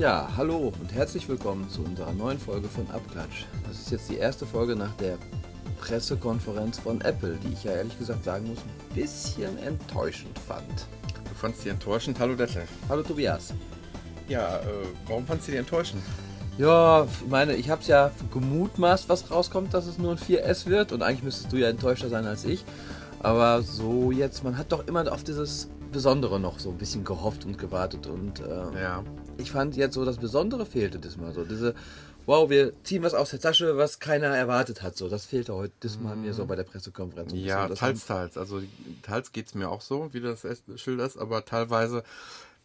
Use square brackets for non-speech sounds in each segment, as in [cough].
Ja, hallo und herzlich willkommen zu unserer neuen Folge von Abklatsch. Das ist jetzt die erste Folge nach der Pressekonferenz von Apple, die ich ja ehrlich gesagt sagen muss, ein bisschen enttäuschend fand. Fandst die enttäuschend? Hallo Detlef. Hallo Tobias. Ja, äh, warum fandst du die enttäuschend? Ja, ich meine, ich habe es ja gemutmaßt, was rauskommt, dass es nur ein 4S wird und eigentlich müsstest du ja enttäuschter sein als ich. Aber so jetzt, man hat doch immer auf dieses Besondere noch so ein bisschen gehofft und gewartet und äh, Ja. ich fand jetzt so das Besondere fehlte diesmal so. Diese, wow, wir ziehen was aus der Tasche, was keiner erwartet hat. So, das fehlte heute diesmal mir so bei der Pressekonferenz. Mhm. Ja, teils, teils. Also teils geht es mir auch so, wie du das erst schilderst, aber teilweise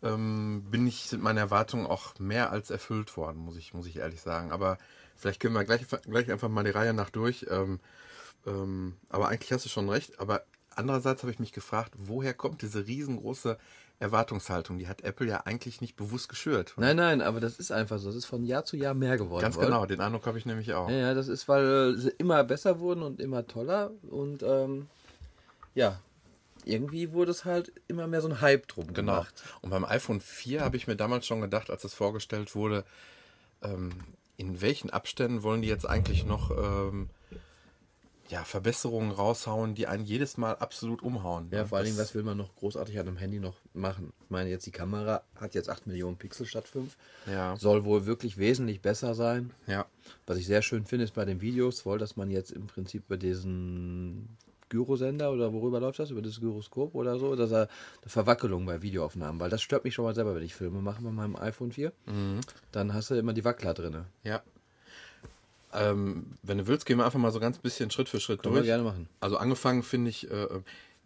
ähm, bin ich, sind meine Erwartungen auch mehr als erfüllt worden, muss ich, muss ich ehrlich sagen. Aber vielleicht können wir gleich, gleich einfach mal die Reihe nach durch. Ähm, ähm, aber eigentlich hast du schon recht. Aber andererseits habe ich mich gefragt, woher kommt diese riesengroße Erwartungshaltung? Die hat Apple ja eigentlich nicht bewusst geschürt. Nein, nein, aber das ist einfach so. Das ist von Jahr zu Jahr mehr geworden. Ganz genau, den Eindruck habe ich nämlich auch. Ja, das ist, weil sie immer besser wurden und immer toller. Und ähm, ja, irgendwie wurde es halt immer mehr so ein Hype drum Genau. gemacht. Und beim iPhone 4 habe ich mir damals schon gedacht, als das vorgestellt wurde, ähm, in welchen Abständen wollen die jetzt eigentlich noch ähm, ja, Verbesserungen raushauen, die einen jedes Mal absolut umhauen. Ja, vor allen Dingen, Das- was will man noch großartig an einem Handy noch machen? Ich meine, jetzt die Kamera hat jetzt 8 Millionen Pixel statt 5. Ja, Soll wohl wirklich wesentlich besser sein. ja, Was ich sehr schön finde, ist bei den Videos wohl, dass man jetzt im Prinzip über diesen Gyrosender oder worüber läuft das? Über das Gyroskop oder so, dass er eine Verwackelung bei Videoaufnahmen, weil das stört mich schon mal selber, wenn ich Filme mache bei meinem iPhone 4. Dann hast du immer die Wackler drin. ja. Ähm, wenn du willst, gehen wir einfach mal so ganz bisschen Schritt für Schritt Können wir durch. gerne machen. Also angefangen finde ich, äh,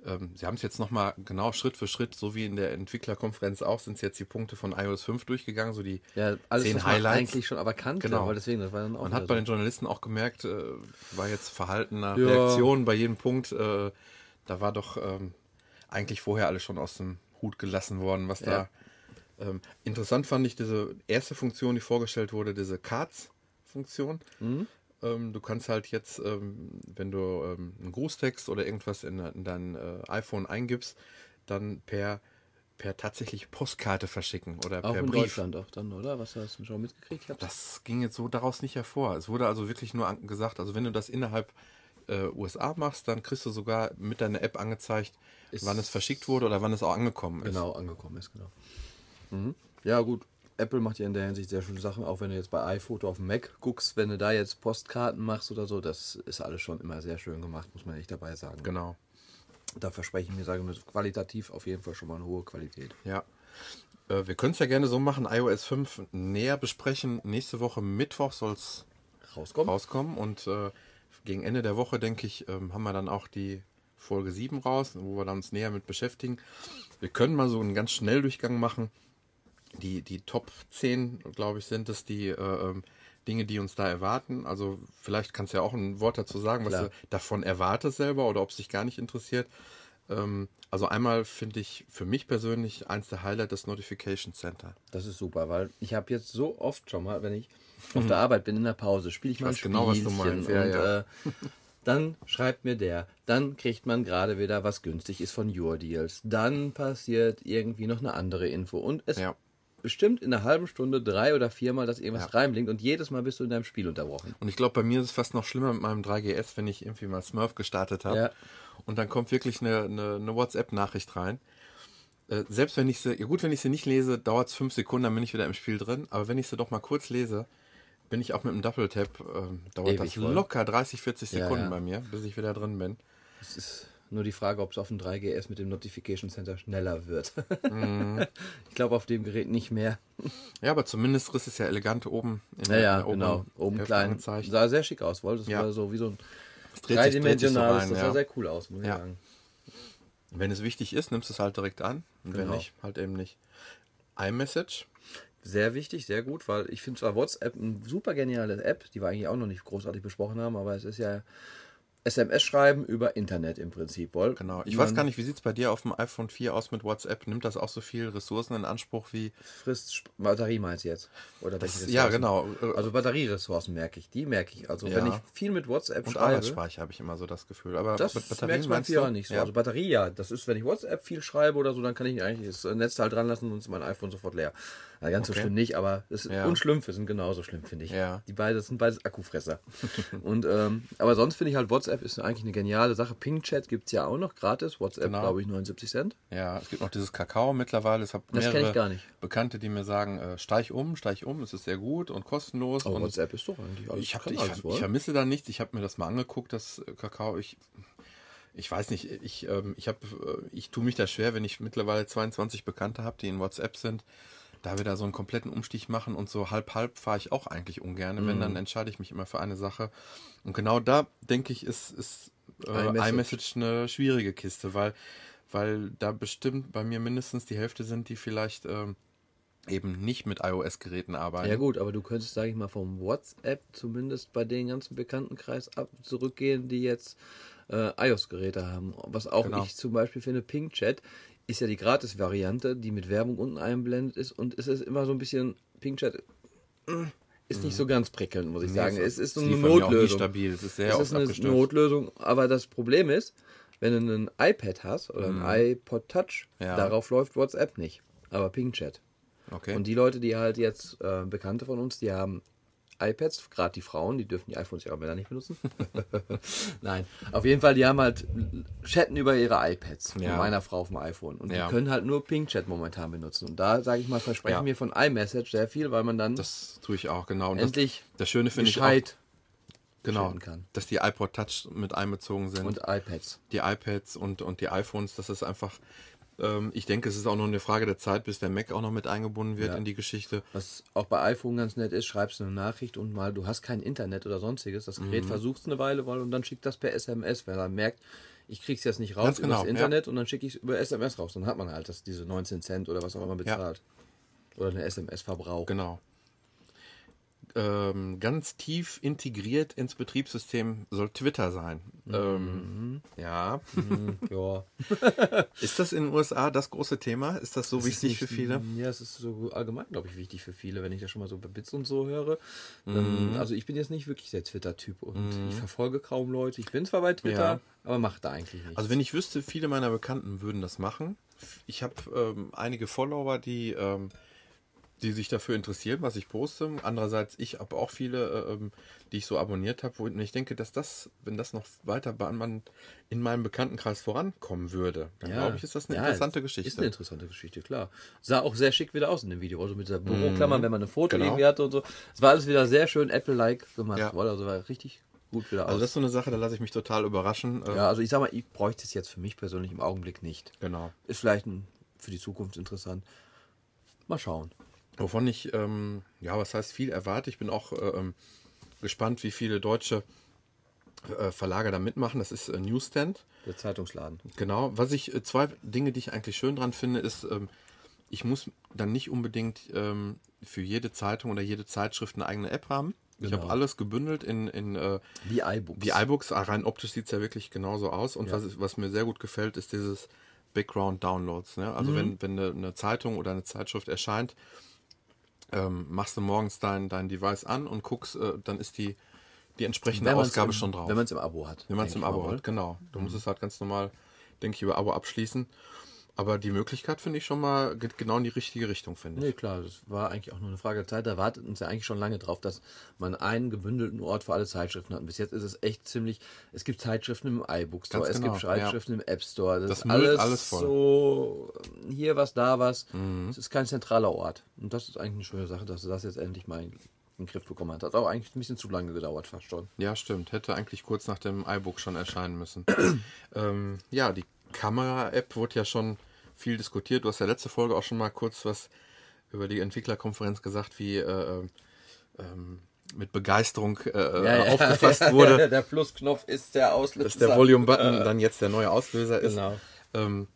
ähm, sie haben es jetzt nochmal genau Schritt für Schritt, so wie in der Entwicklerkonferenz auch, sind es jetzt die Punkte von iOS 5 durchgegangen, so die Ja, alles, zehn was man Highlights. eigentlich schon aber kannte, Genau. weil deswegen, das war dann auch Man hat bei den Journalisten auch gemerkt, äh, war jetzt verhaltener Ja. Reaktion bei jedem Punkt. Äh, da war doch ähm, eigentlich vorher alles schon aus dem Hut gelassen worden, was Ja. da. Ähm, interessant fand ich diese erste Funktion, die vorgestellt wurde, diese Cards-Funktion. Mhm. Ähm, du kannst halt jetzt, ähm, wenn du ähm, einen Grußtext oder irgendwas in, in dein äh, iPhone eingibst, dann per, per tatsächlich Postkarte verschicken oder Auch per in Brief. Deutschland auch dann, oder? Was hast du schon mitgekriegt? Hab's- Das ging jetzt so daraus nicht hervor. Es wurde also wirklich nur gesagt, also wenn du das innerhalb äh, USA machst, dann kriegst du sogar mit deiner App angezeigt, Ist- wann es verschickt wurde oder wann es auch angekommen ist. genau angekommen ist, genau. Mhm. Ja, gut. Apple macht ja in der Hinsicht sehr schöne Sachen, auch wenn du jetzt bei iPhoto auf dem Mac guckst, wenn du da jetzt Postkarten machst oder so, das ist alles schon immer sehr schön gemacht, muss man echt dabei sagen. Genau. Da verspreche ich mir, sagen wir, qualitativ auf jeden Fall schon mal eine hohe Qualität. Ja. Äh, wir können es ja gerne so machen, iOS 5 näher besprechen. Nächste Woche Mittwoch soll es Rauskommen? rauskommen und äh, gegen Ende der Woche, denke ich, ähm, haben wir dann auch die Folge 7 raus, wo wir dann uns näher mit beschäftigen. Wir können mal so einen ganz Schnelldurchgang machen. Die, die Top 10, glaube ich, sind es die äh, ähm, Dinge, die uns da erwarten. Also vielleicht kannst du ja auch ein Wort dazu sagen, was Klar. du davon erwartest selber oder ob es dich gar nicht interessiert. Ähm, also einmal finde ich für mich persönlich eins der Highlights das Notification Center. Das ist super, weil ich habe jetzt so oft schon mal, wenn ich [laughs] auf der Arbeit bin in der Pause, spiele ich mal ein genau, was du meinst. Ja, und ja. Äh, dann schreibt mir der, dann kriegt man gerade wieder was günstig ist von Your Deals, dann passiert irgendwie noch eine andere Info und es Ja. Bestimmt in einer halben Stunde drei oder viermal, dass irgendwas Ja. reinblinkt und jedes Mal bist du in deinem Spiel unterbrochen. Und ich glaube, bei mir ist es fast noch schlimmer mit meinem 3GS, wenn ich irgendwie mal Smurf gestartet habe. Ja. Und dann kommt wirklich eine, eine, eine WhatsApp-Nachricht rein. Äh, selbst wenn ich sie, ja gut, wenn ich sie nicht lese, dauert es fünf Sekunden, dann bin ich wieder im Spiel drin. Aber wenn ich sie doch mal kurz lese, bin ich auch mit einem Double-Tap, ähm, dauert Ewig das voll. locker 30, 40 Ja, Sekunden ja. bei mir, bis ich wieder drin bin. Es ist nur die Frage, ob es auf dem 3GS mit dem Notification Center schneller wird. Mhm. [laughs] ich glaube auf dem Gerät nicht mehr. Ja, aber zumindest ist es ja elegant oben. In Ja, ja, in der genau. Oben klein. Sah sehr schick aus, wollte. Das Ja. war so wie so ein Es dreht sich- dreht sich so dreidimensionales. rein, das sah ja. sehr cool aus, muss ich Ja. sagen. Wenn es wichtig ist, nimmst du es halt direkt an. Und wenn Genau. nicht, halt eben nicht. iMessage. Sehr wichtig, sehr gut, weil ich finde zwar WhatsApp eine super geniale App, die wir eigentlich auch noch nicht großartig besprochen haben, aber es ist ja, SMS schreiben über Internet im Prinzip. Wohl. Genau. Ich weiß gar nicht, wie sieht es bei dir auf dem iPhone 4 aus mit WhatsApp? Nimmt das auch so viel Ressourcen in Anspruch wie. Frisst Sp- Batterie meinst du jetzt? Oder welche ja, genau. Also Batterieressourcen merke ich, die merke ich. Also wenn Ja. ich viel mit WhatsApp Und schreibe, Arbeitsspeicher habe ich immer so das Gefühl. Aber das merkt man meinst du? nicht so. Ja. Also Batterie, ja, das ist, wenn ich WhatsApp viel schreibe oder so, dann kann ich eigentlich das Netzteil dran lassen, sonst ist mein iPhone sofort leer. Na, ganz so Okay. schlimm nicht, aber das Ja. und Schlümpfe sind genauso schlimm, finde ich. Ja. Die beiden sind beides Akkufresser. [laughs] und ähm, aber sonst finde ich halt WhatsApp ist eigentlich eine geniale Sache. Ping-Chat gibt es ja auch noch gratis. WhatsApp, Genau. glaube ich, 79 Cent. Ja, es gibt noch dieses Kakao mittlerweile. Es habe Das kenn mehrere ich gar nicht. Bekannte, die mir sagen, äh, steig um, steig um, es ist sehr gut und kostenlos. Aber und WhatsApp ist doch eigentlich alles. ich, hab, ich, alles, ich vermisse da nichts. Ich habe mir das mal angeguckt, das äh, Kakao. Ich, ich weiß nicht, ich, ähm, ich, hab, äh, ich tue mich da schwer, wenn ich mittlerweile 22 Bekannte habe, die in WhatsApp sind. Da wir da so einen kompletten Umstich machen und so halb-halb fahre ich auch eigentlich ungern. Wenn, Mhm. dann entscheide ich mich immer für eine Sache. Und genau da, denke ich, ist, ist äh, iMessage. iMessage eine schwierige Kiste, weil, weil da bestimmt bei mir mindestens die Hälfte sind, die vielleicht ähm, eben nicht mit iOS-Geräten arbeiten. Ja gut, aber du könntest, sage ich mal, vom WhatsApp zumindest bei den ganzen Bekanntenkreis ab zurückgehen, die jetzt äh, iOS-Geräte haben. Was auch Genau. ich zum Beispiel finde, PingChat ist ja die Gratis-Variante, die mit Werbung unten einblendet ist und es ist immer so ein bisschen, PingChat äh, ist nicht so ganz prickelnd, muss ich sagen. Nee, es ist so eine Notlösung. stabil. Es ist sehr Es ist eine abgestürzt. Notlösung, aber das Problem ist, wenn du ein iPad hast oder ein iPod Touch, Mhm. Ja. darauf läuft WhatsApp nicht, aber PingChat. Okay. Und die Leute, die halt jetzt, äh, Bekannte von uns, die haben iPads, gerade die Frauen, die dürfen die iPhones ja auch Männer nicht benutzen. [laughs] Nein, auf jeden Fall, die haben halt Chatten über ihre iPads Ja. meiner Frau auf dem iPhone. Und Ja. die können halt nur Ping-Chat momentan benutzen. Und da, sage ich mal, versprechen Ja. wir von iMessage sehr viel, weil man dann das tue ich auch, genau. Und endlich das, das Schöne finde ich auch, Bescheid genau, dass die iPod Touch mit einbezogen sind. und iPads. die iPads und, und die iPhones, das ist einfach, ähm, ich denke, es ist auch nur eine Frage der Zeit, bis der Mac auch noch mit eingebunden wird Ja. in die Geschichte. Was auch bei iPhone ganz nett ist, schreibst du eine Nachricht und mal, du hast kein Internet oder sonstiges. Das Gerät Mhm. versucht es eine Weile mal und dann schickt das per SMS, weil er merkt, ich krieg's jetzt nicht raus Ganz über genau, das ja. Internet und dann schicke ich es über SMS raus. Dann hat man halt das, diese 19 Cent oder was auch immer bezahlt. Oder eine SMS-Verbrauch. Genau. Ähm, ganz tief integriert ins Betriebssystem soll Twitter sein. Mhm. Ähm, ja. Ja. [laughs] Ist das in den USA das große Thema? Ist das so wichtig für viele? Ja, es ist so allgemein, glaube ich, wichtig für viele, wenn ich das schon mal so bei Bits und so höre. Dann, Also ich bin jetzt nicht wirklich der Twitter-Typ und ich verfolge kaum Leute. Ich bin zwar bei Twitter, Ja. aber mache da eigentlich nichts. Also wenn ich wüsste, viele meiner Bekannten würden das machen. Ich habe ähm, einige Follower, die, ähm, die sich dafür interessieren, was ich poste. Andererseits, ich habe auch viele, äh, ähm, die ich so abonniert habe. Und ich denke, dass das, wenn das noch weiter in meinem Bekanntenkreis vorankommen würde, dann glaube ich, ist das eine Ja, interessante es Geschichte. Ist eine interessante Geschichte, klar. Sah auch sehr schick wieder aus in dem Video. Also mit dieser Büroklammer, wenn man ein Foto Genau. irgendwie hatte und so. Es war alles wieder sehr schön Apple-like gemacht. Ja. worden. Also war richtig gut wieder aus. also das ist so eine Sache, da lasse ich mich total überraschen. Äh, ja, also ich sag mal, ich bräuchte es jetzt für mich persönlich im Augenblick nicht. Genau. Ist vielleicht ein, für die Zukunft interessant. Mal schauen. Wovon ich, ähm, ja, was heißt viel erwarte. Ich bin auch äh, ähm, gespannt, wie viele deutsche äh, Verlage da mitmachen. Das ist äh, Newsstand. Der Zeitungsladen. Genau. Was ich, äh, zwei Dinge, die ich eigentlich schön dran finde, ist, ähm, ich muss dann nicht unbedingt ähm, für jede Zeitung oder jede Zeitschrift eine eigene App haben. Ich Genau. habe alles gebündelt in, in äh, Wie iBooks. die iBooks. Ah, Rein optisch sieht es ja wirklich genauso aus. Und Ja. was, was mir sehr gut gefällt, ist dieses Background Downloads. Ne? Also wenn, wenn eine, eine Zeitung oder eine Zeitschrift erscheint, ähm, machst du morgens dein, dein Device an und guckst, äh, dann ist die, die entsprechende Ausgabe im, schon drauf. Wenn man es im Abo hat. Wenn man es im Abo hat, genau. Du musst es halt ganz normal, denke ich, über Abo abschließen. Aber die Möglichkeit finde ich schon mal, geht genau in die richtige Richtung, finde ich. Nee, klar, das war eigentlich auch nur eine Frage der Zeit. Da wartet uns ja eigentlich schon lange drauf, dass man einen gebündelten Ort für alle Zeitschriften hat. Und bis jetzt ist es echt ziemlich. Es gibt Zeitschriften im iBook Store, Ganz es genau, gibt Zeitschriften im App Store. Das, Das ist alles, alles voll. so hier was, da was. Mhm. Es ist kein zentraler Ort. Und das ist eigentlich eine schöne Sache, dass du das jetzt endlich mal in den Griff bekommen hast. Hat auch eigentlich ein bisschen zu lange gedauert, fast schon. Ja, stimmt. Hätte eigentlich kurz nach dem iBook schon erscheinen müssen. [clears throat] ähm, ja, die Kamera-App wurde ja schon viel diskutiert. Du hast ja letzte Folge auch schon mal kurz was über die Entwicklerkonferenz gesagt, wie äh, ähm, mit Begeisterung äh, aufgefasst [laughs] wurde, der Plusknopf ist der Auslöser. dass der Volume-Button dann jetzt der neue Auslöser ist. Genau. Ähm,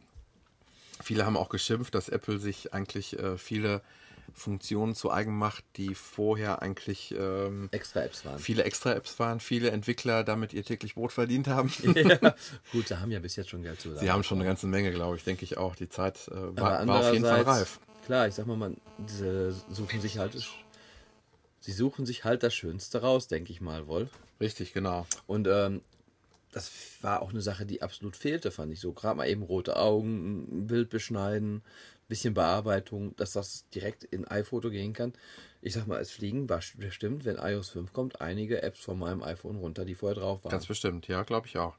viele haben auch geschimpft, dass Apple sich eigentlich äh, viele Funktionen zu eigen macht, die vorher eigentlich ähm, extra Apps waren. Viele extra Apps waren, viele Entwickler damit ihr täglich Brot verdient haben. [laughs] ja. [laughs] Gut, sie haben ja bis jetzt schon Geld zu Sie haben schon eine ganze Menge, glaube ich, denke ich auch. Die Zeit äh, war, war auf jeden Fall reif. Klar, ich sag mal, man, diese suchen sich halt, sie suchen sich halt das Schönste raus, denke ich mal, Wolf. Richtig, genau. Und ähm, das war auch eine Sache, die absolut fehlte, fand ich so. Gerade mal eben rote Augen, ein Bild beschneiden, bisschen Bearbeitung, dass das direkt in iPhoto gehen kann. Ich sag mal, es fliegen bestimmt, wenn iOS 5 kommt, einige Apps von meinem iPhone runter, die vorher drauf waren. Ganz bestimmt, ja, glaube ich auch.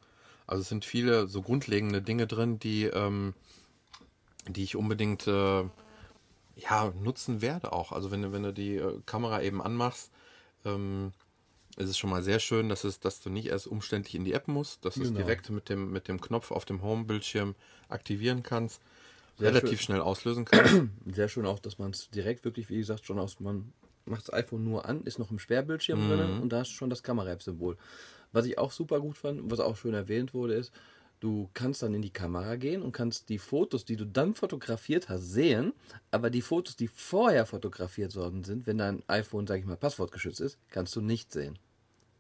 Also es sind viele so grundlegende Dinge drin, die, ähm, die ich unbedingt äh, ja, nutzen werde auch. Also wenn, wenn du die äh, Kamera eben anmachst, ähm, ist es schon mal sehr schön, dass, es, dass du nicht erst umständlich in die App musst, dass du genau. es direkt mit dem, mit dem Knopf auf dem Home-Bildschirm aktivieren kannst relativ schön. schnell auslösen kann. [clears throat] Sehr schön auch, dass man es direkt wirklich, wie gesagt, schon aus, man macht das iPhone nur an, ist noch im Sperrbildschirm mhm. drin und da ist schon das Kamera-App-Symbol. Was ich auch super gut fand, was auch schön erwähnt wurde, ist, du kannst dann in die Kamera gehen und kannst die Fotos, die du dann fotografiert hast, sehen, aber die Fotos, die vorher fotografiert worden sind, wenn dein iPhone, sag ich mal, passwortgeschützt ist, kannst du nicht sehen.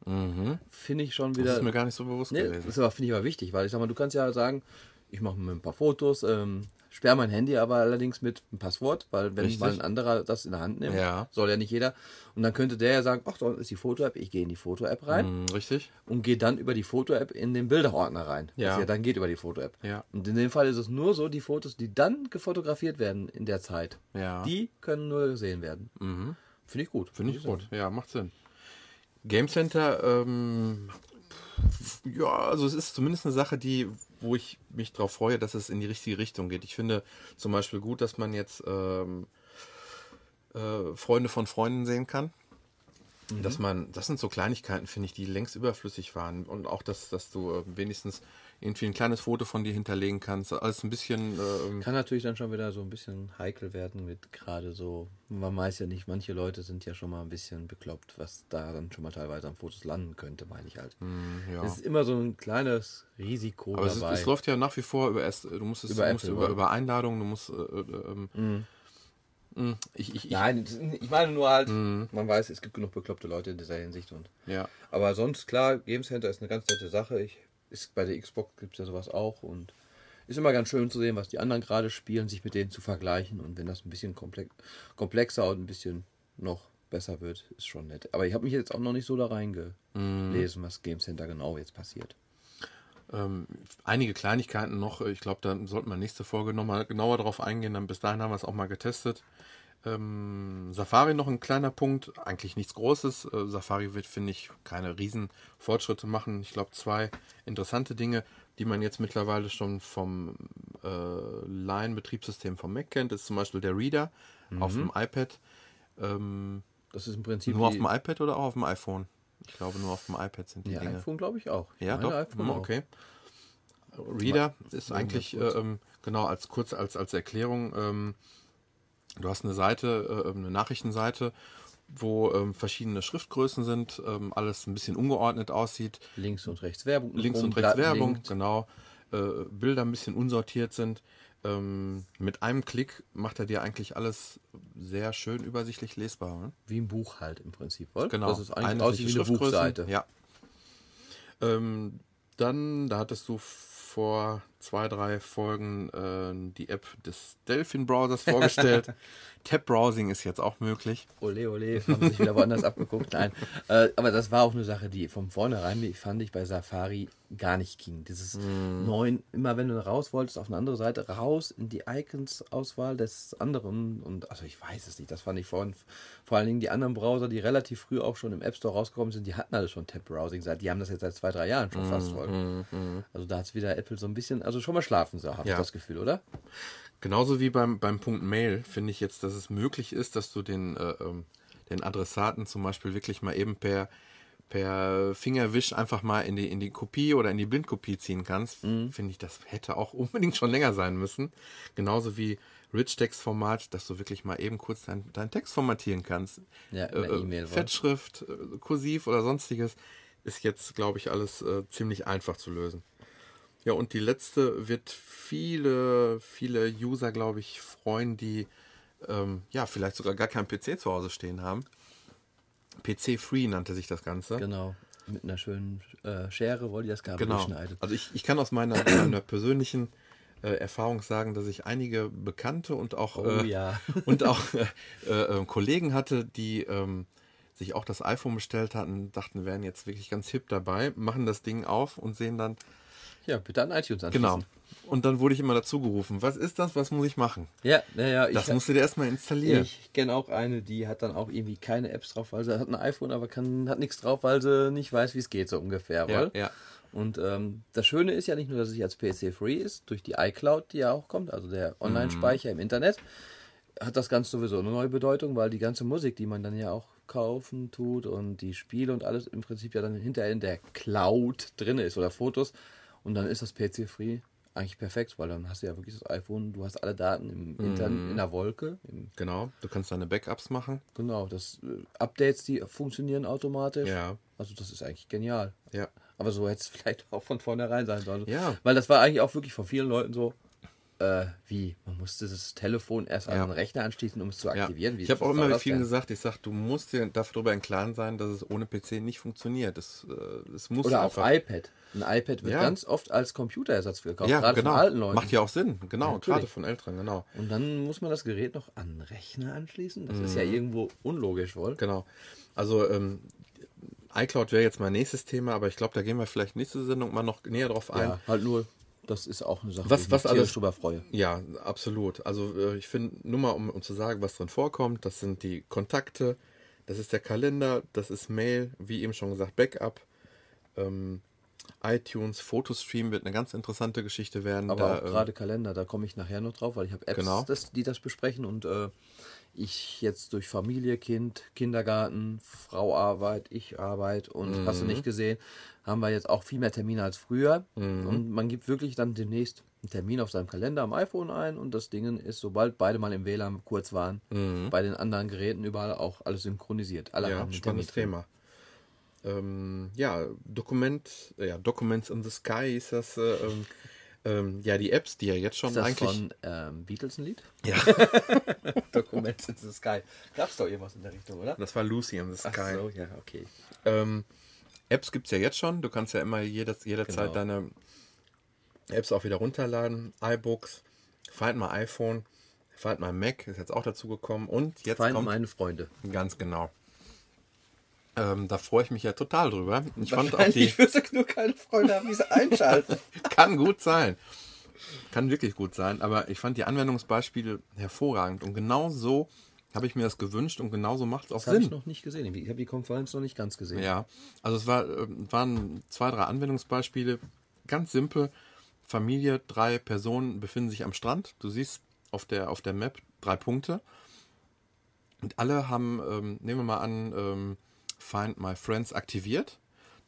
Mhm. Finde ich schon wieder. Das ist mir gar nicht so bewusst nee, gewesen. Das finde ich aber wichtig, weil ich sag mal, du kannst ja sagen, ich mache mir ein paar Fotos, ähm, sperre mein Handy aber allerdings mit einem Passwort, weil wenn Richtig. mal ein anderer das in der Hand nimmt, ja. soll ja nicht jeder. Und dann könnte der ja sagen, ach, da ist die Foto-App, ich gehe in die Foto-App rein. Mm, richtig. Und gehe dann über die Foto-App in den Bilderordner rein. Ja. ja dann geht über die Foto-App. Ja. Und in dem Fall ist es nur so, die Fotos, die dann gefotografiert werden in der Zeit, ja. die können nur gesehen werden. Mhm. Finde ich gut. Finde ich gut. Ja, macht Sinn. Game Center, ähm, ja, also es ist zumindest eine Sache, die, wo ich mich darauf freue, dass es in die richtige Richtung geht. Ich finde zum Beispiel gut, dass man jetzt ähm, äh, Freunde von Freunden sehen kann. Mhm. Dass man, das sind so Kleinigkeiten, finde ich, die längst überflüssig waren. Und auch, dass, dass du äh, wenigstens irgendwie ein kleines Foto von dir hinterlegen kannst. Alles ein bisschen. Ähm Kann natürlich dann schon wieder so ein bisschen heikel werden mit gerade so. Man weiß ja nicht, manche Leute sind ja schon mal ein bisschen bekloppt, was da dann schon mal teilweise an Fotos landen könnte, meine ich halt. Mm, ja. Es ist immer so ein kleines Risiko. Aber dabei. Es, es, läuft ja nach wie vor über du musst es über, du musst Apple, über, über Einladungen, du musst äh, äh, ähm, mm. Ich, ich, ich, Nein, ich meine nur halt, mm. man weiß, es gibt genug bekloppte Leute in dieser Hinsicht. Und, ja. Aber sonst, klar, Game Center ist eine ganz nette Sache. Ich ist bei der Xbox gibt es ja sowas auch und ist immer ganz schön zu sehen, was die anderen gerade spielen, sich mit denen zu vergleichen und wenn das ein bisschen komplexer und ein bisschen noch besser wird, ist schon nett. Aber ich habe mich jetzt auch noch nicht so da reingelesen, was Game Center genau jetzt passiert. Ähm, einige Kleinigkeiten noch, ich glaube, da sollten wir nächste Folge nochmal genauer drauf eingehen, dann bis dahin haben wir es auch mal getestet. Ähm, Safari noch ein kleiner Punkt, eigentlich nichts Großes. Äh, Safari wird, finde ich, keine riesen Fortschritte machen. Ich glaube, zwei interessante Dinge, die man jetzt mittlerweile schon vom äh, Line-Betriebssystem vom Mac kennt, ist zum Beispiel der Reader mhm. auf dem iPad. Ähm, das ist im Prinzip nur auf dem iPad oder auch auf dem iPhone? Ich glaube, nur auf dem iPad sind die ja, Dinge. iPhone glaube ich auch. Ja, doch. IPhone okay. Reader ist eigentlich äh, ähm, genau als kurz als als Erklärung. Ähm, Du hast eine Seite, äh, eine Nachrichtenseite, wo ähm, verschiedene Schriftgrößen sind, ähm, alles ein bisschen ungeordnet aussieht. Links und rechts Werbung. Links und rechts Werbung, linkt. genau. Äh, Bilder ein bisschen unsortiert sind. Ähm, mit einem Klick macht er dir eigentlich alles sehr schön übersichtlich lesbar. Ne? Wie ein Buch halt im Prinzip, oder? Genau. Das ist eigentlich wie eine Buchseite. Ja. Ähm, dann, da hattest du vor zwei, drei Folgen äh, die App des Delphin-Browsers vorgestellt. [laughs] Tab-Browsing ist jetzt auch möglich. Ole, ole, haben sich wieder woanders [laughs] abgeguckt. Nein, äh, aber das war auch eine Sache, die von vornherein, die fand ich bei Safari gar nicht ging. Dieses mm. neuen, immer wenn du raus wolltest, auf eine andere Seite, raus in die Icons-Auswahl des anderen. Und also ich weiß es nicht, das fand ich vorhin, vor allen Dingen die anderen Browser, die relativ früh auch schon im App Store rausgekommen sind, die hatten alle schon Tab-Browsing. Die haben das jetzt seit zwei, drei Jahren schon mm, fast voll. Mm, also da hat es wieder Apple so ein bisschen, also schon mal schlafen, so habe ja. ich das Gefühl, oder? Genauso wie beim, beim Punkt Mail finde ich jetzt, dass es möglich ist, dass du den, äh, ähm, den Adressaten zum Beispiel wirklich mal eben per, per Fingerwisch einfach mal in die, in die Kopie oder in die Blindkopie ziehen kannst. Mhm. Finde ich, das hätte auch [laughs] unbedingt schon länger sein müssen. Genauso wie Rich-Text-Format, dass du wirklich mal eben kurz deinen dein Text formatieren kannst. Ja, äh, E-Mail. Fettschrift, äh, Kursiv oder sonstiges ist jetzt, glaube ich, alles äh, ziemlich einfach zu lösen. Ja, und die letzte wird viele, viele User, glaube ich, freuen, die ähm, ja, vielleicht sogar gar keinen PC zu Hause stehen haben. PC-Free nannte sich das Ganze. Genau. Mit einer schönen äh, Schere wollte ich das Kabel Genau. geschneidet. Also ich, ich kann aus meiner, meiner persönlichen äh, Erfahrung sagen, dass ich einige Bekannte und auch, Oh äh, ja. [laughs] und auch äh, äh, Kollegen hatte, die ähm, sich auch das iPhone bestellt hatten, dachten, wären jetzt wirklich ganz hip dabei, machen das Ding auf und sehen dann, Ja, bitte an iTunes anschließen. genau. Und dann wurde ich immer dazu gerufen, was ist das, was muss ich machen? Ja, naja, Das musst du dir erstmal installieren. ich kenne auch eine, die hat dann auch irgendwie keine Apps drauf, weil sie hat ein iPhone, aber kann, hat nichts drauf, weil sie nicht weiß, wie es geht, so ungefähr. ja, ja. Und ähm, das Schöne ist ja nicht nur, dass es als PC-free ist, durch die iCloud, die ja auch kommt, also der Online-Speicher im Internet, hat das Ganze sowieso eine neue Bedeutung, weil die ganze Musik, die man dann ja auch kaufen tut und die Spiele und alles im Prinzip ja dann hinterher in der Cloud drin ist oder Fotos und dann ist das PC-free eigentlich perfekt, weil dann hast du ja wirklich das iPhone, du hast alle Daten im Internet, in der Wolke, Genau, du kannst deine Backups machen. genau, das äh, Updates, die funktionieren automatisch. Ja. Also das ist eigentlich genial. Ja. Aber so hätte es [laughs] vielleicht auch von vornherein sein sollen. Ja. Weil das war eigentlich auch wirklich von vielen Leuten so, äh, wie, man musste das Telefon erst an Ja. den Rechner anschließen, um es zu Ja. aktivieren. Wie Ich habe auch immer mit das vielen gesagt, ich sag, du musst dir darüber im Klaren sein, dass es ohne PC nicht funktioniert. Es, äh, es muss Oder auf iPad. Ein iPad wird Ja. ganz oft als Computerersatz gekauft, Ja, gerade genau. von alten Leuten. Macht ja auch Sinn, genau, gerade von Älteren, genau. Und dann muss man das Gerät noch an den Rechner anschließen. Das ist ja irgendwo unlogisch wohl. Mhm. Genau. Also ähm, iCloud wäre jetzt mein nächstes Thema, aber ich glaube, da gehen wir vielleicht nächste Sendung mal noch näher drauf ein. Ja, halt nur, das ist auch eine Sache, Was- ich was mich tierisch alles- drüber freue. Ja, absolut. Also äh, ich finde, nur mal um, um zu sagen, was drin vorkommt, das sind die Kontakte, das ist der Kalender, das ist Mail, wie eben schon gesagt, Backup, ähm, iTunes, Fotostream wird eine ganz interessante Geschichte werden. Aber da, ähm, gerade Kalender, da komme ich nachher noch drauf, weil ich habe Apps, Genau. das, die das besprechen und äh, ich jetzt durch Familie, Kind, Kindergarten, Frau Arbeit, ich Arbeit und hast Mhm. du nicht gesehen, haben wir jetzt auch viel mehr Termine als früher und man gibt wirklich dann demnächst einen Termin auf seinem Kalender am iPhone ein und das Ding ist, sobald beide mal im WLAN kurz waren, bei den anderen Geräten überall auch alles synchronisiert. Alle Mhm. ja, haben spannendes. Thema. Ähm, ja, Dokument, ja, Documents in the Sky ist das, äh, ähm, ja, die Apps, die ja jetzt schon Ist das eigentlich. von ähm, Beatles ein Lied? Ja, [laughs] Documents in the Sky. Gab's doch irgendwas in der Richtung, oder? das war Lucy in the Sky. Ach so, ja, okay. Ähm, Apps gibt es ja jetzt schon. Du kannst ja immer jedes, jederzeit Genau. deine Apps auch wieder runterladen. iBooks, Find My iPhone, Find My Mac ist jetzt auch dazu gekommen. Und jetzt Find kommt meine Freunde. ganz genau. Ähm, da freue ich mich ja total drüber. Ich fand auch die, [laughs] wirst du nur keine Freunde haben, die sie einschalten. [laughs] kann gut sein. Kann wirklich gut sein, aber ich fand die Anwendungsbeispiele hervorragend und genau so habe ich mir das gewünscht und genauso macht es auch Das habe ich Sinn. noch nicht gesehen. Ich habe die Konferenz noch nicht ganz gesehen. Ja, also es war, äh, waren zwei, drei Anwendungsbeispiele. Ganz simpel. Familie, drei Personen befinden sich am Strand. Du siehst auf der, auf der Map drei Punkte. Und alle haben, ähm, nehmen wir mal an, ähm, Find My Friends aktiviert.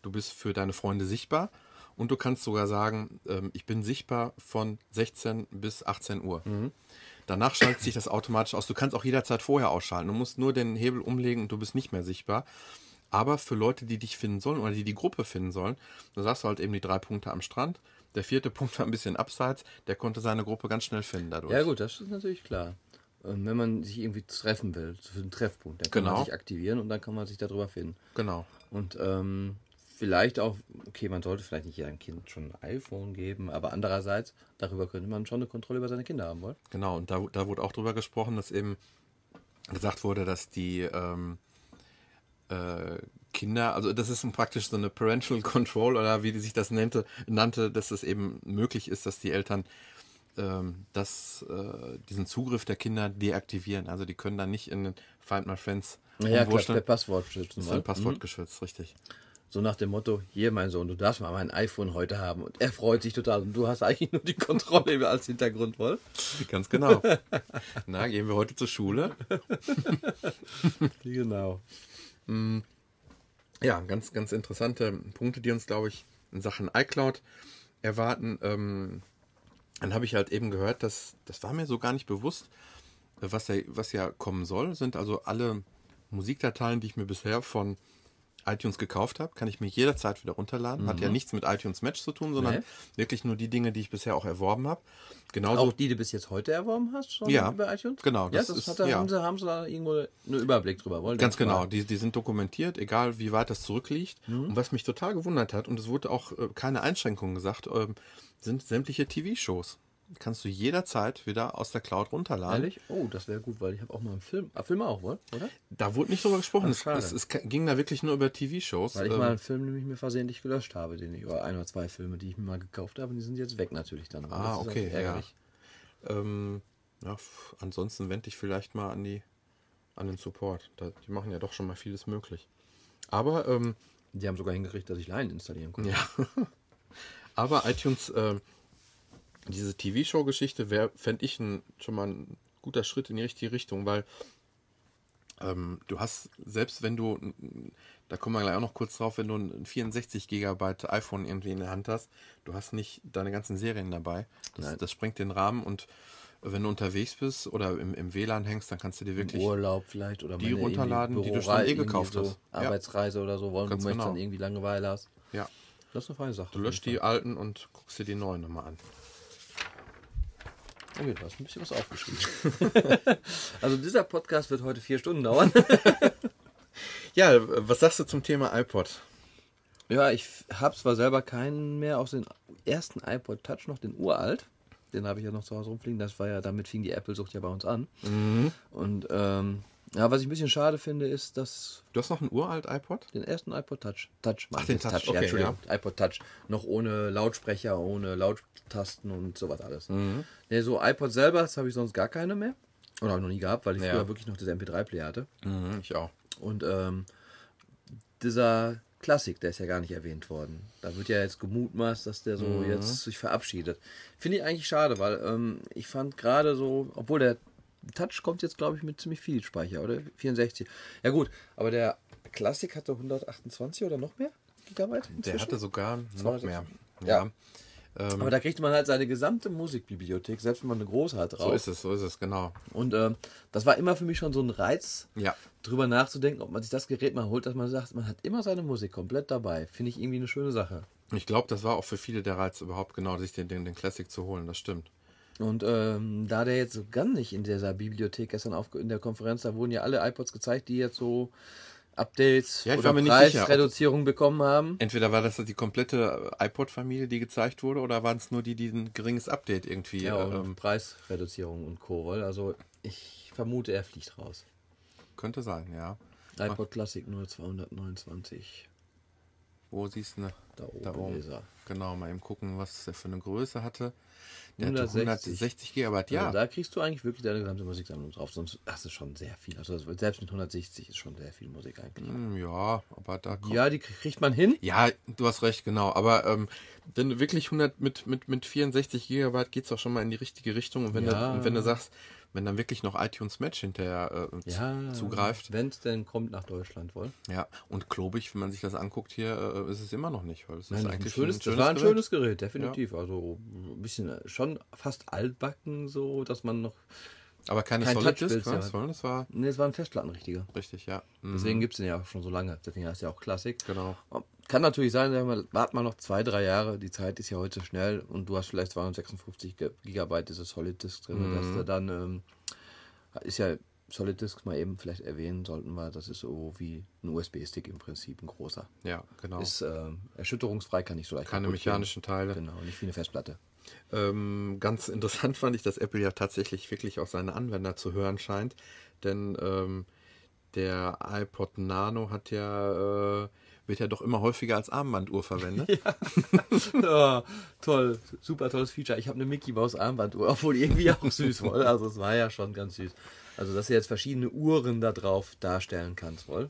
Du bist für deine Freunde sichtbar. Und du kannst sogar sagen, ähm, ich bin sichtbar von 16 bis 18 Uhr. Danach schaltet sich das automatisch aus. Du kannst auch jederzeit vorher ausschalten. Du musst nur den Hebel umlegen und du bist nicht mehr sichtbar. Aber für Leute, die dich finden sollen oder die die Gruppe finden sollen, da sagst du halt eben die drei Punkte am Strand. Der vierte [laughs] Punkt war ein bisschen abseits. Der konnte seine Gruppe ganz schnell finden dadurch. Ja, gut, das ist natürlich klar. Wenn man sich irgendwie treffen will, für einen Treffpunkt, dann kann Genau. man sich aktivieren und dann kann man sich darüber finden. Genau. Und ähm, vielleicht auch, okay, man sollte vielleicht nicht jedem Kind schon ein iPhone geben, aber andererseits, darüber könnte man schon eine Kontrolle über seine Kinder haben wollen. Genau, und da, da wurde auch drüber gesprochen, dass eben gesagt wurde, dass die ähm, äh, Kinder, also das ist praktisch so eine Parental Control oder wie die sich das nannte, nannte dass es eben möglich ist, dass die Eltern ähm, das, äh, diesen Zugriff der Kinder deaktivieren. Also die können dann nicht in den Find My Friends Ja, klar, Passwort schützen. Das ist ein Passwort geschützt, richtig. So nach dem Motto, hier mein Sohn, du darfst mal mein iPhone heute haben. Und er freut sich total. Und du hast eigentlich nur die Kontrolle als Hintergrund, wohl? Ganz genau. [laughs] Na, gehen wir heute zur Schule? [laughs] Genau. Ja, ganz, ganz interessante Punkte, die uns, glaube ich, in Sachen iCloud erwarten. Ähm, dann habe ich halt eben gehört, dass das war mir so gar nicht bewusst, was ja, was ja kommen soll, sind also alle Musikdateien, die ich mir bisher von iTunes gekauft habe, kann ich mir jederzeit wieder runterladen. Hat ja nichts mit iTunes Match zu tun, sondern Nee. wirklich nur die Dinge, die ich bisher auch erworben habe. Genauso Auch die, die du bis jetzt heute erworben hast, schon Ja, über iTunes? genau, Ja, das das ist- hat, da, ja. haben, sie, haben sie da irgendwo einen Überblick drüber. Wollen Ganz genau, die, die sind dokumentiert, egal wie weit das zurückliegt. Und was mich total gewundert hat, und es wurde auch äh, keine Einschränkungen gesagt, ähm, sind sämtliche TV-Shows. Kannst du jederzeit wieder aus der Cloud runterladen. Ehrlich? Oh, das wäre gut, weil ich habe auch mal einen Film. Ah, Filme auch, wohl, oder? Da wurde nicht drüber gesprochen. Es, es, es ging da wirklich nur über TV-Shows. Weil ich Ähm, mal einen Film nämlich mir versehentlich gelöscht habe, den ich, oder ein oder zwei Filme, die ich mir mal gekauft habe, und die sind jetzt weg natürlich dann. Ah, okay, ärgerlich. Ähm, ja, ansonsten wende ich vielleicht mal an die an den Support. Da, die machen ja doch schon mal vieles möglich. Aber ähm, Die haben sogar hingekriegt, dass ich Line installieren konnte. ja, [laughs] aber iTunes, ähm, diese TV-Show-Geschichte wäre, fände ich ein, schon mal ein guter Schritt in die richtige Richtung, weil ähm, du hast, selbst wenn du, da kommen wir gleich auch noch kurz drauf, wenn du ein 64 Gigabyte iPhone irgendwie in der Hand hast, du hast nicht deine ganzen Serien dabei. Das, das sprengt den Rahmen und wenn du unterwegs bist oder im, im WLAN hängst, dann kannst du dir Im wirklich Urlaub vielleicht oder die runterladen, die du schon eh gekauft so hast. Ja. Arbeitsreise oder so, wollen du möchtest genau. dann irgendwie Langeweile hast. ja, Das ist eine feine Sache. du löscht die alten und guckst dir die neuen nochmal an. Okay, du hast ein bisschen was aufgeschrieben. [laughs] also dieser Podcast wird heute vier Stunden dauern. Ja, was sagst du zum Thema iPod? ja, ich habe zwar selber keinen mehr aus den ersten iPod Touch, noch den uralt. Den habe ich ja noch zu Hause rumfliegen. Das war ja, damit fing die Apple-Sucht ja bei uns an. Mhm. Und ähm, ja, was ich ein bisschen schade finde, ist, dass Du hast noch einen uralt iPod? den ersten iPod Touch, Touch, Ach, den Touch, ja, okay, Entschuldigung, iPod Touch, noch ohne Lautsprecher, ohne Lauttasten und sowas alles. Mhm. Nee, so iPod selber, das habe ich sonst gar keine mehr. Oder habe ich noch nie gehabt, weil ich Ja. früher wirklich noch das MP3-Player hatte. Mhm, ich auch. Und ähm, dieser Klassik, der ist ja gar nicht erwähnt worden. Da wird ja jetzt gemutmaßt, dass der so Mhm. jetzt sich verabschiedet. Finde ich eigentlich schade, weil ähm, ich fand gerade so, obwohl der Touch kommt jetzt, glaube ich, mit ziemlich viel Speicher, oder? 64. Ja gut, aber der Klassik hatte 128 oder noch mehr Gigabyte? Der inzwischen? hatte sogar noch 260. mehr. Ja. Ja. Ähm, aber da kriegt man halt seine gesamte Musikbibliothek, selbst wenn man eine große hat, so drauf. ist es, so ist es, genau. Und ähm, das war immer für mich schon so ein Reiz, Ja. drüber nachzudenken, ob man sich das Gerät mal holt, dass man sagt, man hat immer seine Musik komplett dabei. Finde ich irgendwie eine schöne Sache. Ich glaube, das war auch für viele der Reiz überhaupt genau, sich den, den, den Classic zu holen, das stimmt. Und ähm, da der jetzt so gar nicht in dieser Bibliothek gestern auf, in der Konferenz, da wurden ja alle iPods gezeigt, die jetzt so Updates Ja, oder Preisreduzierung bekommen haben. Entweder war das die komplette iPod-Familie, die gezeigt wurde, oder waren es nur die, die ein geringes Update irgendwie. Ja, und ähm, Preisreduzierung und Co. Also ich vermute, er fliegt raus. könnte sein, ja. iPod Classic nur 229. Wo siehst du ne? Da oben, Da oben. ist. Genau, mal eben gucken, was der für eine Größe hatte. Der 160. hatte 160 Gigabyte, ja. Also da kriegst du eigentlich wirklich deine gesamte Musiksammlung drauf. Sonst das ist schon sehr viel. Also selbst mit 160 ist schon sehr viel Musik eigentlich. Hm, ja, aber da kommt. Ja, die kriegt man hin. Ja, du hast recht, genau. Aber ähm, wenn wirklich 100 mit, mit, mit 64 Gigabyte geht's auch schon mal in die richtige Richtung. Und wenn, Ja. du, und wenn du sagst, wenn dann wirklich noch iTunes Match hinterher äh, Ja, zugreift, Wenn es denn kommt nach Deutschland wohl. ja. Und klobig, wenn man sich das anguckt hier, äh, ist es immer noch nicht, weil es Nein, ist das, ist ein eigentlich schönes, ein das schönes war ein Gerät. schönes Gerät, definitiv. Also ein bisschen äh, schon fast altbacken, so dass man noch. Aber keine kein Solid was? Sondern das war Ne, es war ein Festplattenrichtiger. richtig, ja. Mhm, Deswegen gibt es den ja auch schon so lange. Deswegen heißt er auch Klassik. Genau. Kann natürlich sein, sagen wir, wart mal noch zwei, drei Jahre. Die Zeit ist ja heute schnell und du hast vielleicht 256 Ge- Gigabyte dieses Solid Disk drin, dass Mhm. du dann ähm, ist ja Solid Disk mal eben vielleicht erwähnen sollten wir. Das ist so wie ein USB-Stick im Prinzip, ein großer. Ja, genau. Ist ähm, erschütterungsfrei, kann nicht so leicht keine mechanischen Teile. Genau, nicht wie eine Festplatte. Ähm, ganz interessant [laughs] fand ich, dass Apple ja tatsächlich wirklich auf seine Anwender zu hören scheint. Denn ähm, der iPod Nano hat ja, äh, wird ja doch immer häufiger als Armbanduhr verwendet. [laughs] ja, toll, super tolles Feature. Ich habe eine Mickey Mouse Armbanduhr, obwohl irgendwie auch süß wohl. Also es war ja schon ganz süß. Also dass du jetzt verschiedene Uhren da drauf darstellen kannst wohl.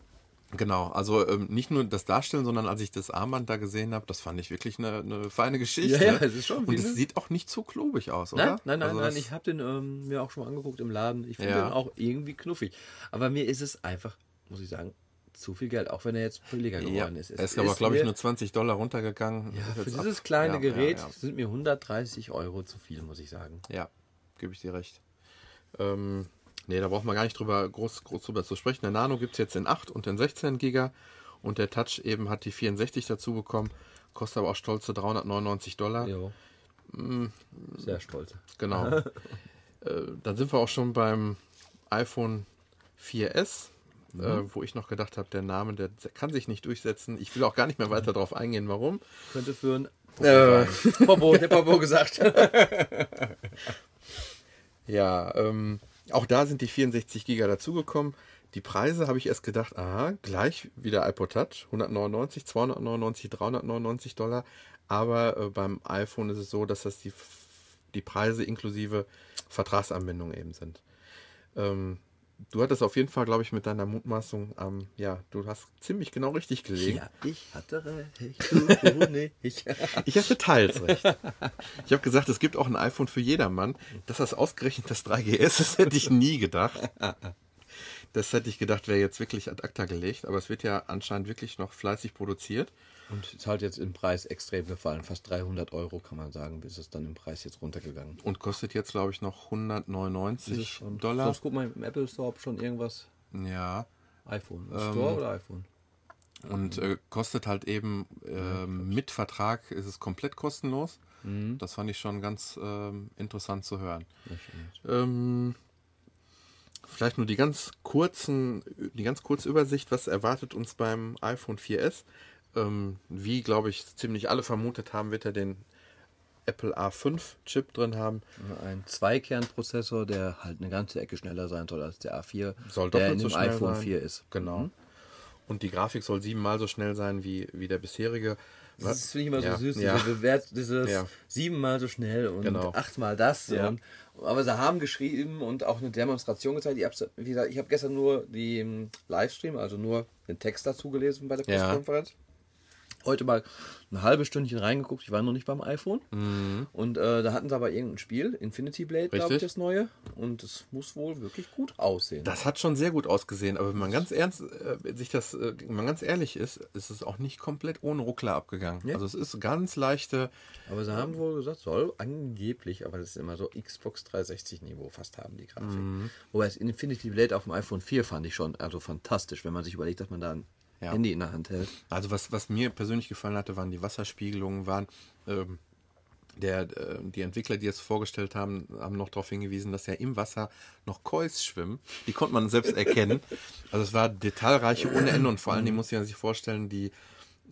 Genau, also ähm, nicht nur das Darstellen, sondern als ich das Armband da gesehen habe, das fand ich wirklich eine, eine feine Geschichte. Ja, ja, es ist schon Und es eine- sieht auch nicht so klobig aus, oder? Nein, nein, nein, also nein. Ich habe den ähm, mir auch schon mal angeguckt im Laden. Ich finde Ja. den auch irgendwie knuffig. Aber mir ist es einfach, muss ich sagen, zu viel Geld, auch wenn er jetzt billiger geworden ja, ist. er ist aber, glaube ich, nur 20 Dollar runtergegangen. ja, für dieses ab- kleine ja, Gerät Ja, sind mir 130 Euro zu viel, muss ich sagen. Ja, gebe ich dir recht. Ähm, nee, da braucht man gar nicht drüber groß, groß drüber zu sprechen. Der Nano gibt es jetzt in 8 und in 16 Giga. Und der Touch eben hat die 64 dazu bekommen, kostet aber auch stolze 399 Dollar. Jo. Sehr stolz. Genau. [laughs] äh, dann sind wir auch schon beim iPhone 4S, äh, wo ich noch gedacht habe, der Name, der kann sich nicht durchsetzen. Ich will auch gar nicht mehr weiter darauf eingehen, warum. Könnte für ein Äh, Popo, [laughs] der Popo gesagt. [laughs] Ja, ähm, auch da sind die 64 Giga dazugekommen. Die Preise habe ich erst gedacht, aha, gleich wie der iPod Touch, 199, 299, 399 Dollar. Aber äh, beim iPhone ist es so, dass das die, die Preise inklusive Vertragsanbindung eben sind. Ähm, du hattest auf jeden Fall, glaube ich, mit deiner Mutmaßung, ähm, ja, du hast ziemlich genau richtig gelegen. Ja, ich hatte recht, du [laughs] nicht. Ich hatte teils recht. Ich habe gesagt, es gibt auch ein iPhone für jedermann. Dass das ausgerechnet das 3GS ist, hätte ich nie gedacht. Das hätte ich gedacht, wäre jetzt wirklich ad acta gelegt. Aber es wird ja anscheinend wirklich noch fleißig produziert. Und ist halt jetzt im Preis extrem gefallen. Fast 300 Euro kann man sagen, bis es dann im Preis jetzt runtergegangen. Und kostet jetzt, glaube ich, noch 199 schon, Dollar. Sonst guck mal im Apple Store, ob schon irgendwas Ja. iPhone. Ähm, Store oder iPhone? Und äh, kostet halt eben ähm, mit Vertrag ist es komplett kostenlos. Das fand ich schon ganz ähm, interessant zu hören. Ähm, vielleicht nur die ganz kurzen, die ganz kurze Übersicht, was erwartet uns beim iPhone 4S. Ähm, wie, glaube ich, ziemlich alle vermutet haben, wird er den Apple A5 Chip drin haben. Ein Zweikernprozessor, der halt eine ganze Ecke schneller sein soll als der A4, Soll der in so dem schnell iPhone sein. 4 ist. Genau. Und die Grafik soll siebenmal so schnell sein wie, wie der bisherige. Das finde ich immer so Ja, süß, ja. diese dieses Ja. siebenmal so schnell und Genau. achtmal das. Ja. Und, aber sie haben geschrieben und auch eine Demonstration gezeigt. Ich habe habe gestern nur den Livestream, also nur den Text dazu gelesen bei der. Pressekonferenz. Heute mal ein halbes Stündchen reingeguckt. Ich war noch nicht beim iPhone. Und äh, da hatten sie aber irgendein Spiel, Infinity Blade, glaube ich, Mhm. Das neue. Und es muss wohl wirklich gut aussehen. Das hat schon sehr gut ausgesehen, aber wenn man ganz ernst, äh, sich das, äh, wenn man ganz ehrlich ist, ist es auch nicht komplett ohne Ruckler abgegangen. Ja. Also es ist ganz leichte, Aber sie haben wohl gesagt, soll angeblich, aber das ist immer so Xbox 360 Niveau fast haben die Grafik. Mhm. Wobei das Infinity Blade auf dem iPhone 4 fand ich schon also fantastisch, wenn man sich überlegt, dass man da ein Ja. Handy in der Hand hält. Also was, was mir persönlich gefallen hatte, waren die Wasserspiegelungen, waren ähm, der, äh, die Entwickler, die es vorgestellt haben, haben noch darauf hingewiesen, dass ja im Wasser noch Kois schwimmen. Die konnte man selbst erkennen. [laughs] Also es war detailreich ohne Ende und vor allen Dingen muss man sich vorstellen, die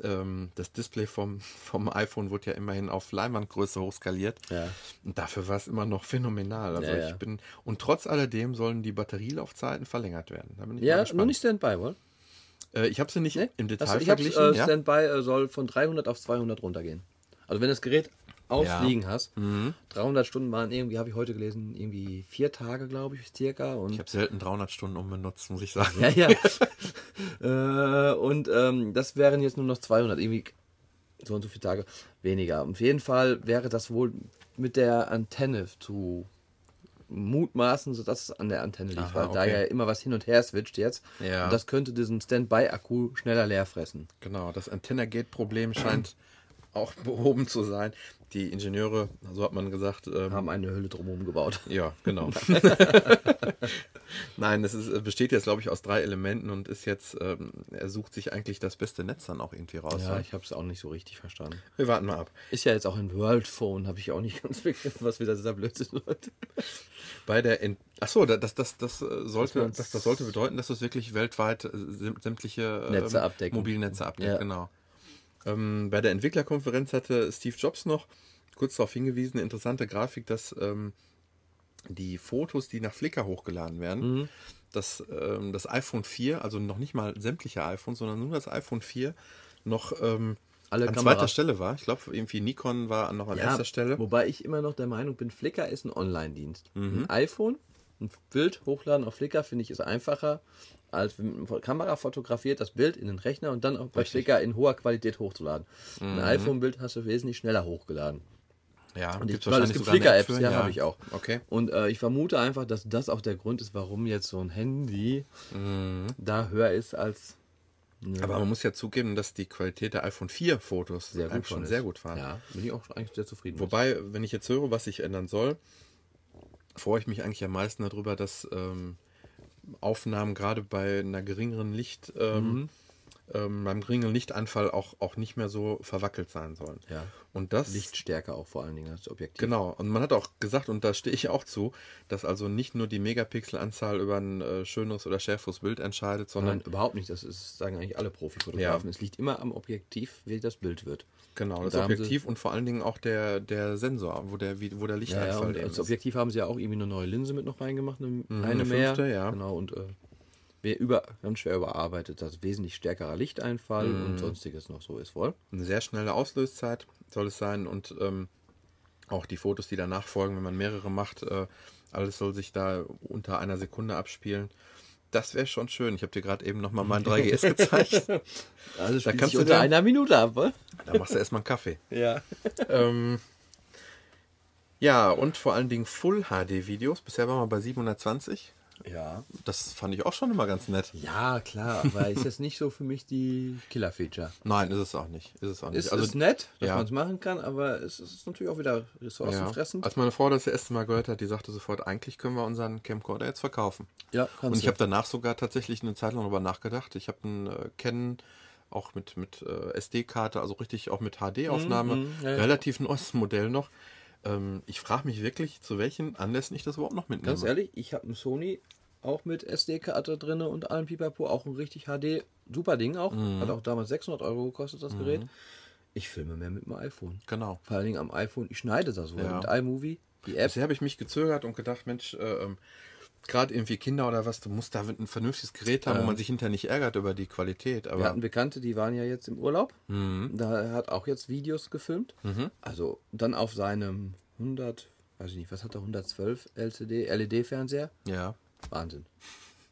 ähm, das Display vom, vom iPhone wurde ja immerhin auf Leinwandgröße hochskaliert. Ja. Und dafür war es immer noch phänomenal. Also Ja, ich bin und trotz alledem sollen die Batterielaufzeiten verlängert werden. Ja, nur nicht Standby, wohl? Äh, ich habe sie nicht Nee? im Detail Also ich habe verglichen. äh, ja? Standby äh, soll von 300 auf 200 runtergehen. Also wenn du das Gerät ausliegen hast, Mhm. 300 Stunden waren irgendwie, habe ich heute gelesen, irgendwie vier Tage, glaube ich, circa. Und Ich habe selten 300 Stunden umbenutzt, muss ich sagen. Ja, ja. [laughs] [laughs] äh, und ähm, das wären jetzt nur noch 200, irgendwie so und so viele Tage weniger. Auf jeden Fall wäre das wohl mit der Antenne zu mutmaßen, sodass es an der Antenne liegt, Aha, weil da okay. ja immer was hin und her switcht jetzt. Ja. Und das könnte diesen Standby-Akku schneller leer fressen. Genau, das Antenna-Gate-Problem scheint auch [laughs] behoben zu sein. Die Ingenieure, so hat man gesagt, ähm, Haben eine Hülle drumherum gebaut. [laughs] ja, genau. [laughs] Nein, es ist, besteht jetzt, glaube ich, aus drei Elementen und ist jetzt, ähm, er sucht sich eigentlich das beste Netz dann auch irgendwie raus. Ja, ich habe es auch nicht so richtig verstanden. Wir warten mal ab. Ist ja jetzt auch ein World Phone, habe ich auch nicht ganz begriffen, was wieder dieser Blödsinn sollte. Bei der, Ent achso, das, das, das, äh, sollte, das, das sollte bedeuten, dass es wirklich weltweit äh, säm- sämtliche ähm, Netze abdecken. Mobilnetze abdeckt, Ja. genau. Ähm, bei der Entwicklerkonferenz hatte Steve Jobs noch kurz darauf hingewiesen, eine interessante Grafik, dass ähm, die Fotos, die nach Flickr hochgeladen werden, Mhm. dass ähm, das iPhone 4, also noch nicht mal sämtliche iPhones, sondern nur das iPhone 4 noch ähm, Alle an Kameras. zweiter Stelle war. Ich glaube, irgendwie Nikon war noch an erster Stelle. Wobei ich immer noch der Meinung bin, Flickr ist ein Online-Dienst. Mhm. Ein iPhone, ein Bild hochladen auf Flickr, finde ich, ist einfacher, als wenn man mit Kamera fotografiert, das Bild in den Rechner und dann auch bei. Mhm. Flickr in hoher Qualität hochzuladen. Ein iPhone-Bild hast du wesentlich schneller hochgeladen. Ja, Und ich, weil es gibt Flickr-Apps, für, ja, habe ich auch. Okay. Und äh, ich vermute einfach, dass das auch der Grund ist, warum jetzt so ein Handy da höher ist als Mhm. Aber man muss ja zugeben, dass die Qualität der iPhone 4 Fotos sehr gut schon ist. sehr gut waren. Ja, bin ich auch eigentlich sehr zufrieden. mit. Wobei, wenn ich jetzt höre, was sich ändern soll, freue ich mich eigentlich am meisten darüber, dass ähm, Aufnahmen gerade bei einer geringeren Licht, ähm, ähm, beim geringen Lichtanfall auch, auch nicht mehr so verwackelt sein sollen. Ja. Und das Lichtstärke auch vor allen Dingen als Objektiv. Genau, und man hat auch gesagt, und da stehe ich auch zu, dass also nicht nur die Megapixelanzahl über ein äh, schöneres oder schärferes Bild entscheidet, sondern Nein, überhaupt nicht. Das ist, sagen eigentlich alle Profifotografen. Es liegt immer am Objektiv, wie das Bild wird. Genau das da Objektiv und vor allen Dingen auch der, der Sensor, wo der, wo der Ja, ja, Lichteinfall eben als ist. Objektiv haben sie ja auch irgendwie eine neue Linse mit noch reingemacht, eine, eine, eine mehr. fünfte, ja. Genau, und äh, über, ganz schwer überarbeitet, das wesentlich stärkerer Lichteinfall Mhm. und sonstiges noch so ist wohl. Eine sehr schnelle Auslöszeit soll es sein und ähm, auch die Fotos, die danach folgen, wenn man mehrere macht, äh, alles soll sich da unter einer Sekunde abspielen. Das wäre schon schön. Ich habe dir gerade eben nochmal mein [laughs] 3GS gezeigt. Also spielt kannst du unter dann- einer Minute ab? Da machst du erstmal einen Kaffee. [laughs] Ja. ähm, ja, und vor allen Dingen Full-HD-Videos. Bisher waren wir bei 720. Ja. Das fand ich auch schon immer ganz nett. Ja, klar, aber ist jetzt nicht so für mich die Killer-Feature. Nein, ist es auch nicht. Ist es auch nicht. Ist, ist nett, dass ja. man es machen kann, aber es ist natürlich auch wieder ja. ressourcenfressend. Als meine Frau das erste Mal gehört hat, die sagte sofort, eigentlich können wir unseren Camcorder jetzt verkaufen. Ja, Und kannst ich habe danach sogar tatsächlich eine Zeit lang darüber nachgedacht. Ich habe einen äh, Canon auch mit, mit äh, SD-Karte, also richtig auch mit HD-Aufnahme, Mhm, ja, ja. relativ neues Modell noch. Ähm, ich frage mich wirklich, zu welchen Anlässen ich das überhaupt noch mitnehme. Ganz ehrlich, ich habe einen Sony auch mit SD-Karte drin und allem Pipapo, auch ein richtig HD, super Ding auch. Mhm. Hat auch damals 600 Euro gekostet, das Gerät. Ich filme mehr mit dem iPhone. Genau. Vor allen Dingen am iPhone, ich schneide das so Ja. mit iMovie, die App. Bisher habe ich mich gezögert und gedacht, Mensch, äh, ähm, gerade irgendwie Kinder oder was, du musst da ein vernünftiges Gerät haben, wo man sich hinterher nicht ärgert über die Qualität. Wir Aber hatten Bekannte, die waren ja jetzt im Urlaub. Mhm. Da hat auch jetzt Videos gefilmt. Also dann auf seinem 100, weiß ich nicht, was hat er, 112 LCD, LED-Fernseher. ja, Wahnsinn.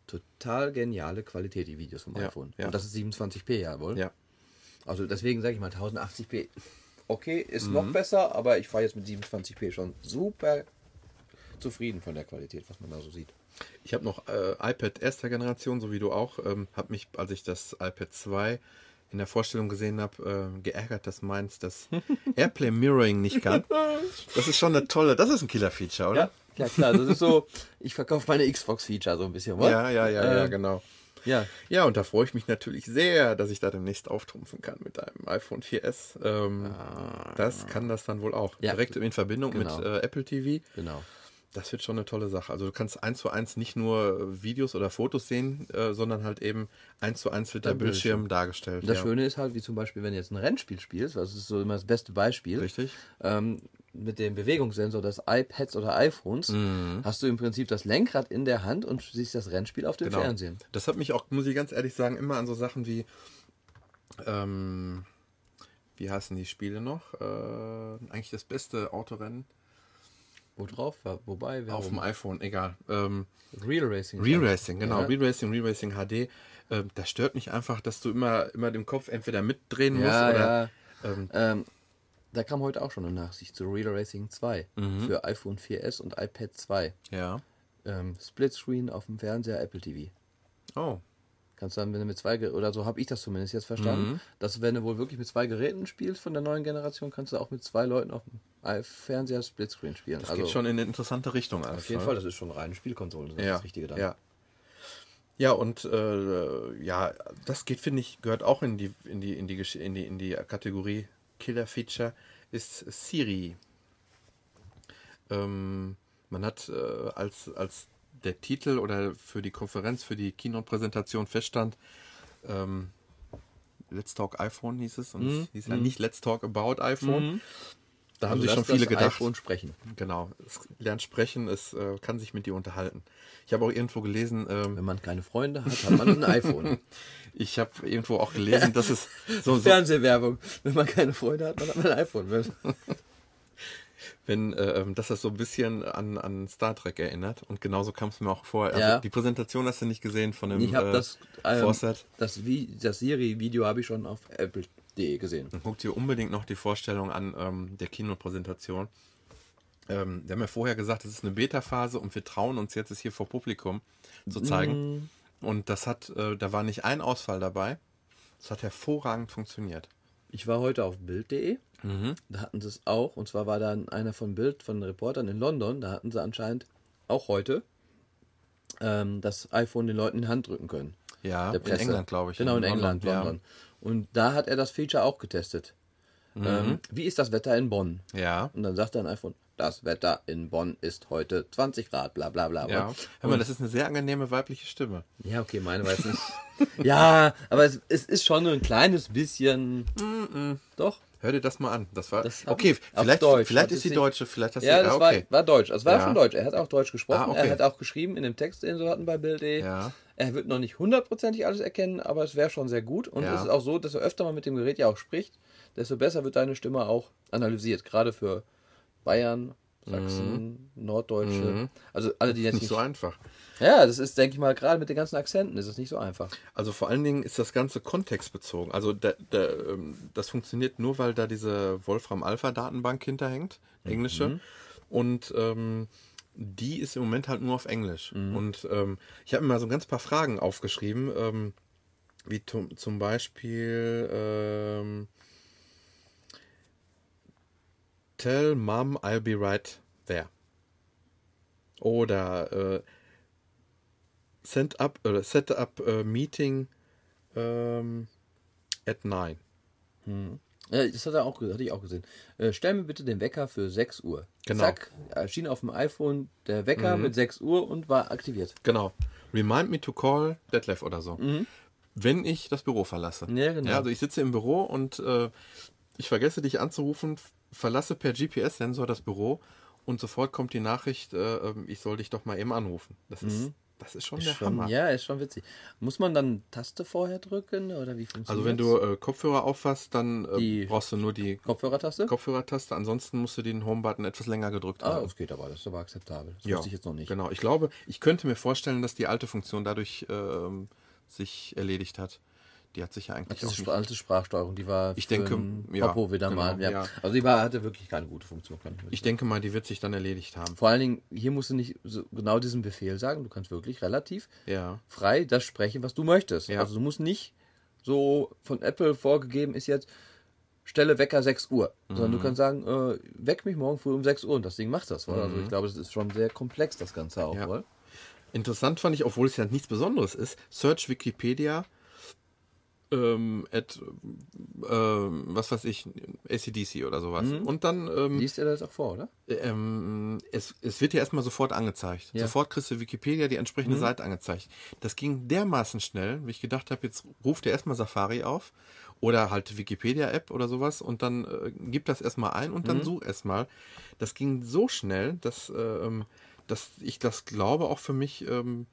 Total geniale Qualität, die Videos vom Ja, iPhone. ja. Und das ist 27p, jawohl. ja. Also deswegen sage ich mal 1080p. Okay, ist Mhm. noch besser, aber ich fahre jetzt mit 27p schon super zufrieden von der Qualität, was man da so sieht. Ich habe noch äh, iPad erster Generation, so wie du auch. Ähm, habe mich, als ich das iPad 2 in der Vorstellung gesehen habe, äh, geärgert, dass meins das [laughs] Airplay Mirroring nicht kann. Das ist schon eine tolle, das ist ein Killer-Feature, oder? Ja, klar, das ist so, ich verkaufe meine Xbox-Feature so ein bisschen, wa? ja, ja, ja, ja, Ähm, genau. Ja, Ja, und da freue ich mich natürlich sehr, dass ich da demnächst auftrumpfen kann mit einem iPhone 4S. Ähm, Das kann das dann wohl auch. Ah. Ja, Direkt in Verbindung genau. mit äh, Apple TV. genau. Das wird schon eine tolle Sache. Also du kannst eins zu eins nicht nur äh, Videos oder Fotos sehen, äh, sondern halt eben eins zu eins wird der Der Bildschirm, Bildschirm. dargestellt. Und das ja. Schöne ist halt, wie zum Beispiel, wenn du jetzt ein Rennspiel spielst, das ist so immer das beste Beispiel. Richtig. Ähm, mit dem Bewegungssensor des iPads oder iPhones Mhm. hast du im Prinzip das Lenkrad in der Hand und siehst das Rennspiel auf dem Genau. Fernsehen. Das hat mich auch, muss ich ganz ehrlich sagen, immer an so Sachen wie, ähm, wie heißen die Spiele noch? Äh, eigentlich das beste Autorennen Wo drauf war? Wobei, auf dem iPhone, egal. Ähm, Real Racing. Real Racing, genau. Ja. Real Racing, Real Racing HD. Ähm, das stört mich einfach, dass du immer, immer den Kopf entweder mitdrehen musst Ja, oder. ja. Ähm, Ähm, da kam heute auch schon eine Nachsicht zu Real Racing 2 Mhm. für iPhone 4S und iPad 2. ja. Ähm, Splitscreen auf dem Fernseher Apple TV. Oh. Kannst dann, wenn du mit zwei oder so habe ich das zumindest jetzt verstanden, Mhm. dass wenn du wohl wirklich mit zwei Geräten spielst von der neuen Generation, kannst du auch mit zwei Leuten auf dem Fernseher Splitscreen spielen. Das also geht schon in eine interessante Richtung. auf jeden Fall, das ist schon reine Spielkonsole, das ist Ja, das Richtige dann. ja. Ja, und äh, ja, das geht, finde ich, gehört auch in die, in die, in die, in die, in die Kategorie Killer Feature, ist Siri. Ähm, man hat äh, als, als der Titel oder für die Konferenz, für die Keynote-Präsentation feststand, ähm, Let's Talk iPhone hieß es und es hieß ja nicht Let's Talk About iPhone. Da haben Also sich schon lass viele das gedacht. iPhone sprechen. Genau, es lernt sprechen, es äh, kann sich mit dir unterhalten. Ich habe auch irgendwo gelesen, ähm, Wenn man keine Freunde hat, hat man ein iPhone. [laughs] ich habe irgendwo auch gelesen, dass es [laughs] so, so Fernsehwerbung. Wenn man keine Freunde hat, dann hat man ein iPhone. [laughs] wenn, äh, ähm, dass das so ein bisschen an, an Star Trek erinnert. Und genauso kam es mir auch vor. Also Ja. die Präsentation hast du nicht gesehen von dem Ich habe äh, das, ähm, das, das Siri-Video habe ich schon auf Apple.de gesehen. Dann guck dir unbedingt noch die Vorstellung an ähm, der Kinopräsentation. Ähm, wir haben ja vorher gesagt, es ist eine Beta-Phase und wir trauen uns jetzt, es hier vor Publikum zu zeigen. Mm. Und das hat, äh, da war nicht ein Ausfall dabei. Es hat hervorragend funktioniert. Ich war heute auf Bild.de. Da hatten sie es auch. Und zwar war dann einer von Bild, von den Reportern in London. Da hatten sie anscheinend auch heute ähm, das iPhone den Leuten in die Hand drücken können. Ja, der in. England, glaube ich. Genau, in, In England, London, ja. Und da hat er das Feature auch getestet. Mhm. Ähm, wie ist das Wetter in Bonn? Ja. Und dann sagt er ein iPhone, das Wetter in Bonn ist heute 20 Grad, bla bla bla. Ja. Hör mal, das ist eine sehr angenehme weibliche Stimme. Ja, okay, meine weiß nicht. [laughs] ja, aber es, es ist schon ein kleines bisschen. Doch. Hör dir das mal an. Das war Das okay. Vielleicht, Deutsch. vielleicht ist die deutsche. Vielleicht hast Ja, du das ah, okay. war, war Deutsch. Es war Ja. schon Deutsch. Er hat auch Deutsch gesprochen. Ah, okay. Er hat auch geschrieben in dem Text, den sie hatten bei Bild.de. Ja. Er wird noch nicht hundertprozentig alles erkennen, aber es wäre schon sehr gut. Und Ja. es ist auch so, dass er öfter mal mit dem Gerät ja auch spricht, desto besser wird deine Stimme auch analysiert. Gerade für Bayern, Sachsen, Norddeutsche. Also alle, die jetzt Mhm. nicht nicht. so einfach. ja, das ist, denke ich mal, gerade mit den ganzen Akzenten ist es nicht so einfach. Also vor allen Dingen ist das Ganze kontextbezogen. Also der, der, ähm, das funktioniert nur, weil da diese Wolfram-Alpha-Datenbank hinterhängt, englische. Und ähm, die ist im Moment halt nur auf Englisch. Und ähm, ich habe mir mal so ein ganz paar Fragen aufgeschrieben, ähm, wie zum, zum Beispiel ähm, Tell Mom I'll be right there. Oder äh, send up, äh, set up a meeting ähm, at 9. Ja, das hat er auch, hatte ich auch gesehen. Äh, stell mir bitte den Wecker für 6 Uhr. Genau. Zack, erschien auf dem iPhone der Wecker mit 6 Uhr und war aktiviert. Genau. Remind me to call Detlef oder so. Wenn ich das Büro verlasse. Ja, genau. also ich sitze im Büro und äh, ich vergesse dich anzurufen, verlasse per GPS-Sensor das Büro und sofort kommt die Nachricht, äh, ähm, ich soll dich doch mal eben anrufen. Das ist, das ist schon der Schon, Hammer. ja, ist schon witzig. Muss man dann Taste vorher drücken oder wie funktioniert Also wenn du äh, Kopfhörer auffasst, dann äh, brauchst du nur die Kopfhörertaste? Kopfhörertaste. Ansonsten musst du den Home-Button etwas länger gedrückt ah, haben. das geht aber, das ist aber akzeptabel. Das Ja, wusste ich jetzt noch nicht. Genau, ich glaube, ich könnte mir vorstellen, dass die alte Funktion dadurch ähm, sich erledigt hat. Die hat sich ja eigentlich Diese auch alte Sprachsteuerung, die war Ich denke, ja, Popo wieder genau, mal. Ja. ja. Also die war, hatte wirklich keine gute Funktion. Ich Ich denke mal, die wird sich dann erledigt haben. Vor allen Dingen, hier musst du nicht so genau diesen Befehl sagen. Du kannst wirklich relativ Ja. frei das sprechen, was du möchtest. Also du musst nicht so von Apple vorgegeben ist jetzt, stelle Wecker 6 Uhr. Sondern Mhm. du kannst sagen, äh, weck mich morgen früh um 6 Uhr und das Ding macht das. Wohl. Also ich glaube, das ist schon sehr komplex, das Ganze auch. Mhm. Ja. Interessant fand ich, obwohl es ja nichts Besonderes ist, Search Wikipedia ähm, at, ähm, was weiß ich, ACDC oder sowas. Mhm. Und dann, ähm, Liest er das auch vor, oder? ähm, es, es wird ja erstmal sofort angezeigt. Ja. Mhm. Sofort kriegst du Wikipedia die entsprechende Seite angezeigt. Das ging dermaßen schnell, wie ich gedacht habe, jetzt ruft er erstmal Safari auf oder halt Wikipedia-App oder sowas und dann äh, gib das erstmal ein und dann Mhm. such erstmal. Das ging so schnell, dass, ähm, dass ich das glaube auch für mich. Ähm,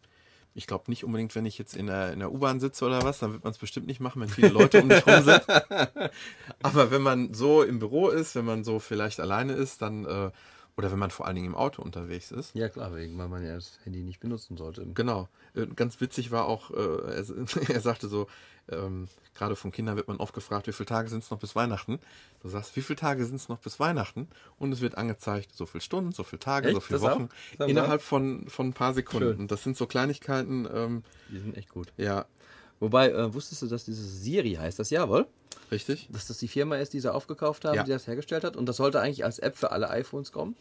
ich glaube nicht unbedingt, wenn ich jetzt in der, in der U-Bahn sitze oder was, dann wird man es bestimmt nicht machen, wenn viele Leute um dich rum sind. [laughs] Aber wenn man so im Büro ist, wenn man so vielleicht alleine ist, dann, äh, oder wenn man vor allen Dingen im Auto unterwegs ist. Ja, klar, wegen, weil man ja das Handy nicht benutzen sollte. Genau. Äh, Ganz witzig war auch, äh, er, [laughs] er sagte so, ähm, gerade von Kindern wird man oft gefragt, wie viele Tage sind es noch bis Weihnachten? Du sagst, wie viele Tage sind es noch bis Weihnachten? Und es wird angezeigt, so viele Stunden, so viele Tage, Echt? so viele Das? Wochen, innerhalb von, von ein paar Sekunden. Schön. Das sind so Kleinigkeiten, ähm, Die sind echt gut. ja, Wobei, äh, wusstest du, dass dieses Siri heißt das? Jawohl. richtig? Dass das die Firma ist, die sie aufgekauft haben, Ja. die das hergestellt hat. Und das sollte eigentlich als App für alle iPhones kommen.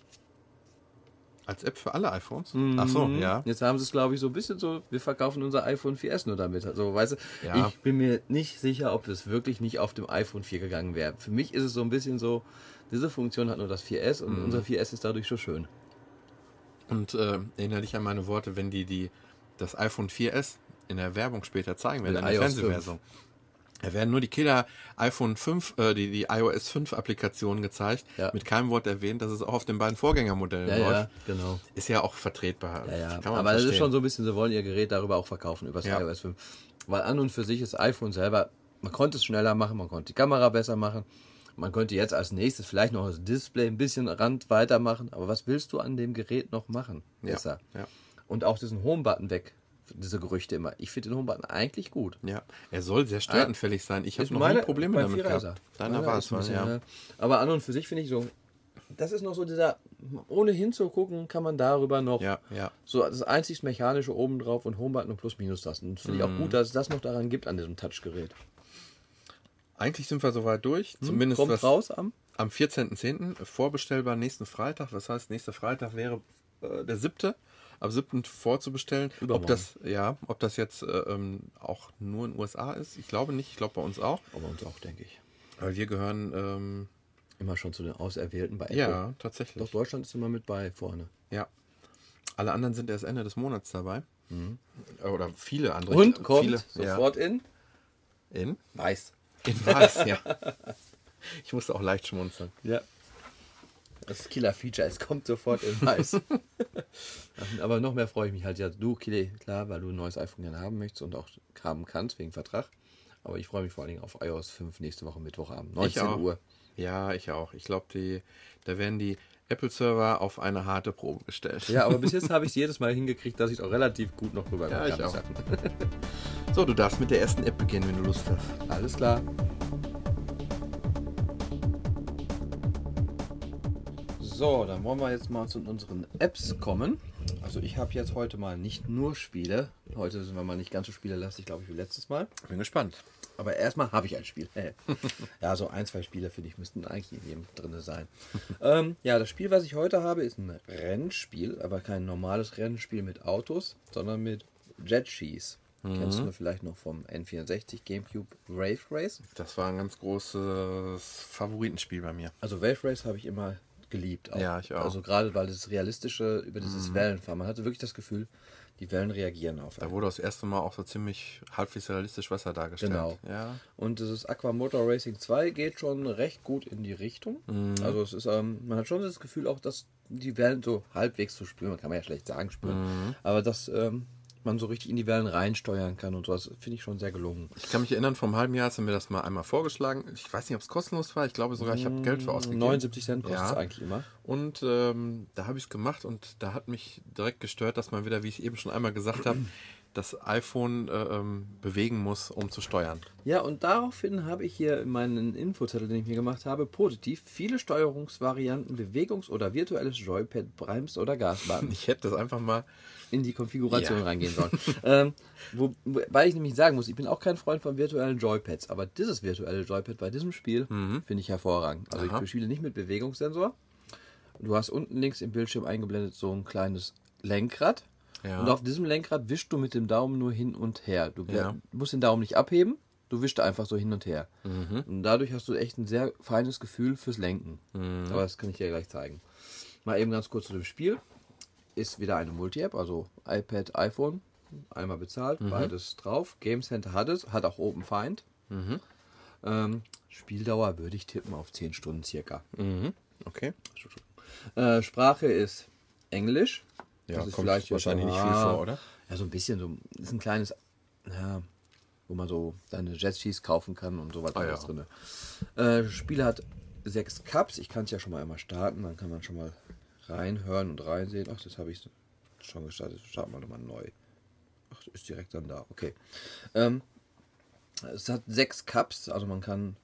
Als App für alle iPhones? Ach so, Mhm. ja. Jetzt haben sie es, glaube ich, so ein bisschen so, wir verkaufen unser iPhone 4S nur damit. Also, weißt du, Ja. ich bin mir nicht sicher, ob es wirklich nicht auf dem iPhone 4 gegangen wäre. Für mich ist es so ein bisschen so, diese Funktion hat nur das 4S Mhm. und unser 4S ist dadurch so schön. Und äh, erinnere dich an meine Worte, wenn die, die das iPhone 4S in der Werbung später zeigen werden, in der Fernsehversion. Da werden nur die Killer iPhone 5, äh, die, die iOS 5 Applikationen gezeigt, Ja. mit keinem Wort erwähnt, dass es auch auf den beiden Vorgängermodellen Ja, läuft. ja, genau. Ist ja auch vertretbar. Ja, ja. Aber das ist verstehen. schon so ein bisschen, sie wollen ihr Gerät darüber auch verkaufen, über das Ja. iOS 5. Weil an und für sich ist iPhone selber, man konnte es schneller machen, man konnte die Kamera besser machen. Man könnte jetzt als nächstes vielleicht noch das Display ein bisschen Rand weitermachen. Aber was willst du an dem Gerät noch machen? Ja, Besser. ja. Und auch diesen Home-Button weg. Diese Gerüchte immer. Ich finde den Home-Button eigentlich gut. Ja, er soll sehr störanfällig sein. Ich habe noch meine- nie Probleme damit gehabt. er. Deiner war es mal, ja. äh, Aber an und für sich finde ich so, das ist noch so dieser, ohne hinzugucken, kann man darüber noch Ja, ja. so das einzig Mechanische obendrauf und Homebutton und Plus-Minus-Tasten. Finde ich Mhm. auch gut, dass es das noch daran gibt an diesem Touchgerät. Eigentlich sind wir soweit durch. Zumindest Kommt was raus am? am 14.10. vorbestellbar nächsten Freitag. Was heißt, nächster Freitag wäre äh, der siebte. Ab 7. vorzubestellen. Ob Übermorgen. das, ja, ob das jetzt äh, ähm, auch nur in den USA ist, ich glaube nicht. Ich glaube bei uns auch. Aber uns auch, denke ich. Weil wir gehören, ähm, Immer schon zu den Auserwählten bei Apple. ja, tatsächlich. Doch, Deutschland ist immer mit bei vorne. Ja. Alle anderen sind erst Ende des Monats dabei. Äh, Oder viele andere. Mhm. Und viele, kommt sofort in Ja. In? weiß. In weiß, ja. [laughs] Ich musste auch leicht schmunzeln. Ja. Das Killer-Feature, es kommt sofort in weiß. [laughs] Aber noch mehr freue ich mich halt. Ja, du, Kille, klar, weil du ein neues iPhone gerne haben möchtest und auch haben kannst wegen Vertrag. Aber ich freue mich vor allen Dingen auf iOS 5 nächste Woche Mittwochabend, 19 auch. Uhr. Ja, ich auch. Ich glaube, da werden die Apple-Server auf eine harte Probe gestellt. Ja, aber bis jetzt [laughs] habe ich es jedes Mal hingekriegt, dass ich auch relativ gut noch rüber Ja, ich auch. [laughs] So, du darfst mit der ersten App beginnen, wenn du Lust hast. Alles klar. So, dann wollen wir jetzt mal zu unseren Apps kommen. Also ich habe jetzt heute mal nicht nur Spiele. Heute sind wir mal nicht ganz so spielelastig, glaube ich, wie letztes Mal. Bin gespannt. Aber erstmal habe ich ein Spiel. [laughs] ja, so ein, zwei Spiele, finde ich, müssten eigentlich in jedem drin sein. [laughs] ähm, ja, das Spiel, was ich heute habe, ist ein Rennspiel, aber kein normales Rennspiel mit Autos, sondern mit Jet Skis. Kennst du vielleicht noch vom N64 GameCube Wave Race? Das war ein ganz großes Favoritenspiel bei mir. Also Wave Race habe ich immer geliebt. Ja, ich auch. Mhm. Also gerade weil das Realistische über dieses Wellenfahren, man hatte wirklich das Gefühl, die Wellen reagieren auf Da einen. wurde das erste Mal auch so ziemlich halbwegs realistisch Wasser dargestellt. Genau. Ja. Und dieses Aqua Motor Racing 2 geht schon recht gut in die Richtung. Mhm. Also es ist, ähm, man hat schon das Gefühl auch, dass die Wellen so halbwegs zu spüren, man kann man ja schlecht sagen spüren, Mhm. aber dass ähm, man so richtig in die Wellen reinsteuern kann und so, das finde ich schon sehr gelungen. Ich kann mich erinnern, vor einem halben Jahr hast du mir das mal einmal vorgeschlagen. Ich weiß nicht, ob es kostenlos war. Ich glaube sogar, ich habe Geld für ausgegeben. 79 Cent kostet es Ja. eigentlich immer. Und ähm, da habe ich es gemacht und da hat mich direkt gestört, dass man wieder, wie ich eben schon einmal gesagt habe, das iPhone äh, ähm, bewegen muss, um zu steuern. Ja, und daraufhin habe ich hier in meinen Infozettel, den ich mir gemacht habe, positiv viele Steuerungsvarianten, Bewegungs- oder virtuelles Joypad, Brems- oder Gasbahn [laughs] Ich hätte das einfach mal. in die Konfiguration Ja. reingehen sollen. [laughs] ähm, wo, wobei ich nämlich sagen muss, ich bin auch kein Freund von virtuellen Joypads, aber dieses virtuelle Joypad bei diesem Spiel finde ich hervorragend. Also Mhm. Aha. ich spiele nicht mit Bewegungssensor. Du hast unten links im Bildschirm eingeblendet so ein kleines Lenkrad. Ja. Und auf diesem Lenkrad wischst du mit dem Daumen nur hin und her. Du Ja. musst den Daumen nicht abheben, du wischst einfach so hin und her. Mhm. Und dadurch hast du echt ein sehr feines Gefühl fürs Lenken. Mhm. Aber das kann ich dir gleich zeigen. Mal eben ganz kurz zu dem Spiel. Ist wieder eine Multi-App, also iPad, iPhone. Einmal bezahlt, Mhm. beides drauf. Game Center hat es, hat auch Open Find. Mhm. Ähm, Spieldauer würde ich tippen auf 10 Stunden circa. Mhm. Okay. Äh, Sprache ist Englisch. Ja, Das ist kommt vielleicht wahrscheinlich jetzt- nicht viel ah, vor, oder? Ja, so ein bisschen. So, ist ein kleines, ja, wo man so seine Jet-Skis kaufen kann und so weiter Ah, ja. drin. Äh, das Spiel hat sechs Cups. Ich kann es ja schon mal einmal starten. Dann kann man schon mal reinhören und reinsehen. Ach, das habe ich schon gestartet. Starten wir nochmal neu. Ach, ist direkt dann da. Okay. Ähm, es hat sechs Cups. Also man kann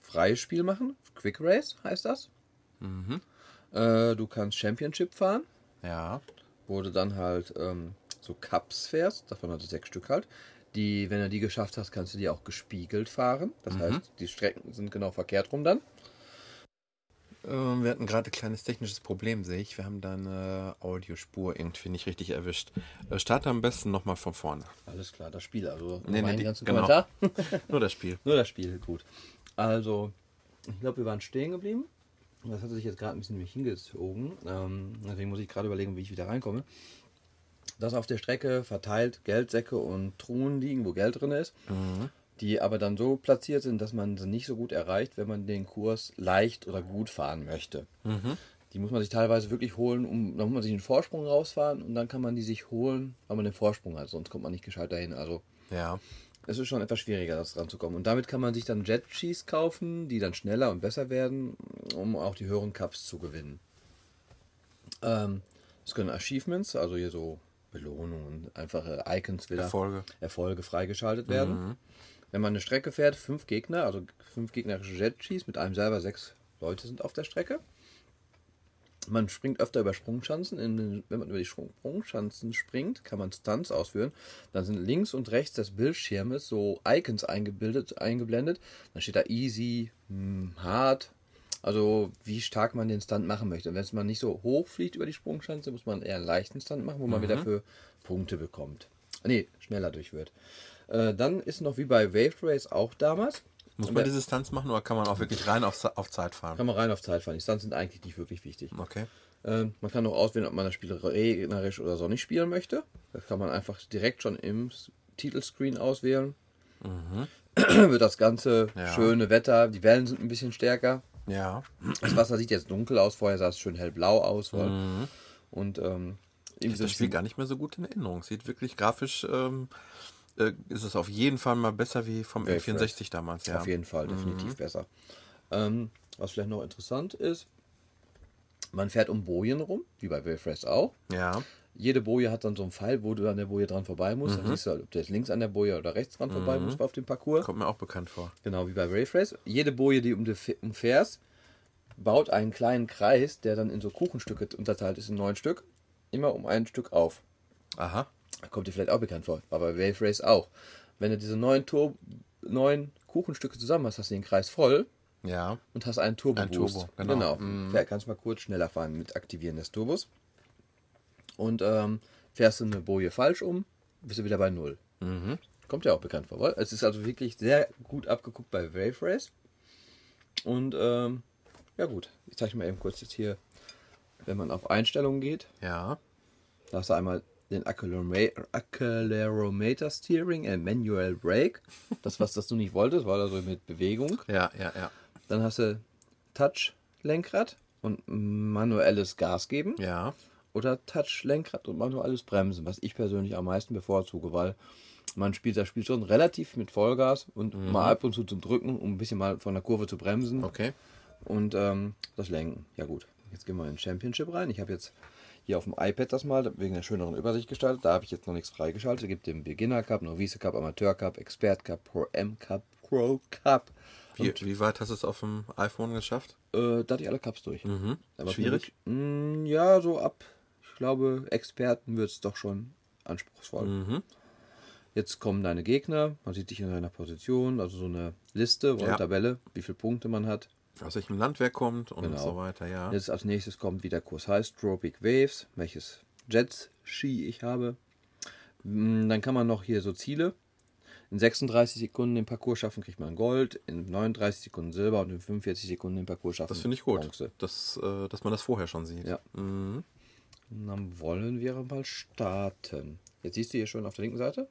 freies Spiel machen. Quick Race heißt das. Mhm. Äh, du kannst Championship fahren Ja. Wo du dann halt ähm, so Cups fährst, davon hat es sechs Stück halt. Die, wenn du die geschafft hast, kannst du die auch gespiegelt fahren. Das heißt, die Strecken sind genau verkehrt rum dann. Ähm, wir hatten gerade ein kleines technisches Problem, sehe ich. Wir haben da eine Audiospur irgendwie nicht richtig erwischt. Äh, starte am besten nochmal von vorne. Alles klar, das Spiel, also Nee, nee, die- ganzen genau. Kommentar. [laughs] Nur das Spiel. Nur das Spiel, gut. Also, ich glaube, wir waren stehen geblieben. Das hat sich jetzt gerade ein bisschen nämlich hingezogen. Ähm, deswegen muss ich gerade überlegen, wie ich wieder reinkomme. Dass auf der Strecke verteilt Geldsäcke und Truhen liegen, wo Geld drin ist, die aber dann so platziert sind, dass man sie nicht so gut erreicht, wenn man den Kurs leicht oder gut fahren möchte. Die muss man sich teilweise wirklich holen, um, dann muss man sich einen Vorsprung rausfahren und dann kann man die sich holen, weil man den Vorsprung hat, sonst kommt man nicht gescheit dahin. Also Ja. Es ist schon etwas schwieriger, das ranzukommen. Und damit kann man sich dann Jet Skis kaufen, die dann schneller und besser werden, um auch die höheren Cups zu gewinnen. Ähm, es können Achievements, also hier so Belohnungen, einfache Icons wieder, Erfolge. Erfolge freigeschaltet werden. Wenn man eine Strecke fährt, fünf Gegner, also fünf gegnerische Jet Skis, mit einem selber sechs Leute sind auf der Strecke. Man springt öfter über Sprungschanzen. In, wenn man über die Sprungschanzen springt, kann man Stunts ausführen. Dann sind links und rechts des Bildschirmes so Icons eingebildet, eingeblendet. Dann steht da easy, hm, hard. Also wie stark man den Stunt machen möchte. Wenn es mal nicht so hoch fliegt über die Sprungschanze, muss man eher einen leichten Stunt machen, wo man wieder für Punkte bekommt. Nee, schneller durch wird. Äh, dann ist noch wie bei Wave Race auch damals. Muss man diese Stunts machen oder kann man auch wirklich rein auf, auf Zeit fahren? Kann man rein auf Zeit fahren. Die Stunts sind eigentlich nicht wirklich wichtig. Okay. Ähm, man kann auch auswählen, ob man das Spiel regnerisch oder sonnig spielen möchte. Das kann man einfach direkt schon im Titelscreen auswählen. [clears throat] Wird das ganze Ja. schöne Wetter, die Wellen sind ein bisschen stärker. Ja. Das Wasser sieht jetzt dunkel aus, vorher sah es schön hellblau aus. voll. Und ähm, so Das Spiel gar nicht mehr so gut in Erinnerung. Sieht wirklich grafisch, ähm, äh, ist es auf jeden Fall mal besser wie vom Wave N64 damals. Ja. Auf jeden Fall, definitiv besser. Ähm, was vielleicht noch interessant ist, man fährt um Bojen rum, wie bei Wave Race auch. Ja. Jede Boje hat dann so einen Pfeil, wo du an der Boje dran vorbei musst. Dann siehst du, halt, ob du jetzt links an der Boje oder rechts dran vorbei musst auf dem Parcours. Kommt mir auch bekannt vor. Genau wie bei Wave Race. Jede Boje, die um du umfährst, baut einen kleinen Kreis, der dann in so Kuchenstücke unterteilt ist, in neun Stück. Immer um ein Stück auf. Aha. Kommt dir vielleicht auch bekannt vor. War bei Wave Race auch. Wenn du diese neun, Tur neun Kuchenstücke zusammen hast, hast du den Kreis voll Ja. und hast einen Turbo Ein. Turbo, genau. genau. Fähr- Kannst mal kurz schneller fahren mit Aktivieren des Turbos. Und ähm, fährst du eine Boje falsch um, bist du wieder bei Null. Mhm. Kommt ja auch bekannt vor. Es ist also wirklich sehr gut abgeguckt bei Wave Race. Und ähm, ja gut, ich zeige mal eben kurz jetzt hier, wenn man auf Einstellungen geht, Ja. da hast du einmal den Accelerometer Steering and Manual Brake. Das, was das du nicht wolltest, war also mit Bewegung. [laughs] Ja, ja, ja. Dann hast du Touch-Lenkrad und manuelles Gas geben. Ja. Oder Touch-Lenkrad und manuelles Bremsen, was ich persönlich am meisten bevorzuge, weil man spielt das Spiel schon relativ mit Vollgas und mal ab und zu zum Drücken, um ein bisschen mal von der Kurve zu bremsen. Okay. Und ähm, das Lenken. Ja gut, jetzt gehen wir in Championship rein. Ich habe jetzt hier auf dem iPad das mal wegen der schöneren Übersicht gestaltet. Da habe ich jetzt noch nichts freigeschaltet. Es gibt den Beginner Cup, Novice Cup, Amateur Cup, Expert Cup, Pro M Cup, Pro Cup. Wie, wie weit hast du es auf dem iPhone geschafft? Äh, da hatte ich alle Cups durch. Mhm. Aber Schwierig? mh, ja, so ab, ich glaube, Experten wird es doch schon anspruchsvoll. Mhm. Jetzt kommen deine Gegner, man sieht dich in deiner Position, also so eine Liste oder Ja. Tabelle, wie viele Punkte man hat. Aus welchem Land wer kommt und Genau. so weiter, ja. Jetzt als nächstes kommt, wie der Kurs heißt, Tropic Waves, welches Jet-Ski ich habe. Mm, Dann kann man noch hier so Ziele. In 36 Sekunden den Parcours schaffen, kriegt man Gold, in 39 Sekunden Silber und in 45 Sekunden den Parcours schaffen. Das finde ich gut, Bronze. dass, äh, dass man das vorher schon sieht. Ja. Mhm. Dann wollen wir mal starten. Jetzt siehst du hier schon auf der linken Seite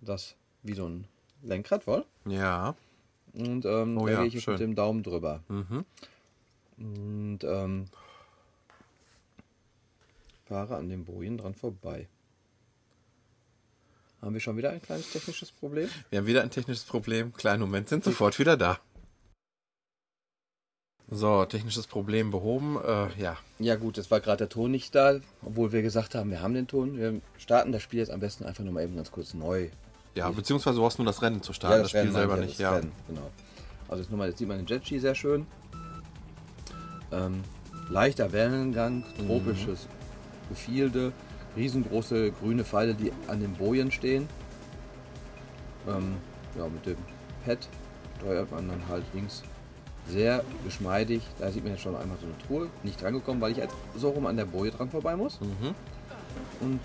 das wie so ein Lenkrad voll. Ja. Und ähm, Oh da ja, gehe ich jetzt schön. mit dem Daumen drüber. Mhm. Und ähm, fahre an den Bojen dran vorbei. Haben wir schon wieder ein kleines technisches Problem? Wir haben wieder ein technisches Problem. Kleinen Moment, sind sofort wieder da. So, technisches Problem behoben. Äh, ja, Ja gut, es war gerade der Ton nicht da, obwohl wir gesagt haben, wir haben den Ton. Wir starten das Spiel jetzt am besten einfach nur mal eben ganz kurz neu. Ja, beziehungsweise du hast nur das Rennen zu starten, das, Spiel Rennen selber nicht. das Ja. Rennen, genau. Also jetzt, nochmal, jetzt sieht man den Jetski sehr schön. Ähm, leichter Wellengang, Mhm. tropisches Gefilde, riesengroße grüne Pfeile, die an den Bojen stehen. Ähm, ja, mit dem Pad steuert man dann halt links sehr geschmeidig. Da sieht man jetzt schon einmal so eine Truhe. Nicht drangekommen, weil ich jetzt so rum an der Boje dran vorbei muss. Mhm. Und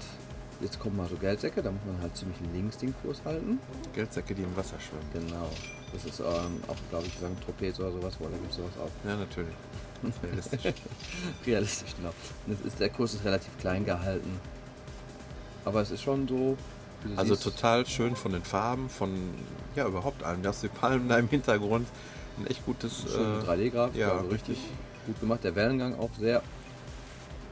jetzt kommen mal so Geldsäcke, da muss man halt ziemlich links den Kurs halten. Geldsäcke, die im Wasser schwimmen. Genau. Das ist ähm, auch, glaube ich, sagen Trapez oder sowas, wo da gibt es sowas auch. Ja, natürlich. [laughs] Realistisch. Realistisch, genau. Es ist, der Kurs ist relativ klein gehalten. Aber es ist schon so. Also siehst, total schön von den Farben, von ja überhaupt allem. Du hast die Palmen da im Hintergrund. Ein echt gutes. Äh, 3D-Grafik, ja, also richtig gut gemacht. Der Wellengang auch sehr.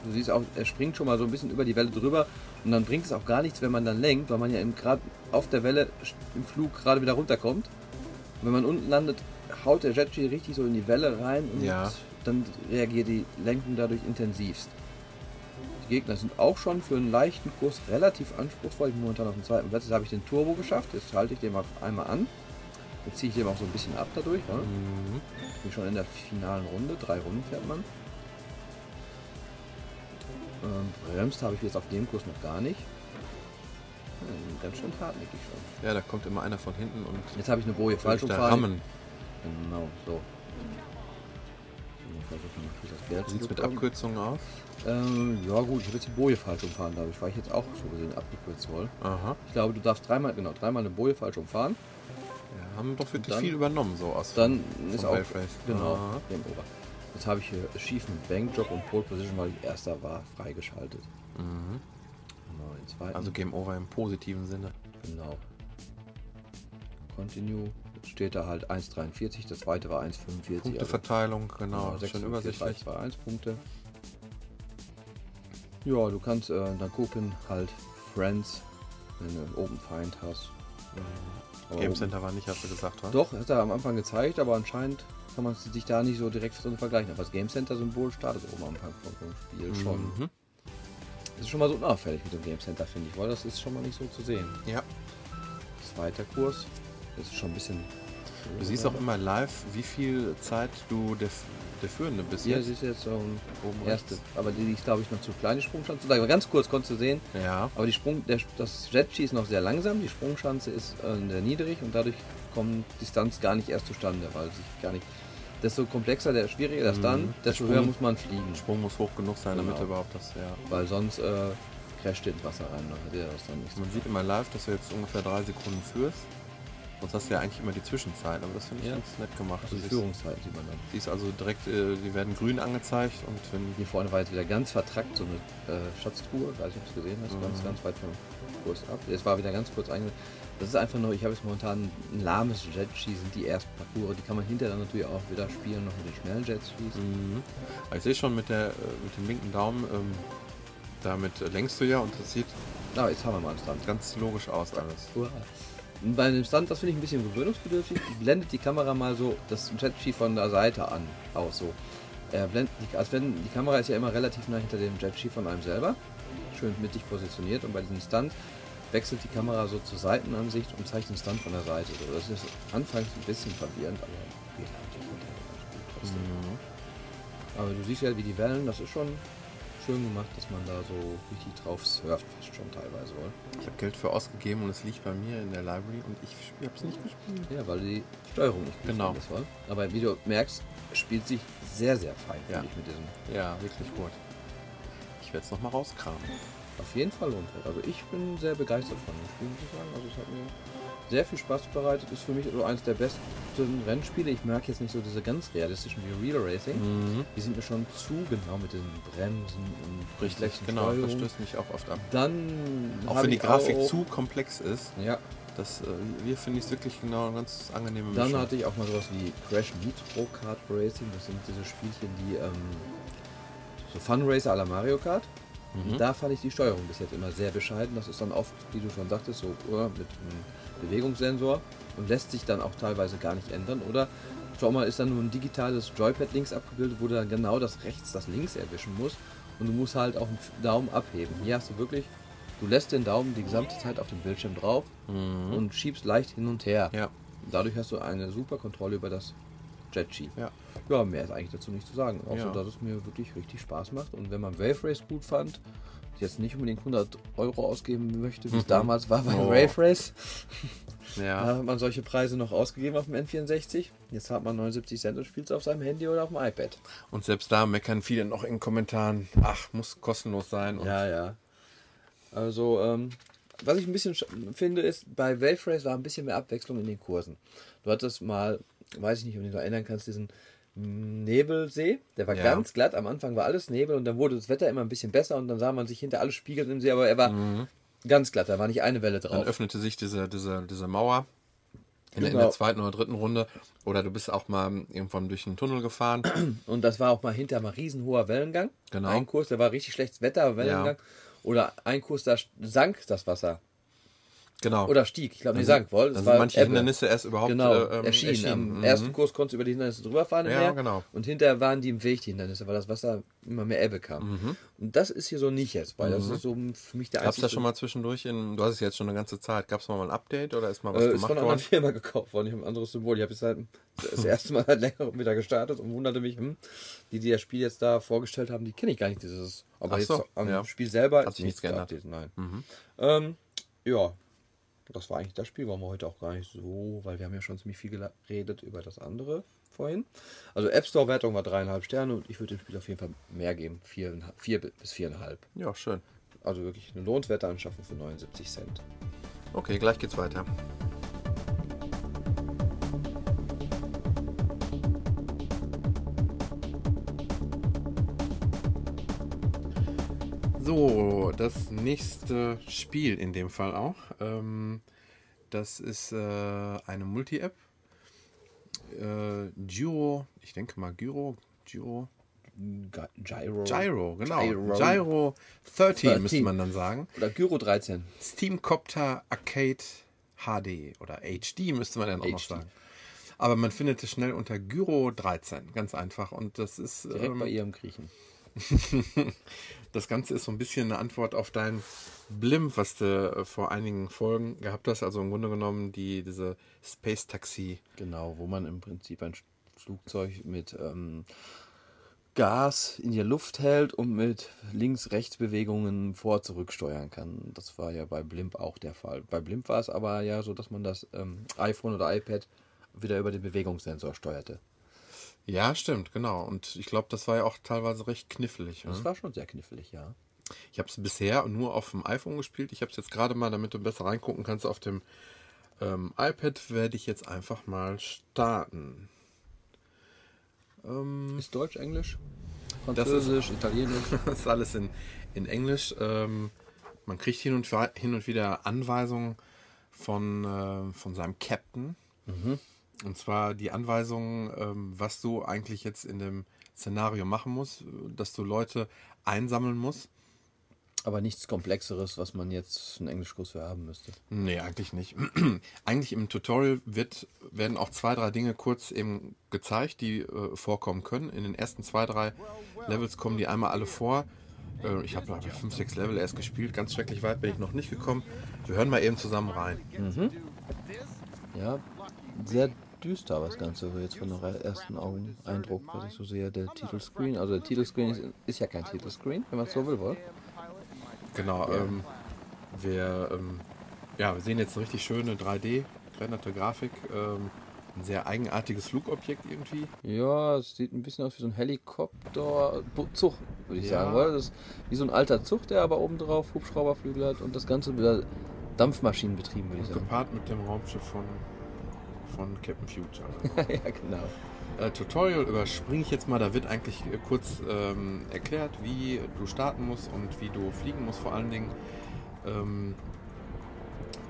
Du siehst auch, er springt schon mal so ein bisschen über die Welle drüber und dann bringt es auch gar nichts, wenn man dann lenkt, weil man ja gerade auf der Welle im Flug gerade wieder runterkommt. Und wenn man unten landet, haut der Jetski richtig so in die Welle rein und Ja. dann reagiert die Lenkung dadurch intensivst. Die Gegner sind auch schon für einen leichten Kurs relativ anspruchsvoll. Ich bin momentan auf dem zweiten Platz. Jetzt habe ich den Turbo geschafft. Jetzt halte ich den mal einmal an. Jetzt ziehe ich den auch so ein bisschen ab dadurch. Ne? mhm. Bin schon in der finalen Runde. Drei Runden fährt man. Ähm, bremst habe ich jetzt auf dem Kurs noch gar nicht. Hm, ganz schön hartnäckig schon. Ja, da kommt immer einer von hinten und Jetzt habe ich eine Boje falsch umfahren. rammen. Genau, so. Wie sieht es mit. Abkürzungen aus? Ähm, ja gut, ich habe jetzt die Boje falsch umfahren, dadurch war ich jetzt auch so gesehen abgekürzt wohl. Aha. Ich glaube, du darfst dreimal, genau, dreimal eine Boje falsch umfahren. Ja, haben doch wirklich Dann- viel übernommen, so aus. Dann ist Vom auch, genau, Aha. Game Over. Jetzt habe ich hier Achievement Bank Job und Pole Position, weil ich erster war, freigeschaltet. Mhm. Genau. Also Game Over im positiven Sinne. Genau. Continue. Jetzt steht da halt 1,43, das zweite war 1,45. Punkteverteilung, genau. also, schön 6,45, übersichtlich. 2, 1 Punkte. Ja, du kannst äh, dann gucken, halt Friends, wenn du einen Open Find hast. Aber Game Center war nicht, hast du gesagt, wa? Doch, hat er am Anfang gezeigt, aber anscheinend kann man sich da nicht so direkt drin vergleichen. Aber das Game Center Symbol startet oben am Anfang vom Spiel schon. Mhm. Das ist schon mal so unauffällig mit dem Game Center, finde ich, weil das ist schon mal nicht so zu sehen. Ja. Zweiter Kurs. Das ist schon ein bisschen. Du siehst auch immer live, wie viel Zeit du der, der Führende bist. Jetzt. siehst jetzt so ein Oben erste. rechts. Aber die ist, glaube ich, noch zu klein, die Sprungschanze. Da ganz kurz konntest du sehen. Ja. Aber die Sprung, der, das Jetski ist noch sehr langsam, die Sprungschanze ist äh, sehr niedrig und dadurch kommt Distanz gar nicht erst zustande, weil sich gar nicht. Desto komplexer, der schwieriger der Mhm. Stand, desto Sprung- höher muss man fliegen. Der Sprung muss hoch genug sein, damit Genau. er überhaupt das, ja. Weil sonst äh, crasht ins Wasser rein. Dann hat er das dann nicht. Man sieht immer live, dass du jetzt ungefähr drei Sekunden führst. Sonst hast du ja eigentlich immer die Zwischenzeit, aber das finde ich Ja. ganz nett gemacht. Also die Führungszeit sieht man dann. Die ist also direkt, äh, die werden grün angezeigt und wenn Hier vorne war jetzt wieder ganz vertrackt so eine äh, Schatztruhe, weiß nicht, ob du es gesehen hast, ganz, Mhm. ganz weit vom Kurs ab. Es war wieder ganz kurz einge. Das ist einfach nur, ich habe jetzt momentan ein lahmes sind die ersten Parcours, die kann man hinterher dann natürlich auch wieder spielen, noch mit den schnellen Jetskis. Mhm. Aber Ich sehe schon mit, der, äh, mit dem linken Daumen, ähm, damit äh, lenkst du ja und das sieht Na, jetzt haben wir mal einen Stand. ganz logisch aus alles. Und Bei dem Stand, das finde ich ein bisschen gewöhnungsbedürftig, blendet die Kamera mal so das Jetski von der Seite an, aus so. Er blendet, die, als wenn, die Kamera ist ja immer relativ nah hinter dem Jetski von einem selber, schön mittig positioniert und bei diesem Stand wechselt die Kamera so zur Seitenansicht und zeigt den Stand von der Seite. So, das ist anfangs ein bisschen verwirrend, aber geht halt ganz gut trotzdem. Mhm. Aber du siehst ja, wie die Wellen, das ist schon schön gemacht, dass man da so richtig drauf surft, fast schon teilweise, oder? Ich habe Geld für ausgegeben und es liegt bei mir in der Library und ich habe es nicht gespielt. Ja, weil die Steuerung nicht gut Genau. war. Aber wie du merkst, spielt sich sehr, sehr fein, Ja. finde ich, mit diesem. Ja, wirklich gut. Ich werde es nochmal rauskramen. Auf jeden Fall lohnt es. Also ich bin sehr begeistert von dem Spiel, muss ich sagen. Also es hat mir sehr viel Spaß bereitet. Ist für mich so eines der besten Rennspiele. Ich mag jetzt nicht so diese ganz realistischen wie Real Racing. Mhm. Die sind mir schon zu genau mit den Bremsen und Richtig, genau. Das stößt mich auch oft ab. Dann Auch wenn die Grafik auch- zu komplex ist, Ja, das, äh, hier finde ich es wirklich genau eine ganz angenehme Dann Mischung. hatte ich auch mal sowas wie Crash Nitro Kart Racing. Das sind diese Spielchen, die ähm, so Fun Racer à la Mario Kart. Mhm. Da fand ich die Steuerung bis jetzt immer sehr bescheiden. Das ist dann oft, wie du schon sagtest, so äh, mit einem Bewegungssensor und lässt sich dann auch teilweise gar nicht ändern. Oder schau mal, ist dann nur ein digitales Joypad links abgebildet, wo du dann genau das rechts, das links erwischen musst. Und du musst halt auch einen Daumen abheben. Hier hast du wirklich, du lässt den Daumen die gesamte Zeit auf dem Bildschirm drauf Mhm. und schiebst leicht hin und her. Ja, Dadurch hast du eine super Kontrolle über das Jetski. ja. Ja, mehr ist eigentlich dazu nicht zu sagen. Außer, Ja. dass es mir wirklich richtig Spaß macht. Und wenn man Wave Race gut fand, jetzt nicht unbedingt 100 Euro ausgeben möchte, wie es Mhm. damals war bei Oh. Wave Race, [laughs] Ja. da hat man solche Preise noch ausgegeben auf dem N64. Jetzt hat man 79 Cent und spielt es auf seinem Handy oder auf dem iPad. Und selbst da meckern viele noch in Kommentaren, ach, muss kostenlos sein. Ja, ja. Also, ähm, was ich ein bisschen sch- finde, ist, bei Wave Race war ein bisschen mehr Abwechslung in den Kursen. Du hattest mal, weiß ich nicht, ob du dich noch erinnern kannst, diesen Nebelsee, der war Ja. ganz glatt. Am Anfang war alles Nebel und dann wurde das Wetter immer ein bisschen besser und dann sah man sich hinter alles spiegeln im See, aber er war ganz glatt, da war nicht eine Welle Dann drauf. öffnete sich diese, diese, diese Mauer in, der- in Genau. der zweiten oder dritten Runde. Oder du bist auch mal irgendwann durch einen Tunnel gefahren. [clears throat] Und das war auch mal hinter mal riesenhoher Wellengang. Genau. Ein Kurs, da war richtig schlechtes Wetter, Wellengang. Oder ein Kurs, da sank das Wasser. Genau. Oder stieg. Ich glaube, die sank wohl. dann sind manche Ebbe. Hindernisse erst überhaupt genau, äh, ähm, erschienen. Am Mhm. ersten Kurs konntest du über die Hindernisse drüber fahren im Ja, Meer. genau. Und hinterher waren die im Weg, die Hindernisse, weil das Wasser immer mehr Ebbe kam. Mhm. Und das ist hier so nicht jetzt, weil das ist so für mich der Gab es da schon mal zwischendurch, in, du hast es jetzt schon eine ganze Zeit, gab es mal ein Update oder ist mal was äh, ist gemacht von einer worden? anderen Firma gekauft worden. Ich habe ein anderes Symbol. Ich habe jetzt halt das erste Mal seit längerem wieder gestartet und wunderte mich, hm, die, die das Spiel jetzt da vorgestellt haben, die kenne ich gar nicht. Dieses, aber Ach jetzt so, am ja. Spiel selber Hat sich nichts geändert. Mhm. geupdatet, Nein. Ähm, ja, das war eigentlich das Spiel, waren wir heute auch gar nicht so, weil wir haben ja schon ziemlich viel geredet über das andere vorhin. Also App Store Wertung war dreieinhalb Sterne und ich würde dem Spiel auf jeden Fall mehr geben, vier, vier bis viereinhalb. Ja, schön. Also wirklich eine lohnenswerte Anschaffung für 79 Cent. Okay, gleich geht's weiter. Das nächste Spiel in dem Fall auch. Ähm, das ist äh, eine Multi-App. Äh, Gyro, ich denke mal Gyro, Gyro. Gyro. Gyro, genau. Gyro. Gyro, 13, 13. müsste man dann sagen. Oder Gyro 13. Steamcopter Arcade HD oder HD müsste man dann auch noch HD. sagen. Aber man findet es schnell unter Gyro 13, ganz einfach. Und das ist Direkt ähm, bei ihrem Griechen. [laughs] das Ganze ist so ein bisschen eine Antwort auf dein Blimp, was du äh, vor einigen Folgen gehabt hast. Also im Grunde genommen die diese Space Taxi. Genau, wo man im Prinzip ein Flugzeug mit ähm, Gas in die Luft hält und mit Links-Rechts-Bewegungen vor zurück steuern kann. Das war ja bei Blimp auch der Fall. Bei Blimp war es aber ja so, dass man das ähm, iPhone oder iPad wieder über den Bewegungssensor steuerte. Ja, stimmt, genau. Und ich glaube, das war ja auch teilweise recht knifflig. Das Ne? war schon sehr knifflig, ja. Ich habe es bisher nur auf dem iPhone gespielt. Ich habe es jetzt gerade mal, damit du besser reingucken kannst, auf dem ähm, iPad werde ich jetzt einfach mal starten. Ähm, Ist Deutsch, Englisch, Das ist- Französisch, Italienisch. [laughs] das ist alles in, in Englisch. Ähm, man kriegt hin und, hin und wieder Anweisungen von, äh, von seinem Captain. Und zwar die Anweisungen, ähm, was du eigentlich jetzt in dem Szenario machen musst, dass du Leute einsammeln musst. Aber nichts Komplexeres, was man jetzt einen Englischkurs für haben müsste. Nee, eigentlich nicht. [clears throat] eigentlich im Tutorial wird, werden auch zwei, drei Dinge kurz eben gezeigt, die äh, vorkommen können. In den ersten zwei, drei Levels kommen die einmal alle vor. Äh, ich habe fünf, sechs Level erst gespielt. Ganz schrecklich weit bin ich noch nicht gekommen. Wir hören mal eben zusammen rein. Ja, sehr düster aber das Ganze, so jetzt von der ersten Augen Eindruck, was ich so sehe. Der Titelscreen, also der Titelscreen ist, ist ja kein Titelscreen, wenn man es so will, wohl. Genau. Ähm, wir, ähm, ja, wir sehen jetzt eine richtig schöne 3D, gerenderte Grafik. Ähm, ein sehr eigenartiges Flugobjekt irgendwie. Ja, es sieht ein bisschen aus wie so ein Helikopter, Bu- Zug, würde ich Ja. sagen, oder? Das ist wie so ein alter Zug, der aber obendrauf Hubschrauberflügel hat und das Ganze wieder Dampfmaschinen betrieben, würde ich sagen. Gepaart mit dem Raumschiff von, von Captain Future. [laughs] ja, genau. Äh, Tutorial überspringe ich jetzt mal. Da wird eigentlich äh, kurz ähm, erklärt, wie du starten musst und wie du fliegen musst. Vor allen Dingen, ähm,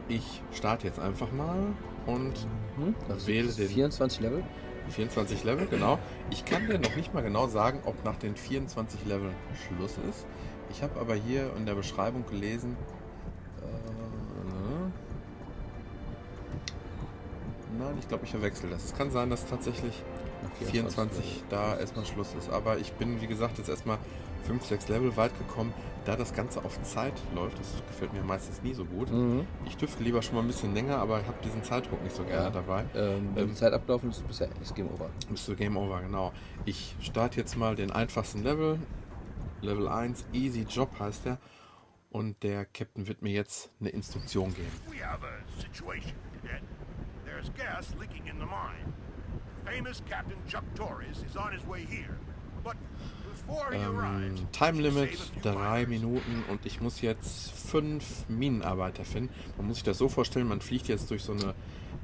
ich starte jetzt einfach mal und Hm? Das Wähle den- 24 Level. 24 Level, genau. Ich kann dir noch nicht mal genau sagen, ob nach den 24 Leveln Schluss ist. Ich habe aber hier in der Beschreibung gelesen, nein, ich glaube, ich verwechsel das. Es kann sein, dass tatsächlich Nach 24 da erstmal Schluss ist. Aber ich bin, wie gesagt, jetzt erstmal 5, 6 Level weit gekommen. Da das Ganze auf Zeit läuft, das gefällt mir meistens nie so gut. Mhm. Ich dürfte lieber schon mal ein bisschen länger, aber ich habe diesen Zeitdruck nicht so gerne Ja. dabei. Ähm, wenn Ähm, die Zeit abgelaufen ist, bisher ist Game Over. Bist du Game Over, genau. Ich starte jetzt mal den einfachsten Level. Level 1, Easy Job heißt der. Und der Captain wird mir jetzt eine Instruktion geben. We have a situation. There's gas leaking in the mine. Famous Captain Chuck Torres is on his way here. But before he Ähm, arrives, Time Limit save a few drei miners. Minuten und ich muss jetzt fünf Minenarbeiter finden. Man muss sich das so vorstellen, man fliegt jetzt durch so eine,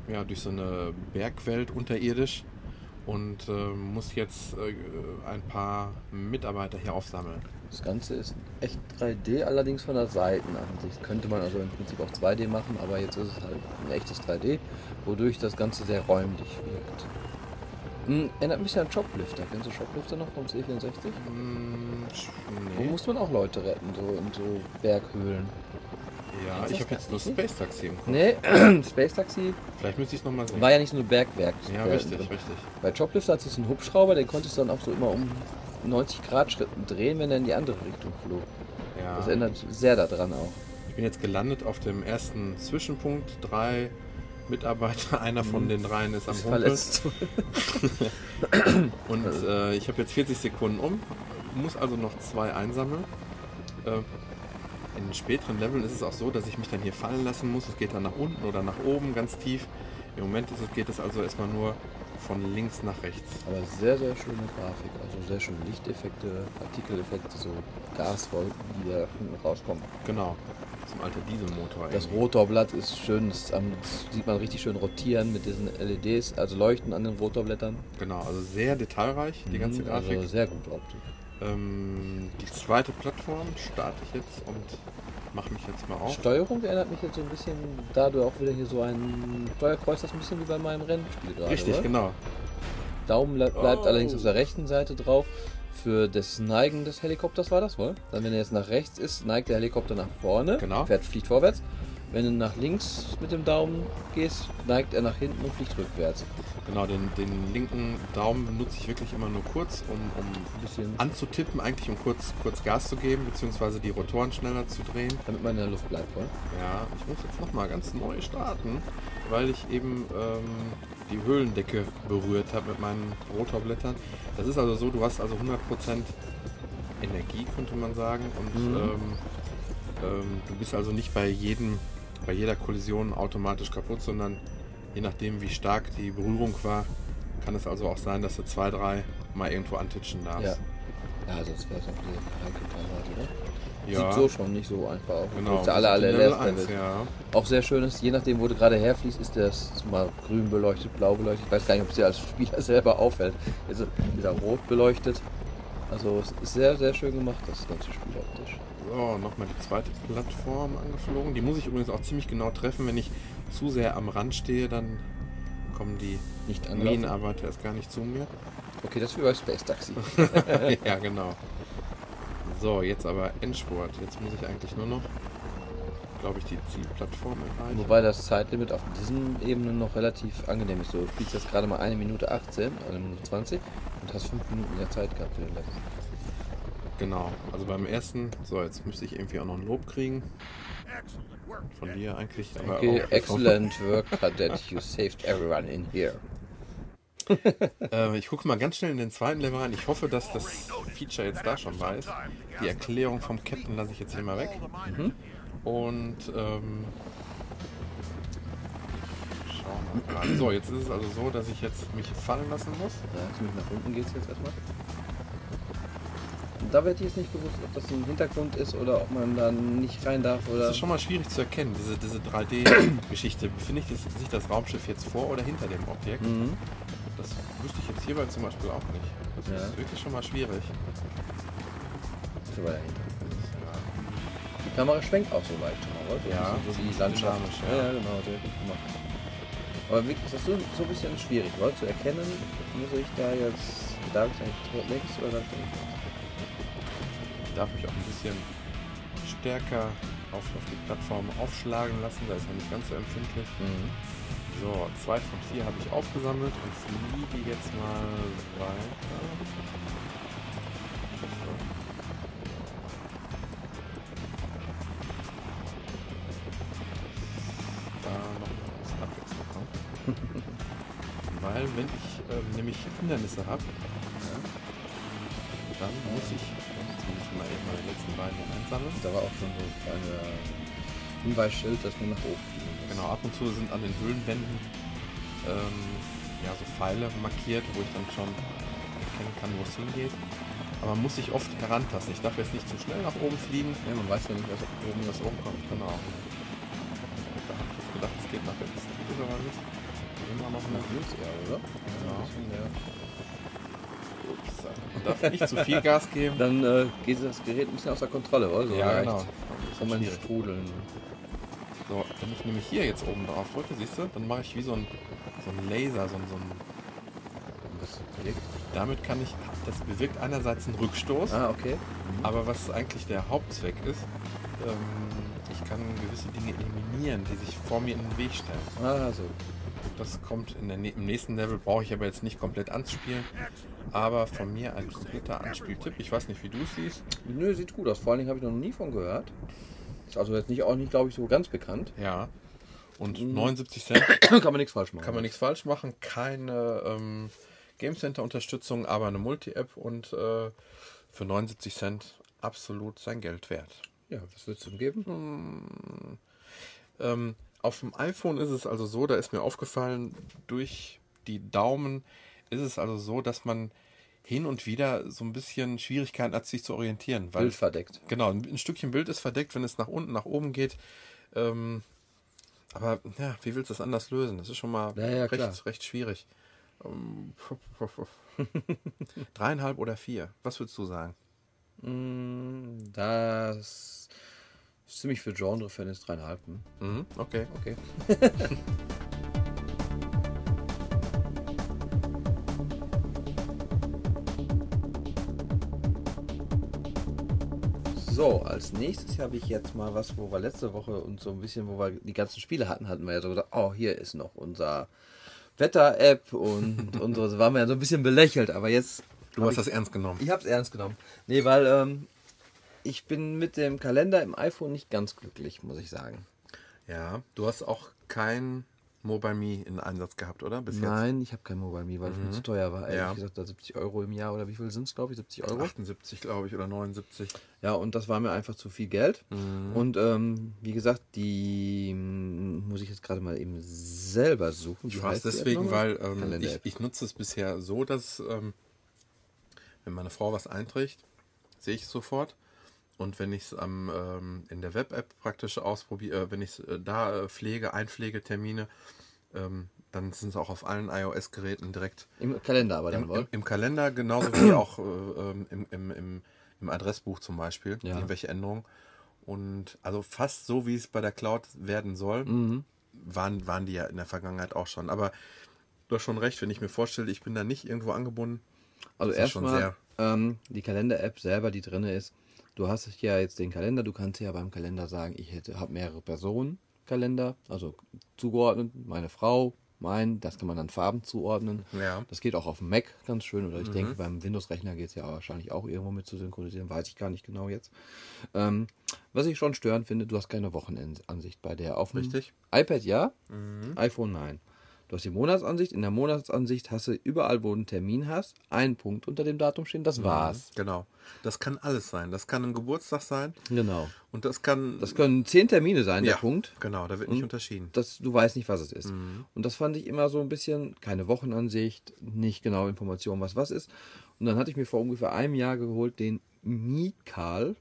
ja, durch so eine Bergwelt unterirdisch und ähm, muss jetzt äh, ein paar Mitarbeiter hier aufsammeln. Das Ganze ist echt 3D, allerdings von der Seitenansicht. Könnte man also im Prinzip auch 2D machen, aber jetzt ist es halt ein echtes 3D, wodurch das Ganze sehr räumlich wirkt. Hm, erinnert mich an Shoplifter. Kennst du Shoplifter noch vom C64? Hm, Wo nee. muss man auch Leute retten, so in so Berghöhlen. Ja, ich das habe jetzt nur? Space Taxi im Kopf. Nee, [clears throat] Space Taxi Vielleicht müsste ich es nochmal sehen. war ja nicht nur Bergwerk. ja, äh, richtig, drin. richtig. Bei Shoplifter hat es einen Hubschrauber, den konntest du dann auch so immer um 90 Grad Schritten drehen, wenn er in die andere Richtung flog. Das Ja. erinnert sehr daran auch. Ich bin jetzt gelandet auf dem ersten Zwischenpunkt. Drei Mitarbeiter, [laughs] einer von den dreien ist am Ist Humpeln. verletzt. [laughs] [laughs] Und äh, ich habe jetzt 40 Sekunden um, muss also noch zwei einsammeln. Äh, in späteren Leveln ist es auch so, dass ich mich dann hier fallen lassen muss. Es geht dann nach unten oder nach oben ganz tief. Im Moment ist es, geht es also erstmal nur von links nach rechts. Aber sehr, sehr schöne Grafik. Also sehr schöne Lichteffekte, Partikeleffekte, so Gaswolken, die da hinten rauskommen. Genau. Zum alter Dieselmotor. Das irgendwie. Rotorblatt ist schön, das, am- das sieht man richtig schön rotieren mit diesen LEDs, also leuchten an den Rotorblättern. Genau, also sehr detailreich, die ganze Mhm, Grafik. Also sehr gute Optik. Ähm, die zweite Plattform starte ich jetzt und mache mich jetzt mal auf. Steuerung erinnert mich jetzt so ein bisschen, da du auch wieder hier so ein Steuerkreuz hast, ein bisschen wie bei meinem Rennspiel gerade. Richtig, oder? genau. Daumen ble- bleibt Oh. allerdings auf der rechten Seite drauf. Für das Neigen des Helikopters war das wohl. Dann, wenn er jetzt nach rechts ist, neigt der Helikopter nach vorne, Genau. fährt, fliegt vorwärts. Wenn du nach links mit dem Daumen gehst, neigt er nach hinten und fliegt rückwärts. Genau, den, den linken Daumen benutze ich wirklich immer nur kurz, um, um Ein bisschen, anzutippen, eigentlich um kurz, kurz Gas zu geben, beziehungsweise die Rotoren schneller zu drehen. damit man in der Luft bleibt, wohl. Ja, ich muss jetzt nochmal ganz neu starten, weil ich eben ähm, die Höhlendecke berührt habe mit meinen Rotorblättern. Das ist also so, du hast also 100% Energie, könnte man sagen. Und Mhm. ähm, ähm, du bist also nicht bei, jedem, bei jeder Kollision automatisch kaputt, sondern je nachdem, wie stark die Berührung war, kann es also auch sein, dass du zwei, drei mal irgendwo antitschen darfst. Ja. Ja, sonst wäre es auch die heikle Teilweise, ne? Ja, Sieht so schon nicht so einfach aus. genau. Alle, das alle ist Level Last 1, Level. ja. Auch sehr schön ist, je nachdem, wo du gerade herfließt, ist das mal grün beleuchtet, blau beleuchtet. Ich weiß gar nicht, ob es dir als Spieler [laughs] selber auffällt. Ist er ist er rot beleuchtet. Also es ist sehr, sehr schön gemacht, das ganze Spiel optisch. So, nochmal die zweite Plattform angeflogen. Die muss ich übrigens auch ziemlich genau treffen. Wenn ich zu sehr am Rand stehe, dann kommen die Nicht. Minenarbeiter erst gar nicht zu mir. Okay, das ist wie bei Space Taxi. [laughs] [laughs] ja, genau. So, jetzt aber Endspurt. Jetzt muss ich eigentlich nur noch, glaube ich, die Zielplattform erreichen. Wobei das Zeitlimit auf diesen Ebenen noch relativ angenehm ist. So, du spielst jetzt gerade mal eine Minute 18, eine Minute 20 und hast fünf Minuten mehr Zeit gehabt für den letzten. Genau. Also beim ersten, so, jetzt müsste ich irgendwie auch noch ein Lob kriegen. Von dir eigentlich. Okay, auch- excellent work, [laughs] Cadet. You saved everyone in here. [laughs] Äh, ich gucke mal ganz schnell in den zweiten Level rein. Ich hoffe, dass das Feature jetzt da schon weiß. Die Erklärung vom Captain lasse ich jetzt hier mal weg. Und ähm, schauen wir mal. So, jetzt ist es also so, dass ich jetzt mich fallen lassen muss. Ja, ziemlich nach unten geht's jetzt erstmal. Und da wird jetzt nicht gewusst, ob das ein Hintergrund ist oder ob man da nicht rein darf oder. Das ist schon mal schwierig zu erkennen, diese, diese 3D-Geschichte. Befindet sich sich das Raumschiff jetzt vor oder hinter dem Objekt? Mhm. Das wüsste ich jetzt hierbei zum Beispiel auch nicht. Das Ja. ist wirklich schon mal schwierig. Ist aber dahinter. Die Kamera schwenkt auch so weit schon mal, oder? Ja, so so die Landschaft. ja. ja. genau, gut gemacht. Aber wirklich, das ist so, so ein bisschen schwierig, oder? Zu erkennen, muss ich da jetzt. Darf ich eigentlich links oder darf ich nicht links? Ich darf mich auch ein bisschen stärker auf, auf die Plattform aufschlagen lassen. Da ist er nicht ganz so empfindlich. Mhm. So, zwei von vier habe ich aufgesammelt und fliege jetzt mal weiter. Da noch ein bisschen Abwechslung [laughs] kommt. Weil wenn ich ähm, nämlich Hindernisse habe, dann muss ich, muss ich mal eben meine letzten hier einsammeln. Da war auch schon so ein Hinweisschild, dass man nach oben fliegen muss. Genau, ab und zu sind an den Höhlenwänden ähm, ja, so Pfeile markiert, wo ich dann schon erkennen kann, wo es hingeht. Aber man muss sich oft herantasten. Ich darf jetzt nicht zu schnell nach oben fliegen. Ja, man weiß ja nicht, was oben was oben kommt. Genau. Da habe ich gedacht, es geht nach rechts. Geht aber nicht. Immer noch links eher, oder? Ja. ein Ups. Man darf nicht zu viel Gas geben. Dann äh, geht das Gerät ein bisschen außer Kontrolle, oder? So ja, leicht. genau. Kann man strudeln. So, wenn ich nämlich hier jetzt oben drauf drücke, siehst du, dann mache ich wie so ein, so ein Laser, so ein, so ein? Damit kann ich, das bewirkt einerseits einen Rückstoß, Ah, okay. aber was eigentlich der Hauptzweck ist, ähm, ich kann gewisse Dinge eliminieren, die sich vor mir in den Weg stellen. Ah, so. Das kommt in der, nä- im nächsten Level, brauche ich aber jetzt nicht komplett anzuspielen, aber von mir ein kompletter Anspieltipp. Ich weiß nicht, wie du es siehst. Nö, sieht gut aus. Vor allen Dingen habe ich noch nie von gehört. Ist also jetzt nicht auch nicht, glaube ich, so ganz bekannt. Ja. Und Mhm. 79 Cent [coughs] kann man nichts falsch machen. kann man nichts falsch machen. Keine ähm, Game Center Unterstützung, aber eine Multi-App und äh, für 79 Cent absolut sein Geld wert. Ja, was würdest du ihm geben? Ähm, auf dem iPhone ist es also so, da ist mir aufgefallen, durch die Daumen ist es also so, dass man hin und wieder so ein bisschen Schwierigkeiten hat, sich zu orientieren. Weil, Bild verdeckt. Genau, ein, ein Stückchen Bild ist verdeckt, wenn es nach unten, nach oben geht. Ähm, aber ja, wie willst du das anders lösen? Das ist schon mal Ja, ja, klar. recht, recht schwierig. Ähm, [laughs] Dreieinhalb oder vier? Was würdest du sagen? Mm, Das ist ziemlich für Genre-Fan ist dreieinhalb. Hm? Mhm, okay. Okay. [laughs] So, als nächstes habe ich jetzt mal was, wo wir letzte Woche und so ein bisschen, wo wir die ganzen Spiele hatten, hatten wir ja so gesagt, oh, hier ist noch unser Wetter-App und [laughs] unsere, waren wir ja so ein bisschen belächelt, aber jetzt. Du hast ich- das ernst genommen. ich habe es ernst genommen. Nee, weil ähm, ich bin mit dem Kalender im iPhone nicht ganz glücklich, muss ich sagen. Ja, du hast auch kein Mobile Me in Einsatz gehabt, oder? Bis Nein, ich habe kein Mobile Me, weil es mir zu teuer war. Ehrlich Ja. gesagt, da 70 Euro im Jahr oder wie viel sind es, glaube ich? 70 jetzt. Euro. 78, glaube ich, oder 79. Ja, und das war mir einfach zu viel Geld. Mhm. Und ähm, wie gesagt, die muss ich jetzt gerade mal eben selber suchen. Ich weiß deswegen, weil ähm, ich, ich nutze es bisher so, dass ähm, wenn meine Frau was einträgt, sehe ich es sofort. Und wenn ich es am ähm, in der Web-App praktisch ausprobiere, äh, wenn ich es äh, da äh, pflege, einpflege Termine, ähm, dann sind es auch auf allen iOS-Geräten direkt Im Kalender aber dann im, im, im Kalender, genauso wie auch äh, ähm, im, im, im, im Adressbuch zum Beispiel, Ja. irgendwelche Änderungen. Und also fast so, wie es bei der Cloud werden soll, Mhm. waren, waren die ja in der Vergangenheit auch schon. Aber du hast schon recht, wenn ich mir vorstelle, ich bin da nicht irgendwo angebunden. Also erstmal ähm, die Kalender-App selber, die drin ist. Du hast ja jetzt den Kalender, du kannst ja beim Kalender sagen, ich hätte habe mehrere Personen Kalender, also zugeordnet, meine Frau, mein, das kann man dann Farben zuordnen. Ja. Das geht auch auf dem Mac ganz schön oder ich denke beim Windows-Rechner geht es ja wahrscheinlich auch irgendwo mit zu synchronisieren, weiß ich gar nicht genau jetzt. Ähm, was ich schon störend finde, du hast keine Wochenendansicht bei der auf dem Richtig. iPad ja, iPhone nein. Du hast die Monatsansicht. In der Monatsansicht hast du überall, wo du einen Termin hast, einen Punkt unter dem Datum stehen. Das war's. Genau. Das kann alles sein. Das kann ein Geburtstag sein Genau. und das kann. Das können zehn Termine sein, der ja, Punkt. Genau, da wird nicht unterschieden. Das, du weißt nicht, was es ist. Und das fand ich immer so ein bisschen, keine Wochenansicht, nicht genau Informationen, was was ist. Und dann hatte ich mir vor ungefähr einem Jahr geholt den Mikal.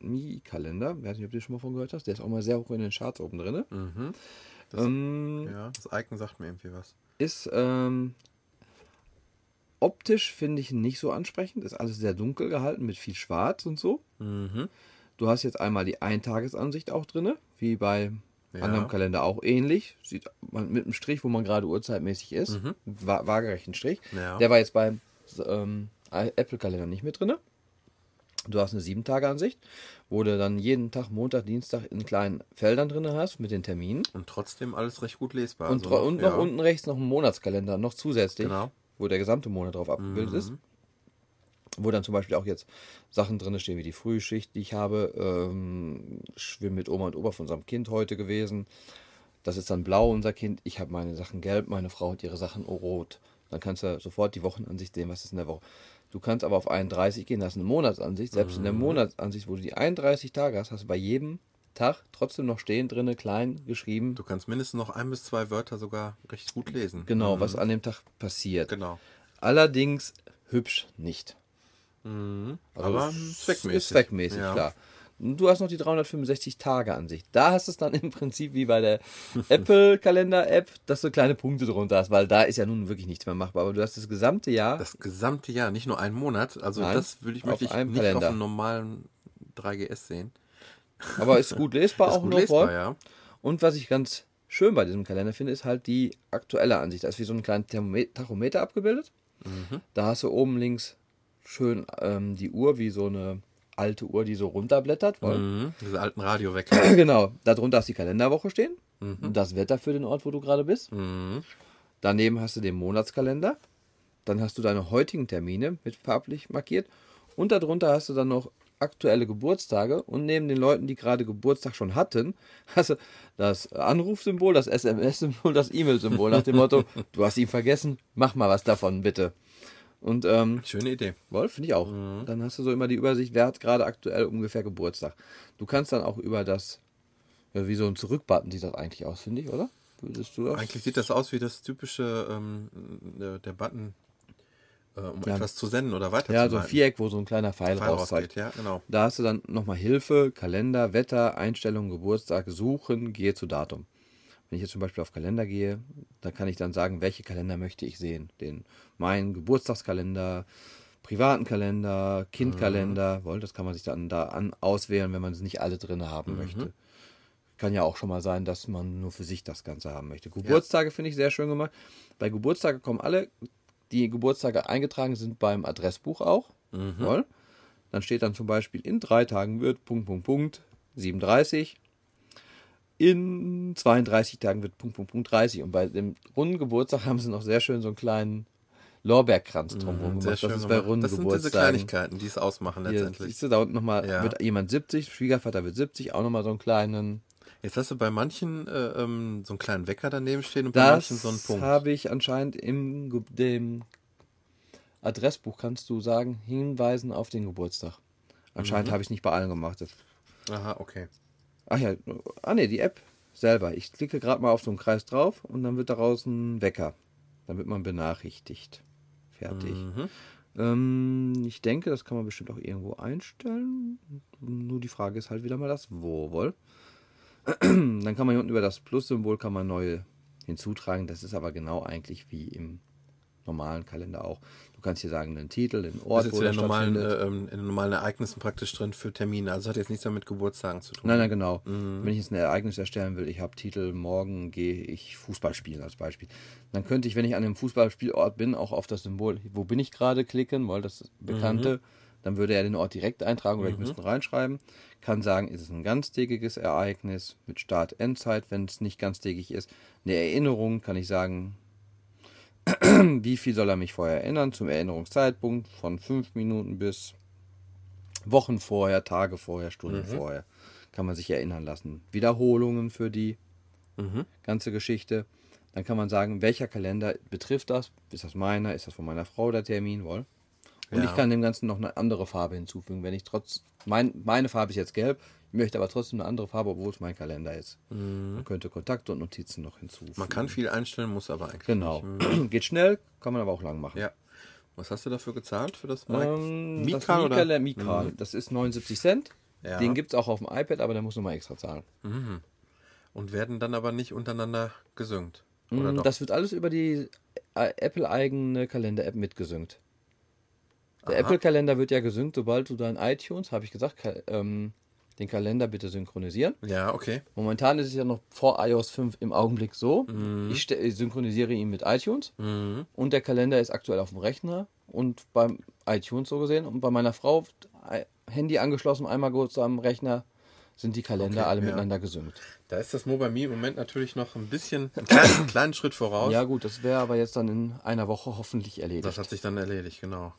Mi-Kalender, ich weiß nicht, ob du schon mal von gehört hast, der ist auch mal sehr hoch in den Charts oben drin. Das, Ähm, ja, das Icon sagt mir irgendwie was. Ist ähm, optisch finde ich nicht so ansprechend. Ist alles sehr dunkel gehalten mit viel Schwarz und so. Du hast jetzt einmal die Eintagesansicht auch drin, wie bei Ja. anderem Kalender auch ähnlich. Sieht man mit einem Strich, wo man gerade uhrzeitmäßig ist. Wa waagerechten Strich. Ja. Der war jetzt beim ähm, Apple-Kalender nicht mit drin. Du hast eine 7-Tage-Ansicht, wo du dann jeden Tag, Montag, Dienstag in kleinen Feldern drin hast mit den Terminen. Und trotzdem alles recht gut lesbar. Und, Also und noch ja. unten rechts noch ein Monatskalender, noch zusätzlich, Genau. wo der gesamte Monat drauf abgebildet ist. Wo dann zum Beispiel auch jetzt Sachen drin stehen, wie die Frühschicht, die ich habe. Ähm, Schwimmen mit Oma und Opa von unserem Kind heute gewesen. Das ist dann blau, unser Kind. Ich habe meine Sachen gelb, meine Frau hat ihre Sachen rot. Dann kannst du sofort die Wochenansicht sehen, was ist in der Woche. Du kannst aber auf 31 gehen, das ist eine Monatsansicht. Selbst in der Monatsansicht, wo du die 31 Tage hast, hast du bei jedem Tag trotzdem noch stehen drinne, klein geschrieben, Du kannst mindestens noch ein bis zwei Wörter sogar recht gut lesen. genau, was an dem Tag passiert. Genau. Allerdings hübsch nicht. Aber es zweckmäßig. Ist zweckmäßig, Ja. klar. Du hast noch die 365 Tage Ansicht. Da hast du es dann im Prinzip wie bei der [laughs] Apple Kalender App, dass du kleine Punkte drunter hast, weil da ist ja nun wirklich nichts mehr machbar. Aber du hast das gesamte Jahr. Das gesamte Jahr, nicht nur einen Monat. Also Nein, das würde ich, möchte ich nicht Kalender. auf einem normalen 3GS sehen. aber ist gut lesbar [laughs] Ist auch gut noch lesbar, ja. Und was ich ganz schön bei diesem Kalender finde, ist halt die aktuelle Ansicht. Da ist wie so ein kleiner Tachometer abgebildet. Mhm. Da hast du oben links schön ähm, die Uhr, wie so eine alte Uhr, die so runterblättert. Weil Mhm. Diese alten Radiowecker. [clears throat] Genau, darunter hast du die Kalenderwoche stehen. Das Wetter für den Ort, wo du gerade bist. Mhm. Daneben hast du den Monatskalender. Dann hast du deine heutigen Termine mit farblich markiert. Und darunter hast du dann noch aktuelle Geburtstage. Und neben den Leuten, die gerade Geburtstag schon hatten, hast du das Anrufsymbol, das SMS-Symbol, das E-Mail-Symbol nach dem Motto, [laughs] du hast ihn vergessen, mach mal was davon, bitte. Und ähm, Schöne Idee. Wolf, finde ich auch. Dann hast du so immer die Übersicht, wer hat gerade aktuell ungefähr Geburtstag. Du kannst dann auch über das, ja, wie so ein Zurückbutton sieht das eigentlich aus, finde ich, oder? Würdest du das? Eigentlich sieht das aus wie das typische, ähm, der, Button, äh, um etwas zu senden oder ja, weiterzuleiten. so ein Viereck, wo so ein kleiner Pfeil, Pfeil rauszeigt. rausgeht, ja, genau. Da hast du dann nochmal Hilfe, Kalender, Wetter, Einstellungen, Geburtstag, Suchen, gehe zu Datum. Wenn ich jetzt zum Beispiel auf Kalender gehe, dann kann ich dann sagen, welche Kalender möchte ich sehen. Den meinen Geburtstagskalender, privaten Kalender, Kindkalender, wohl, das kann man sich dann da an, auswählen, wenn man es nicht alle drin haben möchte. Kann ja auch schon mal sein, dass man nur für sich das Ganze haben möchte. Geburtstage finde ich sehr schön gemacht. Bei Geburtstage kommen alle, die Geburtstage eingetragen sind beim Adressbuch auch. Wohl. Dann steht dann zum Beispiel, in drei Tagen wird Punkt, Punkt, Punkt 37. In 32 Tagen wird Punkt, Punkt, Punkt 30. Und bei dem runden Geburtstag haben sie noch sehr schön so einen kleinen Lorbeerkranz drumherum Mhm, Sehr gemacht. schön Das ist bei runden Das sind diese. Kleinigkeiten, die es ausmachen Hier, letztendlich. siehst du, da unten nochmal Ja. wird jemand 70, Schwiegervater wird 70, auch nochmal so einen kleinen. Jetzt hast du bei manchen äh, ähm, so einen kleinen Wecker daneben stehen und bei manchen Das so einen Punkt. habe ich anscheinend im dem Adressbuch, kannst du sagen, hinweisen auf den Geburtstag. Mhm. Anscheinend habe ich es nicht bei allen gemacht. Das Aha, okay. Ach ja, ah ne, die App selber. Ich klicke gerade mal auf so einen Kreis drauf und dann wird daraus ein Wecker. Dann wird man benachrichtigt. Fertig. Mhm. Ähm, ich denke, das kann man bestimmt auch irgendwo einstellen. Nur die Frage ist halt wieder mal das Wo wohl. [clears throat] Dann kann man hier unten über das Plus-Symbol kann man neue hinzutragen. Das ist aber genau eigentlich wie im normalen Kalender auch. Du kannst hier sagen, den Titel, den Das Ort, ist wo der in den normalen, äh, in den normalen Ereignissen praktisch drin für Termine. Also hat jetzt nichts mehr mit Geburtstagen zu tun. Nein, nein, genau. Mhm. Wenn ich jetzt ein Ereignis erstellen will, ich habe Titel, morgen gehe ich Fußball spielen als Beispiel. Dann könnte ich, wenn ich an einem Fußballspielort bin, auch auf das Symbol, wo bin ich gerade, klicken, weil das Bekannte, Mhm. dann würde er den Ort direkt eintragen oder ich müsste ihn reinschreiben. Kann sagen, ist es ein ganztägiges Ereignis mit Start, Endzeit, wenn es nicht ganztägig ist. Eine Erinnerung kann ich sagen, [clears throat] wie viel soll er mich vorher erinnern, zum Erinnerungszeitpunkt von fünf Minuten bis Wochen vorher, Tage vorher, Stunden vorher. Kann man sich erinnern lassen. Wiederholungen für die ganze Geschichte. Dann kann man sagen, welcher Kalender betrifft das? Ist das meiner? Ist das von meiner Frau der Termin? Wohl. Und Ja. ich kann dem Ganzen noch eine andere Farbe hinzufügen. Wenn ich trotz, mein, meine Farbe ist jetzt gelb, ich möchte aber trotzdem eine andere Farbe, obwohl es mein Kalender ist. Man könnte Kontakte und Notizen noch hinzufügen. Man kann viel einstellen, muss aber eigentlich Genau. nicht. [clears throat] Geht schnell, kann man aber auch lang machen. Ja. Was hast du dafür gezahlt für das Mic? Ähm, Mikal das oder? Mikal, Mikal. Das ist 79 Cent. Ja. Den gibt es auch auf dem iPad, aber der muss nochmal extra zahlen. Und werden dann aber nicht untereinander gesynkt. Oder doch? Das wird alles über die äh, Apple-eigene Kalender-App mitgesynkt. Der. Apple-Kalender wird ja gesynkt, sobald du dein iTunes, habe ich gesagt, ähm, den Kalender bitte synchronisieren. ja, okay. Momentan ist es ja noch vor iOS 5 im Augenblick so. Mhm. Ich, synchronisiere ihn mit iTunes und der Kalender ist aktuell auf dem Rechner und beim iTunes so gesehen. Und bei meiner Frau Handy angeschlossen, einmal kurz am Rechner, sind die Kalender Okay, alle ja. miteinander gesynkt. Da ist das Mobile Me im Moment natürlich noch ein bisschen, [clears throat] einen kleinen, kleinen Schritt voraus. Ja gut, das wäre aber jetzt dann in einer Woche hoffentlich erledigt. Das hat sich dann erledigt, genau.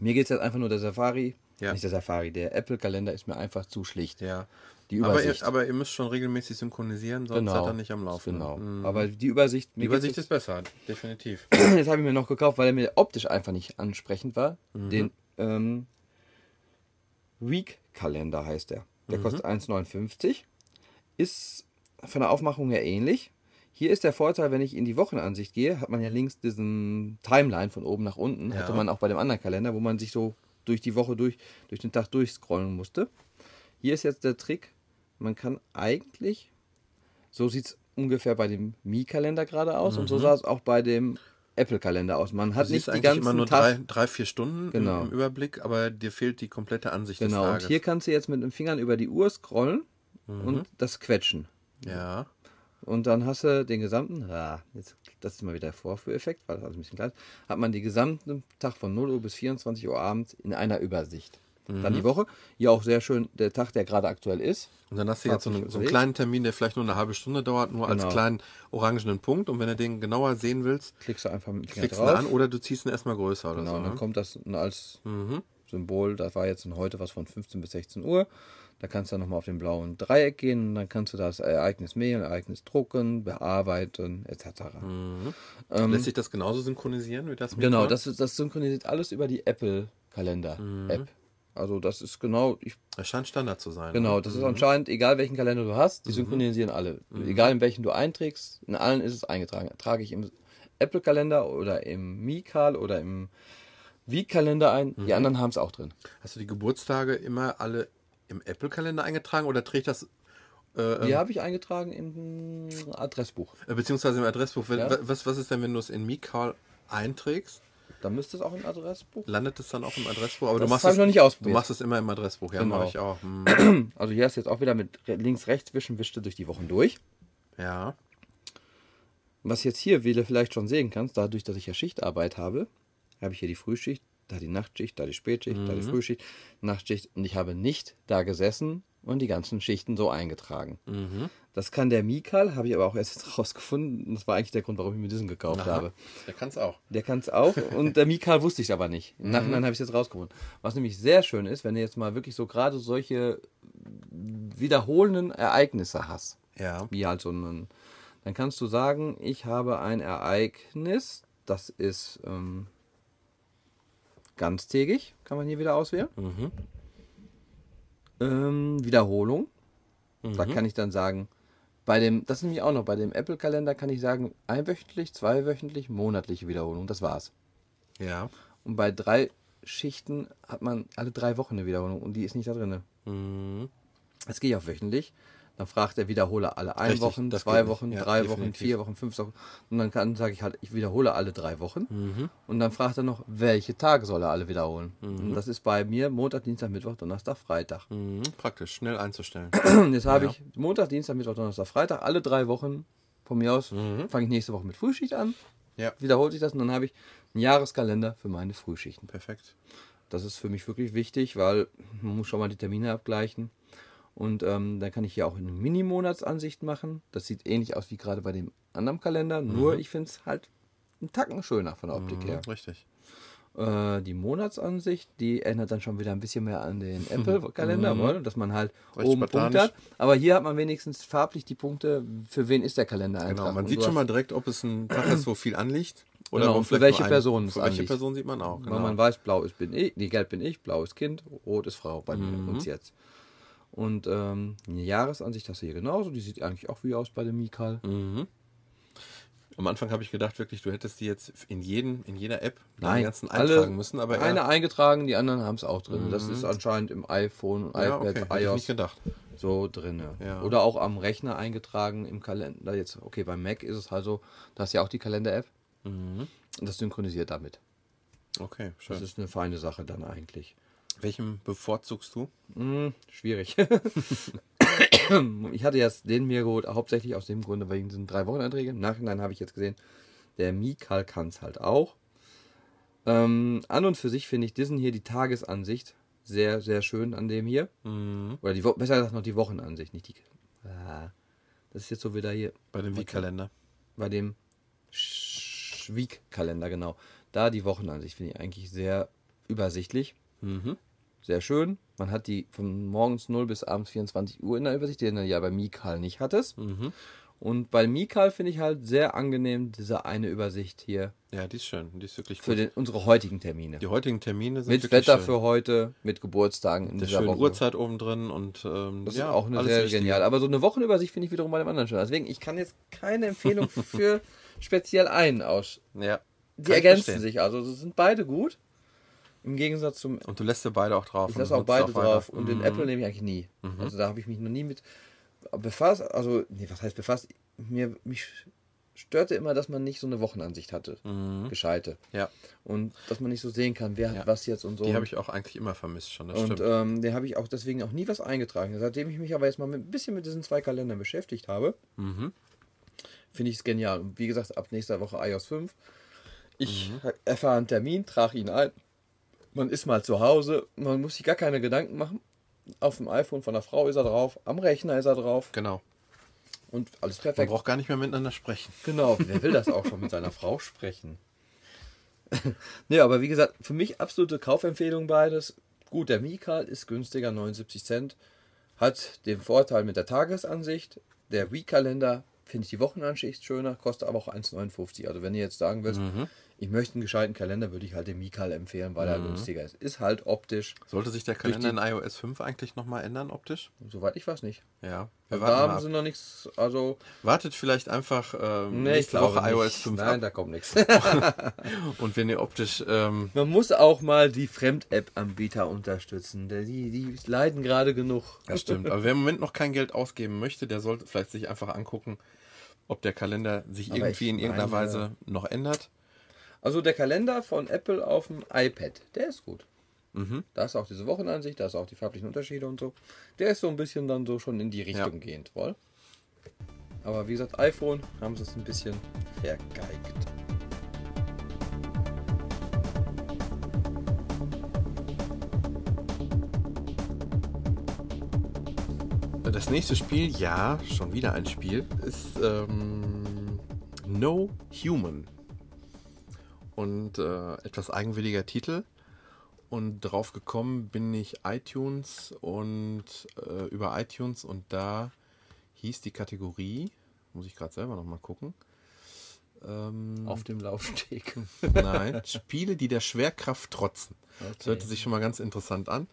Mir geht es jetzt einfach nur der Safari, Ja. nicht der Safari, der Apple-Kalender ist mir einfach zu schlicht. Ja. Die Aber Übersicht. ihr, aber ihr müsst schon regelmäßig synchronisieren, sonst genau. seid ihr nicht am Laufen. Genau. Mhm. Aber die Übersicht, Die Übersicht ist besser, definitiv. [clears throat] jetzt, habe ich mir noch gekauft, weil er mir optisch einfach nicht ansprechend war. Mhm. Den ähm, Week-Kalender heißt der. Der Mhm. kostet 1,59. Ist von der Aufmachung her ähnlich. Hier ist der Vorteil, wenn ich in die Wochenansicht gehe, hat man ja links diesen Timeline von oben nach unten. Ja. Hatte man auch bei dem anderen Kalender, wo man sich so durch die Woche durch, durch den Tag durchscrollen musste. Hier ist jetzt der Trick, man kann eigentlich, so sieht es ungefähr bei dem Mi-Kalender gerade aus und so sah es auch bei dem Apple-Kalender aus. Man hat Mhm. Nicht die ganzen immer nur drei, drei, vier Stunden Genau. im, Überblick, aber dir fehlt die komplette Ansicht Genau, des und Tages. hier kannst du jetzt mit den Fingern über die Uhr scrollen Mhm. und das quetschen. ja. Und dann hast du den gesamten, ah, jetzt, das ist mal wieder der Vorführeffekt, weil das alles ein bisschen klein ist, hat man den gesamten Tag von 0 Uhr bis 24 Uhr abends in einer Übersicht. Dann Mhm. die Woche, hier auch sehr schön der Tag, der gerade aktuell ist. Und dann hast du jetzt so, einen, so einen kleinen Termin, der vielleicht nur eine halbe Stunde dauert, nur als Genau. kleinen orangenen Punkt. Und wenn du den genauer sehen willst, Klickst du einfach mit dem Finger klickst drauf. an oder du ziehst ihn erstmal größer oder Genau, so. dann Ne? kommt das als Mhm. Symbol, da war jetzt heute was von 15 bis 16 Uhr. Da kannst du dann nochmal auf den blauen Dreieck gehen und dann kannst du das Ereignis Mail, Ereignis drucken, bearbeiten, etc. Lässt sich das genauso synchronisieren wie das mit Genau, das, das synchronisiert alles über die Apple-Kalender-App. Also das ist genau, ich, Das scheint Standard zu sein. genau, oder? das ist anscheinend, egal welchen Kalender du hast, die synchronisieren alle. Egal in welchen du einträgst, in allen ist es eingetragen. Trage ich im Apple-Kalender oder im Mi-Kal oder im Week-Kalender ein, die anderen haben es auch drin. Hast du die Geburtstage immer alle im Apple-Kalender eingetragen oder trägt das, äh, Die habe ich eingetragen im Adressbuch. äh, beziehungsweise im Adressbuch? Ja. wa- Was, was ist denn, wenn du es in Mikal einträgst? Da müsste es auch im Adressbuch. Landet es dann auch im Adressbuch? Aber Das du machst es noch nicht Du ausprobiert. machst es immer im Adressbuch, ja, Genau. mache ich auch. Hm. [clears throat] Also hier ist jetzt auch wieder mit links, rechts wischen, wischte durch die Wochen durch. Ja. Was jetzt hier, wie du vielleicht schon sehen kannst, dadurch, dass ich ja Schichtarbeit habe, habe ich hier die Frühschicht, da die Nachtschicht, da die Spätschicht, da die Frühschicht, Nachtschicht und ich habe nicht da gesessen und die ganzen Schichten so eingetragen. Das kann der Mikal, habe ich aber auch erst jetzt [laughs] rausgefunden. und Das war eigentlich der Grund, warum ich mir diesen gekauft habe. Der kann es auch. Der kann es auch und der Mikal wusste ich aber nicht. Im Nachhinein habe ich es jetzt rausgefunden. Was nämlich sehr schön ist, wenn du jetzt mal wirklich so gerade solche wiederholenden Ereignisse hast Ja. wie halt so ein, dann kannst du sagen, ich habe ein Ereignis, das ist ähm, ganztägig, kann man hier wieder auswählen. Ähm, Wiederholung, da kann ich dann sagen, bei dem, das ist nämlich auch noch, bei dem Apple-Kalender kann ich sagen, einwöchentlich, zweiwöchentlich, monatliche Wiederholung, das war's. Ja. Und bei drei Schichten hat man alle drei Wochen eine Wiederholung und die ist nicht da drin. Mhm. Jetzt gehe ich auf wöchentlich. Dann fragt der Wiederholer alle ein Richtig, Wochen, zwei. Wochen, Ja, drei Wochen, definitiv. vier Wochen, fünf Wochen. Und dann kann sage ich halt, ich wiederhole alle drei Wochen. Mhm. Und dann fragt er noch, welche Tage soll er alle wiederholen. Und das ist bei mir Montag, Dienstag, Mittwoch, Donnerstag, Freitag. Mhm. Praktisch, schnell einzustellen. [clears throat] Jetzt habe Ja. ich Montag, Dienstag, Mittwoch, Donnerstag, Freitag, alle drei Wochen. Von mir aus fange ich nächste Woche mit Frühschicht an, Mhm. ja, wiederholt sich das und dann habe ich einen Jahreskalender für meine Frühschichten. perfekt. Das ist für mich wirklich wichtig, weil man muss schon mal die Termine abgleichen. Und ähm, dann kann ich hier auch eine Mini-Monatsansicht machen. Das sieht ähnlich aus wie gerade bei dem anderen Kalender. Nur ich finde es halt einen Tacken schöner von der Optik her. Mhm, Richtig. Äh, die Monatsansicht, die ändert dann schon wieder ein bisschen mehr an den [laughs] Apple-Kalender, weil, dass man halt Mhm. Recht oben Punkte spartanisch. hat. Aber hier hat man wenigstens farblich die Punkte, für wen ist der Kalender Genau, man Und sieht schon mal direkt, ob es ein Tag ist, wo viel anliegt. Oder Genau, für welche Person es Für welche. Person sieht man auch. Genau. Weil man weiß, blau ist bin ich, nee, gelb bin ich, blau ist Kind, rot ist Frau bei Mhm. mir uns jetzt. Und ähm, eine Jahresansicht hast du hier genauso, die sieht eigentlich auch wie aus bei dem Mikal. Mhm. Am Anfang habe ich gedacht, wirklich, du hättest die jetzt in, jeden, in jeder App Nein, ganzen alle eintragen müssen. Aber eine eingetragen, die anderen haben es auch drin. Das ist anscheinend im iPhone, ja, iPad, okay, hätte ich nicht iOS gedacht. so drin. Ja. Oder auch am Rechner eingetragen im Kalender. Jetzt, okay, beim Mac ist es halt so, da ist ja auch die Kalender-App. Mhm. Und das synchronisiert damit. Okay, schön. Das ist eine feine Sache dann eigentlich. Welchen bevorzugst du? Hm, schwierig. [laughs] ich hatte jetzt den mir geholt, hauptsächlich aus dem Grunde, wegen diesen drei Wocheneinträgen. Im Nachhinein habe ich jetzt gesehen, der Mikal kann es halt auch. Ähm, an und für sich finde ich diesen hier, die Tagesansicht, sehr, sehr schön an dem hier. Mhm. Oder die Wo besser gesagt noch die Wochenansicht, nicht die. Ah, das ist jetzt so wieder hier Bei dem Week-Kalender. bei dem Schwieg-Kalender, genau. Da die Wochenansicht finde ich eigentlich sehr übersichtlich. Mhm. Sehr schön. Man hat die von morgens 0 bis abends 24 Uhr in der Übersicht, die du ja bei Mikal nicht hattest. Mhm. Und bei Mikal finde ich halt sehr angenehm diese eine Übersicht hier Ja, die ist schön. Die ist wirklich für gut. den, unsere heutigen Termine. Die heutigen Termine sind Mit Wetter schön. für heute, mit Geburtstagen in der dieser schönen Woche. Uhrzeit oben drin und ähm, Das ja, ist auch eine sehr Wichtige. genial. Aber so eine Wochenübersicht finde ich wiederum bei dem anderen schön. Deswegen, ich kann jetzt keine Empfehlung [laughs] für speziell einen aus. Ja. Die ergänzen verstehen. sich also. Sie sind beide gut. Im Gegensatz zum. Und du lässt ja beide auch drauf. Ich lasse auch beide drauf. Und den Mhm. Apple nehme ich eigentlich nie. Also da habe ich mich noch nie mit befasst. Also, nee, was heißt befasst? Mir, mich störte immer, dass man nicht so eine Wochenansicht hatte. Gescheite. Ja, Und dass man nicht so sehen kann, wer Mhm. Ja. hat was jetzt und so. die habe ich auch eigentlich immer vermisst schon. Und ähm, den habe ich auch deswegen auch nie was eingetragen. Seitdem ich mich aber jetzt mal mit, ein bisschen mit diesen zwei Kalendern beschäftigt habe, Mhm. finde ich es genial. Und wie gesagt, ab nächster Woche iOS 5. Ich Mhm. erfahre einen Termin, trage ihn ein. Man ist mal zu Hause, man muss sich gar keine Gedanken machen. Auf dem iPhone von der Frau ist er drauf, am Rechner ist er drauf genau. und alles Man perfekt. braucht gar nicht mehr miteinander sprechen. Genau, wer will das auch schon mit seiner Frau sprechen? [laughs] nee, aber wie gesagt, für mich absolute Kaufempfehlung beides. Gut, der Mikal ist günstiger, 79 Cent. Hat den Vorteil mit der Tagesansicht. Der Wii-Kalender finde ich die Wochenansicht schöner, kostet aber auch 1,59. Also wenn ihr jetzt sagen willst, ich möchte einen gescheiten Kalender, würde ich halt den Mikal empfehlen, weil er günstiger ist. Ist halt optisch, Sollte sich der Kalender die- in iOS 5 eigentlich nochmal ändern, optisch? soweit ich weiß nicht. Ja. Wir warten da haben ab. sie noch nichts, also Wartet vielleicht einfach ähm, nee, nächste Woche iOS nicht. 5 Nein, ab. da kommt nichts. [laughs] Und wenn ihr optisch, ähm, Man muss auch mal die Fremd-App-Anbieter unterstützen. Die, die leiden gerade genug. das stimmt. Aber wer im Moment noch kein Geld ausgeben möchte, der sollte vielleicht sich einfach angucken, ob der Kalender sich Aber irgendwie in irgendeiner meine- Weise noch ändert. Also der Kalender von Apple auf dem iPad, der ist gut. Mhm. Da ist auch diese Wochenansicht, da ist auch die farblichen Unterschiede und so. Der ist so ein bisschen dann so schon in die Richtung Ja. gehend, wohl. Aber wie gesagt, iPhone haben sie es ein bisschen vergeigt. Das nächste Spiel, ja, schon wieder ein Spiel, ist ähm, No Human. Und äh, etwas eigenwilliger Titel. Und drauf gekommen bin ich iTunes und äh, über iTunes und da hieß die Kategorie, muss ich gerade selber nochmal gucken. Ähm, Auf dem Laufsteg. [laughs] Nein, Spiele, die der Schwerkraft trotzen. Das Okay. hört sich schon mal ganz interessant an.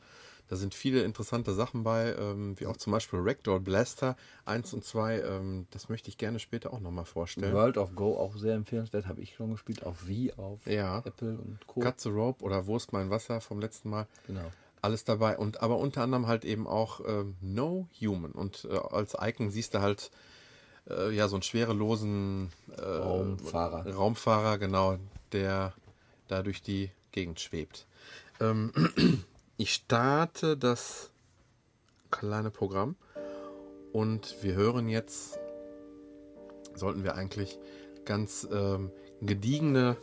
Da sind viele interessante Sachen bei, ähm, wie auch zum Beispiel Ragdoll Blaster 1 und 2. Ähm, das möchte ich gerne später auch nochmal vorstellen. World of Go auch sehr empfehlenswert, habe ich schon gespielt. Auf Wii, auf Ja. Apple und Co. Cut the Rope oder Wurst mein Wasser vom letzten Mal. Genau. Alles dabei. Und aber unter anderem halt eben auch ähm, No Human. Und äh, als Icon siehst du halt äh, ja so einen schwerelosen äh, Raumfahrer. Raumfahrer, genau, der da durch die Gegend schwebt. Ähm, ich starte das kleine Programm und wir hören jetzt, sollten wir eigentlich ganz ähm, gediegene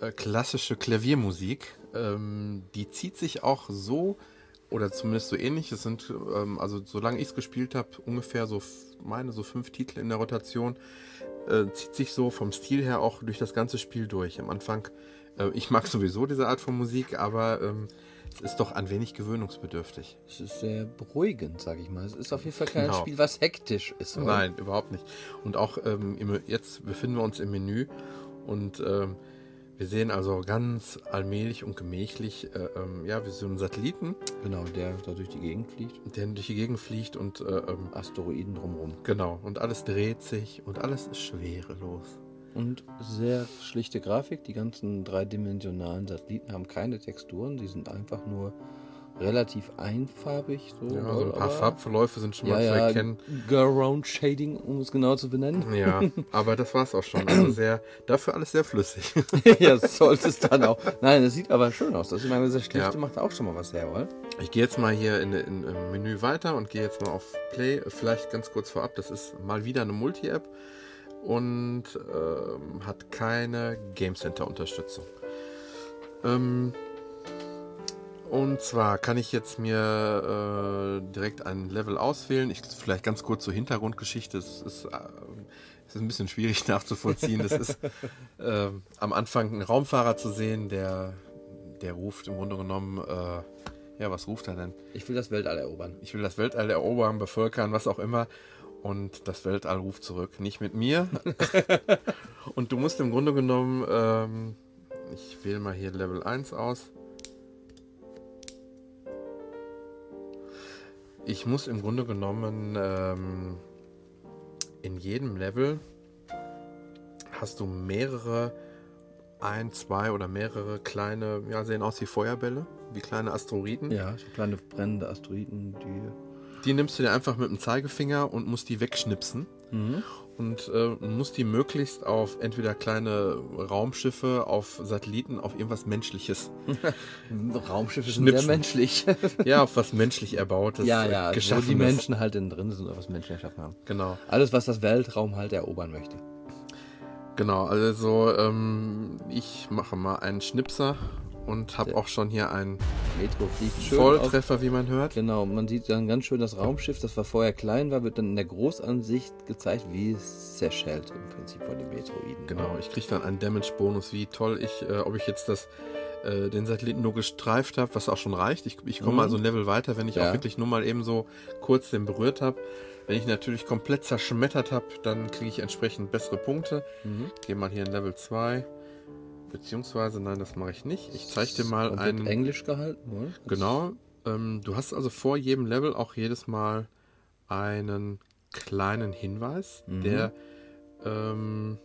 äh, klassische Klaviermusik. Ähm, die zieht sich auch so oder zumindest so ähnlich. Es sind, ähm, also solange ich es gespielt habe, ungefähr so, meine so fünf Titel in der Rotation, äh, zieht sich so vom Stil her auch durch das ganze Spiel durch. Am Anfang, äh, ich mag sowieso diese Art von Musik, aber ähm, es ist doch ein wenig gewöhnungsbedürftig. Es ist sehr beruhigend, sage ich mal. Es ist auf jeden Fall kein Genau. Spiel, was hektisch ist. oder? Nein, überhaupt nicht. Und auch ähm, jetzt befinden wir uns im Menü und ähm, wir sehen also ganz allmählich und gemächlich, äh, ähm, ja, wir sehen einen Satelliten, Genau, der da durch die Gegend fliegt. der durch die Gegend fliegt und äh, ähm, Asteroiden drumherum. genau, und alles dreht sich und alles ist schwerelos. Und sehr schlichte Grafik. Die ganzen dreidimensionalen Satelliten haben keine Texturen. Die sind einfach nur relativ einfarbig. So, Ja, so ein paar Farbverläufe sind schon Ja, mal zu ja, erkennen. Ground Shading, um es genau zu benennen. Ja, [laughs] aber das war's auch schon. Also sehr, dafür alles sehr flüssig. [laughs] ja, das sollte es dann auch. Nein, das sieht aber schön aus. Das ich meine, das Schlichte Ja. macht auch schon mal was her, oder? Ich gehe jetzt mal hier in, in, im Menü weiter und gehe jetzt mal auf Play. Vielleicht ganz kurz vorab, das ist mal wieder eine Multi-App und ähm, hat keine Game Center-Unterstützung. Ähm, und zwar kann ich jetzt mir äh, direkt ein Level auswählen. Ich vielleicht ganz kurz zur Hintergrundgeschichte. Es ist, äh, es ist ein bisschen schwierig [laughs] nachzuvollziehen. Das ist äh, am Anfang ein Raumfahrer zu sehen, der, der ruft im Grunde genommen, äh, ja, was ruft er denn? Ich will das Weltall erobern. Ich will das Weltall erobern, bevölkern, was auch immer. Und das Weltall ruft zurück. Nicht mit mir. [laughs] und du musst im Grunde genommen, ähm, ich wähle mal hier Level 1 aus. Ich muss im Grunde genommen ähm, in jedem Level hast du mehrere, ein, zwei oder mehrere kleine, ja, sehen aus wie Feuerbälle, wie kleine Asteroiden. Ja, so kleine brennende Asteroiden, die. Die nimmst du dir einfach mit dem Zeigefinger und musst die wegschnipsen. Und äh, musst die möglichst auf entweder kleine Raumschiffe, auf Satelliten, auf irgendwas Menschliches. [laughs] Raumschiffe sind sehr menschlich. ja, auf was menschlich erbautes. ja, äh, ja, also wo Geschaffenes. die Menschen halt innen drin sind oder was Menschen erschaffen haben. Genau, Alles, was das Weltraum halt erobern möchte. genau. Also ähm, ich mache mal einen Schnipser und habe auch schon hier einen schön auf, Volltreffer, wie man hört. Genau, man sieht dann ganz schön das Raumschiff, das war vorher klein war, wird dann in der Großansicht gezeigt, wie es zerschellt im Prinzip von den Metroiden. Genau, ich kriege dann einen Damage-Bonus, wie toll ich, äh, ob ich jetzt das, äh, den Satelliten nur gestreift habe, was auch schon reicht. Ich, ich komme Mhm. also ein Level weiter, wenn ich Ja. auch wirklich nur mal eben so kurz den berührt habe. Wenn ich natürlich komplett zerschmettert habe, dann kriege ich entsprechend bessere Punkte. Mhm. Gehe mal hier in Level 2. Beziehungsweise, nein, das mache ich nicht. Ich zeige dir mal Komplett einen. Englisch gehalten, oder? Genau. Ähm, du hast also vor jedem Level auch jedes Mal einen kleinen Hinweis, Mhm. der ähm,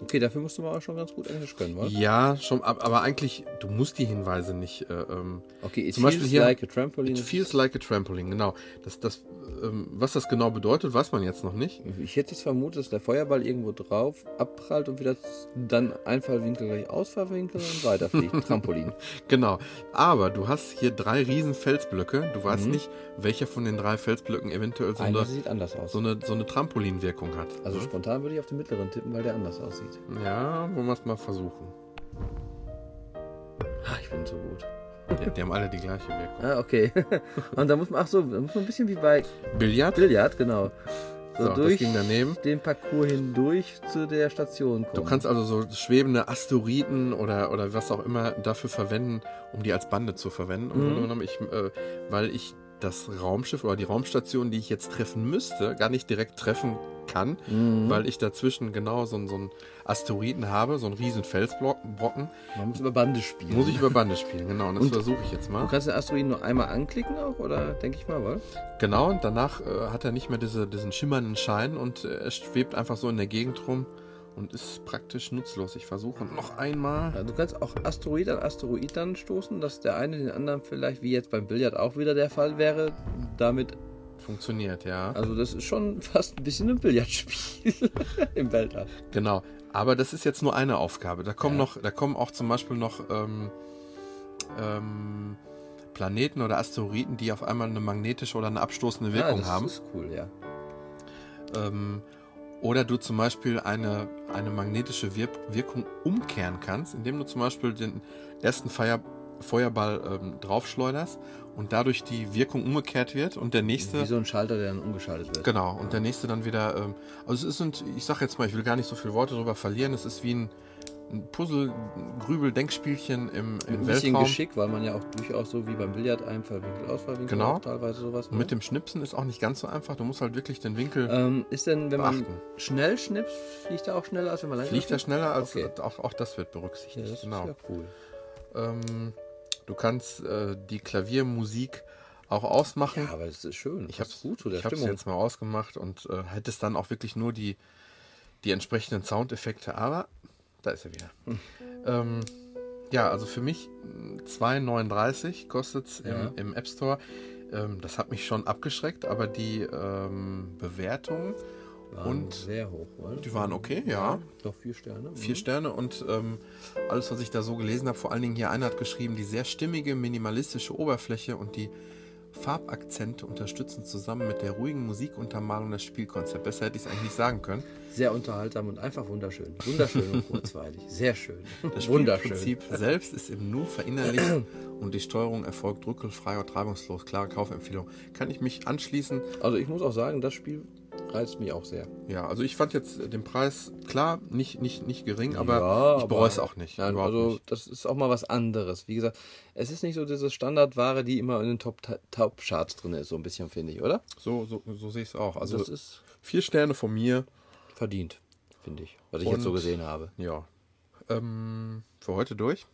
Okay, dafür musst du mal auch schon ganz gut Englisch können, wa? ja schon, ab- aber eigentlich du musst die Hinweise nicht. Äh, ähm, Okay, it Zum Beispiel feels hier- like a trampoline. it feels like a trampoline, genau. Das, das, ähm, was das genau bedeutet, weiß man jetzt noch nicht. Ich hätte jetzt vermutet, dass der Feuerball irgendwo drauf abprallt und wieder dann Einfallwinkel gleich Ausfallwinkel und weiterfliegt. [laughs] Trampolin. Genau. Aber du hast hier drei riesen Felsblöcke. Du weißt Mhm. nicht, welcher von den drei Felsblöcken eventuell so eine, sieht anders aus. so eine, so eine Trampolinwirkung hat. Also Mhm. spontan würde ich auf den mittleren tippen, weil der anders aussieht. Ja, wollen wir es mal versuchen. Ah, ich bin so gut. Die, die haben alle die gleiche Wirkung. Ah, okay. [laughs] Und da muss man, ach so, da muss man ein bisschen wie bei Billard? Billard, genau. So, So, durch den Parcours hindurch zu der Station kommen. Du kannst also so schwebende Asteroiden oder, oder was auch immer dafür verwenden, um die als Bande zu verwenden. Mhm. Grunde genommen, ich, äh, weil ich das Raumschiff oder die Raumstation, die ich jetzt treffen müsste, gar nicht direkt treffen kann, Mhm. weil ich dazwischen genau so, einen- so einen Asteroiden habe, so einen riesen Felsbrocken, Man muss über Bande spielen. muss ich über Bande spielen. Genau, und das versuche ich jetzt Du mal. kannst den Asteroiden nur einmal anklicken auch, oder denke ich mal, was? Genau, und danach äh, hat er nicht mehr diese, diesen schimmernden Schein und äh, er schwebt einfach so in der Gegend rum und ist praktisch nutzlos. Ich versuche noch einmal. Ja, du kannst auch Asteroid an Asteroid dann stoßen, dass der eine den anderen vielleicht, wie jetzt beim Billard auch wieder der Fall wäre, damit, Funktioniert, ja. also das ist schon [laughs] fast ein bisschen ein Billardspiel [laughs] im Weltall. Genau. Aber das ist jetzt nur eine Aufgabe. Da kommen Ja. noch, da kommen auch zum Beispiel noch ähm, ähm, Planeten oder Asteroiden, die auf einmal eine magnetische oder eine abstoßende Wirkung ah, das haben. ist cool, ja. Ähm, oder du zum Beispiel eine, eine magnetische Wir Wirkung umkehren kannst, indem du zum Beispiel den ersten Feuer Feuerball ähm, draufschleuderst und dadurch die Wirkung umgekehrt wird und der nächste Wie so ein Schalter, der dann umgeschaltet wird. Genau, und der nächste dann wieder. Ähm, also es ist, ein, ich sag jetzt mal, ich will gar nicht so viele Worte darüber verlieren. Es ist wie ein, ein Puzzle, ein Grübel-Denkspielchen im, im ein bisschen Weltraum. Geschick, weil man ja auch durchaus so wie beim Billard Einfallwinkel, Ausfallwinkel Genau. auch teilweise sowas. Und mit dem Schnipsen ist auch nicht ganz so einfach. Du musst halt wirklich den Winkel. ähm, ist denn, wenn man beachten. schnell schnipst, fliegt er auch schneller, als wenn man langsam fliegt er schneller als. Okay. Auch, auch das wird Ja, berücksichtigt. das genau. ist ja cool. Ähm, du kannst äh, die Klaviermusik auch ausmachen. Ja, aber das ist schön. Ich Passt hab's, gut zu der ich hab's Stimmung. jetzt mal ausgemacht und äh, hättest dann auch wirklich nur die, die entsprechenden Soundeffekte, aber da ist er wieder. Hm. Ähm, ja, also für mich mh, 2,39 kostet es Ja. im, im App Store. Ähm, das hat mich schon abgeschreckt, aber die ähm, Bewertungen, Waren und sehr hoch, oder? die waren okay, ja. Doch vier Sterne. Vier Sterne und ähm, alles, was ich da so gelesen habe, vor allen Dingen hier einer hat geschrieben, die sehr stimmige, minimalistische Oberfläche und die Farbakzente unterstützen zusammen mit der ruhigen Musikuntermalung das Spielkonzept. Besser hätte ich es eigentlich nicht sagen können. Sehr unterhaltsam und einfach wunderschön. Wunderschön und kurzweilig. Sehr schön. Das. [laughs] Spielprinzip selbst ist im Nu verinnerlicht und die Steuerung erfolgt rückelfrei und reibungslos. Klare Kaufempfehlung. Kann ich mich anschließen? Also ich muss auch sagen, das Spiel reizt mich auch sehr. Ja, also ich fand jetzt den Preis, klar, nicht, nicht, nicht gering, aber Ja, ich bereue es auch nicht. Nein, also nicht. das ist auch mal was anderes. Wie gesagt, es ist nicht so diese Standardware, die immer in den Top- Top-Charts drin ist, so ein bisschen, finde ich, oder? So, so, so sehe ich es auch. Also das ist vier Sterne von mir. verdient, finde ich, was ich jetzt so Und- gesehen habe. Ja. Ähm, für heute durch.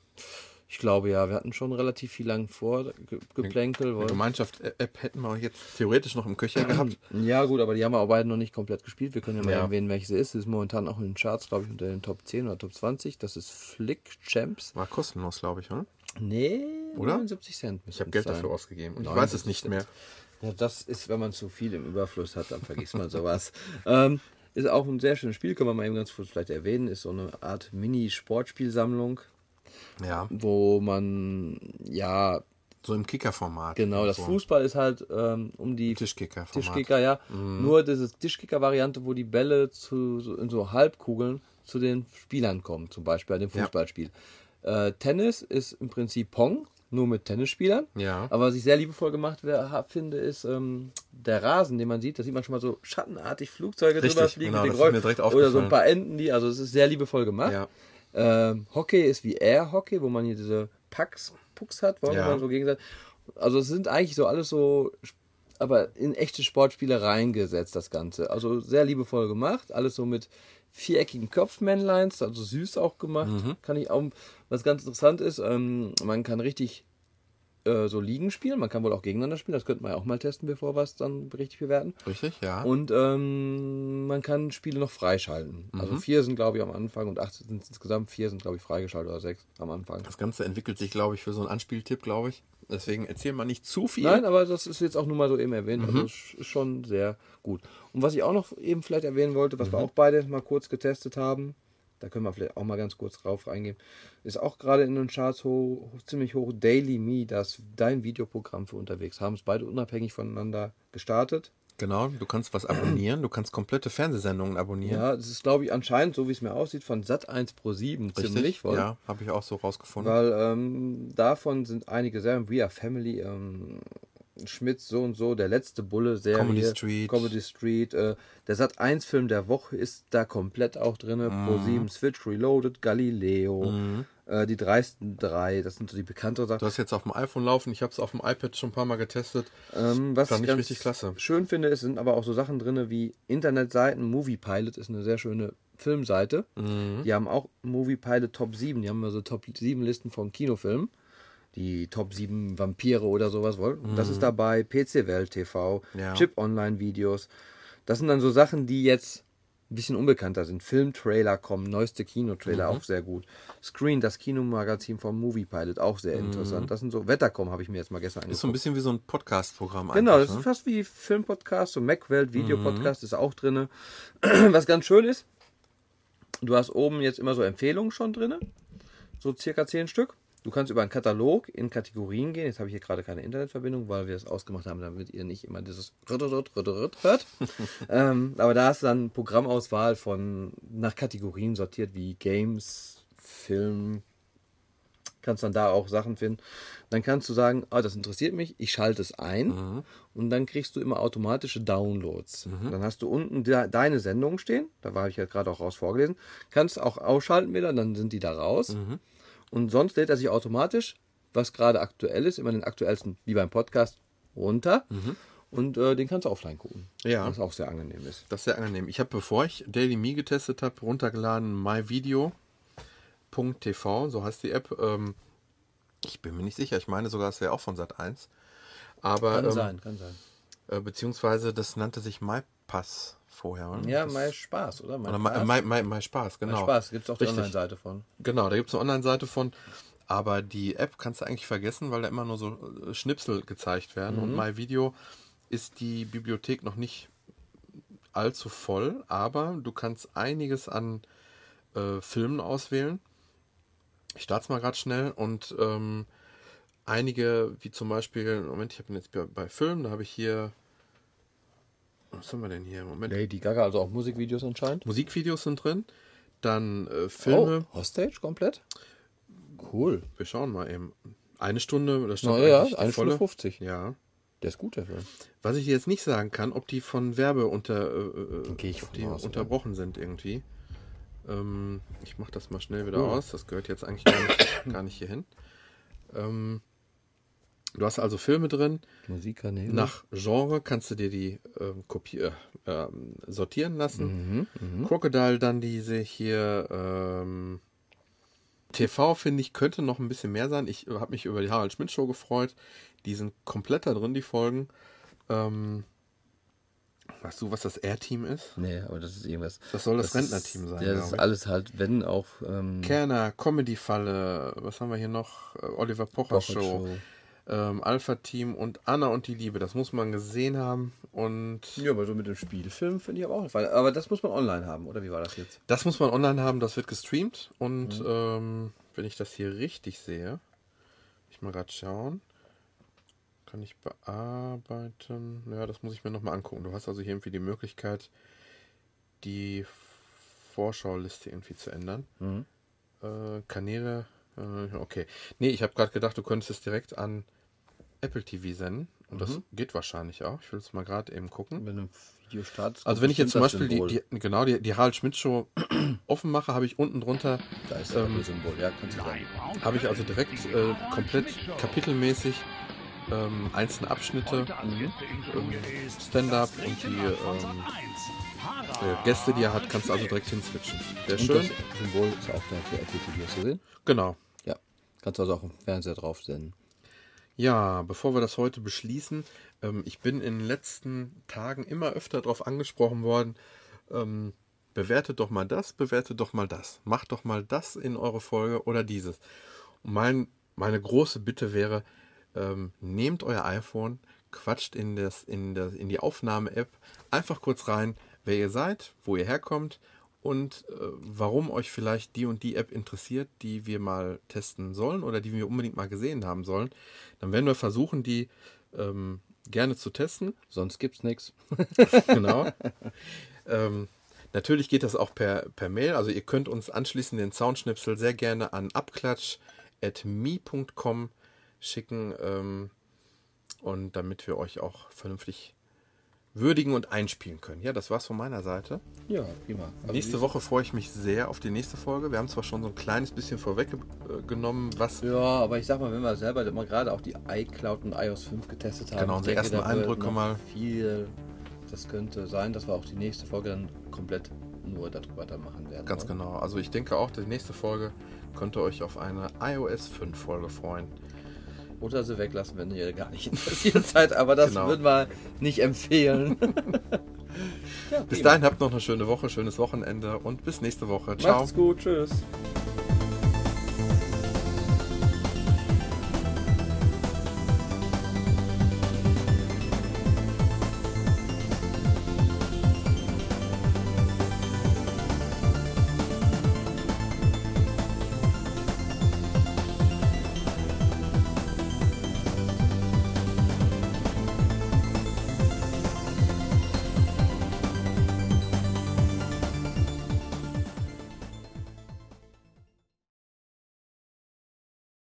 Ich glaube ja, wir hatten schon relativ viel lang Vorgeplänkel. Eine Gemeinschaft-App hätten wir jetzt theoretisch noch im Köcher gehabt. [clears throat] Ja, gut, aber die haben wir auch beide noch nicht komplett gespielt. Wir können ja mal Ja. erwähnen, welche sie ist. Sie ist momentan auch in den Charts, glaube ich, unter den Top 10 oder Top 20. Das ist Flick Champs. War kostenlos, glaube ich, oder? Nee, Oder? 79 Cent. Ich habe Geld dafür ausgegeben und ich weiß das es nicht ist- mehr. Ja, das ist, wenn man zu viel im Überfluss hat, dann vergisst man sowas. [laughs] ähm, ist auch ein sehr schönes Spiel, können wir mal eben ganz kurz vielleicht erwähnen. Ist so eine Art Mini-Sportspielsammlung, Ja, wo man, ja, so im Kicker-Format. genau, das so. Fußball ist halt ähm, um die Tischkicker-Format. Tischkicker, ja. Nur diese Tischkicker-Variante, wo die Bälle zu, so, in so Halbkugeln zu den Spielern kommen, zum Beispiel bei dem Ja. Fußballspiel. Äh, Tennis ist im Prinzip Pong, nur mit Tennisspielern. Ja. Aber was ich sehr liebevoll gemacht finde, ist ähm, der Rasen, den man sieht. Da sieht man schon mal so schattenartig Flugzeuge Richtig, drüber fliegen genau, mit den Geräuschen. Oder so ein paar Enten, die, also es ist sehr liebevoll gemacht. Ja. Ähm, Hockey ist wie Air Hockey, wo man hier diese Pucks, Pucks hat, wo Ja. man so gegenseitig. Also es sind eigentlich so alles so, aber in echte Sportspiele reingesetzt, das Ganze. Also sehr liebevoll gemacht, alles so mit viereckigen Kopfmännleins, also süß auch gemacht. Mhm. Kann ich auch, was ganz interessant ist, ähm, man kann richtig äh, so liegen spielen, man kann wohl auch gegeneinander spielen, das könnte man ja auch mal testen, bevor wir es dann richtig bewerten. Richtig, ja. Und ähm, man kann Spiele noch freischalten. Mhm. Also vier sind, glaube ich, am Anfang und acht sind insgesamt. Vier sind, glaube ich, freigeschaltet oder sechs am Anfang. das Ganze entwickelt sich, glaube ich, für so einen Anspieltipp, glaube ich. Deswegen erzähl mal nicht zu viel. Nein, aber das ist jetzt auch nur mal so eben erwähnt. Mhm. Also ist schon sehr gut. Und was ich auch noch eben vielleicht erwähnen wollte, was wir Mhm. auch beide mal kurz getestet haben, da können wir vielleicht auch mal ganz kurz drauf reingehen, ist auch gerade in den Charts ho ziemlich hoch Daily Me, das dein Videoprogramm für unterwegs. Haben es beide unabhängig voneinander gestartet. Genau, du kannst was abonnieren, du kannst komplette Fernsehsendungen abonnieren. Ja, das ist, glaube ich, anscheinend, so wie es mir aussieht, von Sat1 Pro 7 Richtig? ziemlich voll. Ja, habe ich auch so rausgefunden. Weil ähm, davon sind einige Serien, We Are Family, ähm, Schmitz so und so, der letzte Bulle Serie, Comedy Street. Comedy Street, äh, der Sat 1 Film der Woche ist da komplett auch drin, Mhm. Pro 7 Switch Reloaded, Galileo, äh, die dreisten drei, das sind so die bekannten Sachen. Du hast jetzt auf dem iPhone laufen, ich habe es auf dem iPad schon ein paar Mal getestet. Ähm, was Fand ich richtig klasse. schön finde, es sind aber auch so Sachen drin wie Internetseiten. Movie Pilot ist eine sehr schöne Filmseite. Mhm. Die haben auch Movie Pilot Top 7. Die haben also Top 7 Listen von Kinofilmen. Die Top 7 Vampire oder sowas wollen. Das ist dabei. PC Welt TV, Mhm. Ja. Chip Online Videos. Das sind dann so Sachen, die jetzt ein bisschen unbekannter sind. Filmtrailer kommen, neueste Kinotrailer Mhm. auch sehr gut. Screen, das Kinomagazin vom Movie Pilot, auch sehr interessant. Das sind so, Wettercom habe ich mir jetzt mal gestern Mhm. Ist so ein angeguckt. bisschen wie so ein Podcast-Programm Genau, das eigentlich, ist ne? fast wie Filmpodcast, so Macwelt, Mhm. Videopodcast ist auch drin. [clears throat] Was ganz schön ist, du hast oben jetzt immer so Empfehlungen schon drin, so circa zehn Stück. Du kannst über einen Katalog in Kategorien gehen. Jetzt habe ich hier gerade keine Internetverbindung, weil wir es ausgemacht haben, damit ihr nicht immer dieses hört. [laughs] ähm, aber da hast du dann Programmauswahl von nach Kategorien sortiert, wie Games, Film, kannst dann da auch Sachen finden. Dann kannst du sagen, ah, das interessiert mich, ich schalte es ein und dann kriegst du immer automatische Downloads. Dann hast du unten de deine Sendungen stehen, da war ich ja gerade auch raus vorgelesen, kannst auch ausschalten wieder, dann sind die da raus. Und sonst lädt er sich automatisch, was gerade aktuell ist, immer den aktuellsten, wie beim Podcast, runter. Und äh, den kannst du offline gucken. Ja. Was auch sehr angenehm ist. Das ist sehr angenehm. Ich habe, bevor ich Daily Me getestet habe, runtergeladen myvideo.tv, so heißt die App. Ähm, ich bin mir nicht sicher, ich meine sogar, es wäre auch von Sat 1. Aber, Kann ähm, sein, kann sein. Äh, beziehungsweise das nannte sich MyPass vorher. oder? Ja, mein Spaß, oder? Mein Oder Spaß. My, My, My Spaß, genau. Mein Spaß, gibt es auch die. Online-Seite von. Genau, da gibt es eine Online-Seite von. Aber die App kannst du eigentlich vergessen, weil da immer nur so äh, Schnipsel gezeigt werden. Und MyVideo ist die Bibliothek noch nicht allzu voll, aber du kannst einiges an äh, Filmen auswählen. Ich starte mal gerade schnell und ähm, einige, wie zum Beispiel, Moment, ich habe jetzt bei, bei Filmen, da habe ich hier, was haben wir denn hier? Moment, Lady Gaga, also auch Musikvideos anscheinend. Musikvideos sind drin, dann äh, Filme. Oh, Hostage komplett? Cool. Wir schauen mal eben. Eine Stunde, das stand eigentlich die eine Stunde volle. 50. Ja. Der ist gut, der Film. Was ich jetzt nicht sagen kann, ob die von Werbe unter, äh, äh, die aus, ja. unterbrochen sind irgendwie. Ähm, ich mache das mal schnell wieder Oh. aus. Das gehört jetzt eigentlich gar nicht, gar nicht hier hin. Ähm, du hast also Filme drin. Musikkanäle. Nach Genre kannst du dir die ähm, äh, ähm, sortieren lassen. Crocodile dann diese hier. Ähm, TV finde ich könnte noch ein bisschen mehr sein. Ich habe mich über die Harald Schmidt Show gefreut. Die sind komplett da drin, die Folgen. Ähm, weißt du, was das R-Team ist? Nee, aber das ist irgendwas. Das soll das, ist- Rentnerteam sein. Ja, das ist alles halt, wenn auch. Ähm, Kerner, Comedy-Falle, was haben wir hier noch? Äh, Oliver Pocher, Pocher Show, Show. Ähm, Alpha-Team und Anna und die Liebe. Das muss man gesehen haben. Und Ja, aber so mit dem Spielfilm finde ich aber auch. Weil, aber das muss man online haben, oder wie war das jetzt? Das muss man online haben, das wird gestreamt. Und ähm, wenn ich das hier richtig sehe, ich mal gerade schauen, kann ich bearbeiten. Ja, das muss ich mir nochmal angucken. Du hast also hier irgendwie die Möglichkeit, die Vorschauliste irgendwie zu ändern. Äh, Kanäle okay. Nee, ich habe gerade gedacht, du könntest es direkt an Apple TV senden. Und das geht wahrscheinlich auch. Ich will es mal gerade eben gucken. Wenn du ein Video startest. Also wenn ich jetzt zum Beispiel die, die genau die, die Harald Schmidt Show [clears throat] offen mache, habe ich unten drunter Da ist ähm, das Symbol, ja, kannst du sagen. habe ich also direkt äh, komplett kapitelmäßig ähm, einzelne Abschnitte, ähm, Stand-up und die ähm, äh, Gäste, die er hat, kannst du also direkt hinswitchen. Sehr Und schön. das Symbol ist auch da für Apple TV. Hast du gesehen? Genau. Kannst du also auch im Fernseher drauf senden. Ja, bevor wir das heute beschließen, ähm, ich bin in den letzten Tagen immer öfter darauf angesprochen worden, ähm, bewertet doch mal das, bewertet doch mal das, macht doch mal das in eure Folge oder dieses. Und mein, meine große Bitte wäre, ähm, nehmt euer iPhone, quatscht in, das, in, das, in die Aufnahme-App einfach kurz rein, wer ihr seid, wo ihr herkommt und äh, warum euch vielleicht die und die App interessiert, die wir mal testen sollen oder die wir unbedingt mal gesehen haben sollen. Dann werden wir versuchen, die ähm, gerne zu testen. Sonst gibt's nichts. [laughs] [laughs] genau. ähm, natürlich geht das auch per, per Mail. Also ihr könnt uns anschließend den Soundschnipsel sehr gerne an abklatsch.me.com schicken. Ähm, und damit wir euch auch vernünftig würdigen und einspielen können. Ja, das war's von meiner Seite. Ja, prima. Also Nächste Woche freue ich mich sehr auf die nächste Folge. Wir haben zwar schon so ein kleines bisschen vorweggenommen, was Ja, aber ich sag mal, wenn wir selber mal gerade auch die iCloud und iOS 5 getestet haben, Genau, unsere ersten Eindrücke mal. Viel, das könnte sein, dass wir auch die nächste Folge dann komplett nur darüber dann machen werden. ganz ne? genau. Also ich denke auch, die nächste Folge könnt ihr euch auf eine iOS 5 Folge freuen. Oder sie weglassen, wenn ihr gar nicht [laughs] interessiert seid, aber das Genau. würden wir nicht empfehlen. [laughs] ja, Bis dahin habt noch eine schöne Woche, schönes Wochenende und bis nächste Woche. Ciao. Macht's gut, tschüss.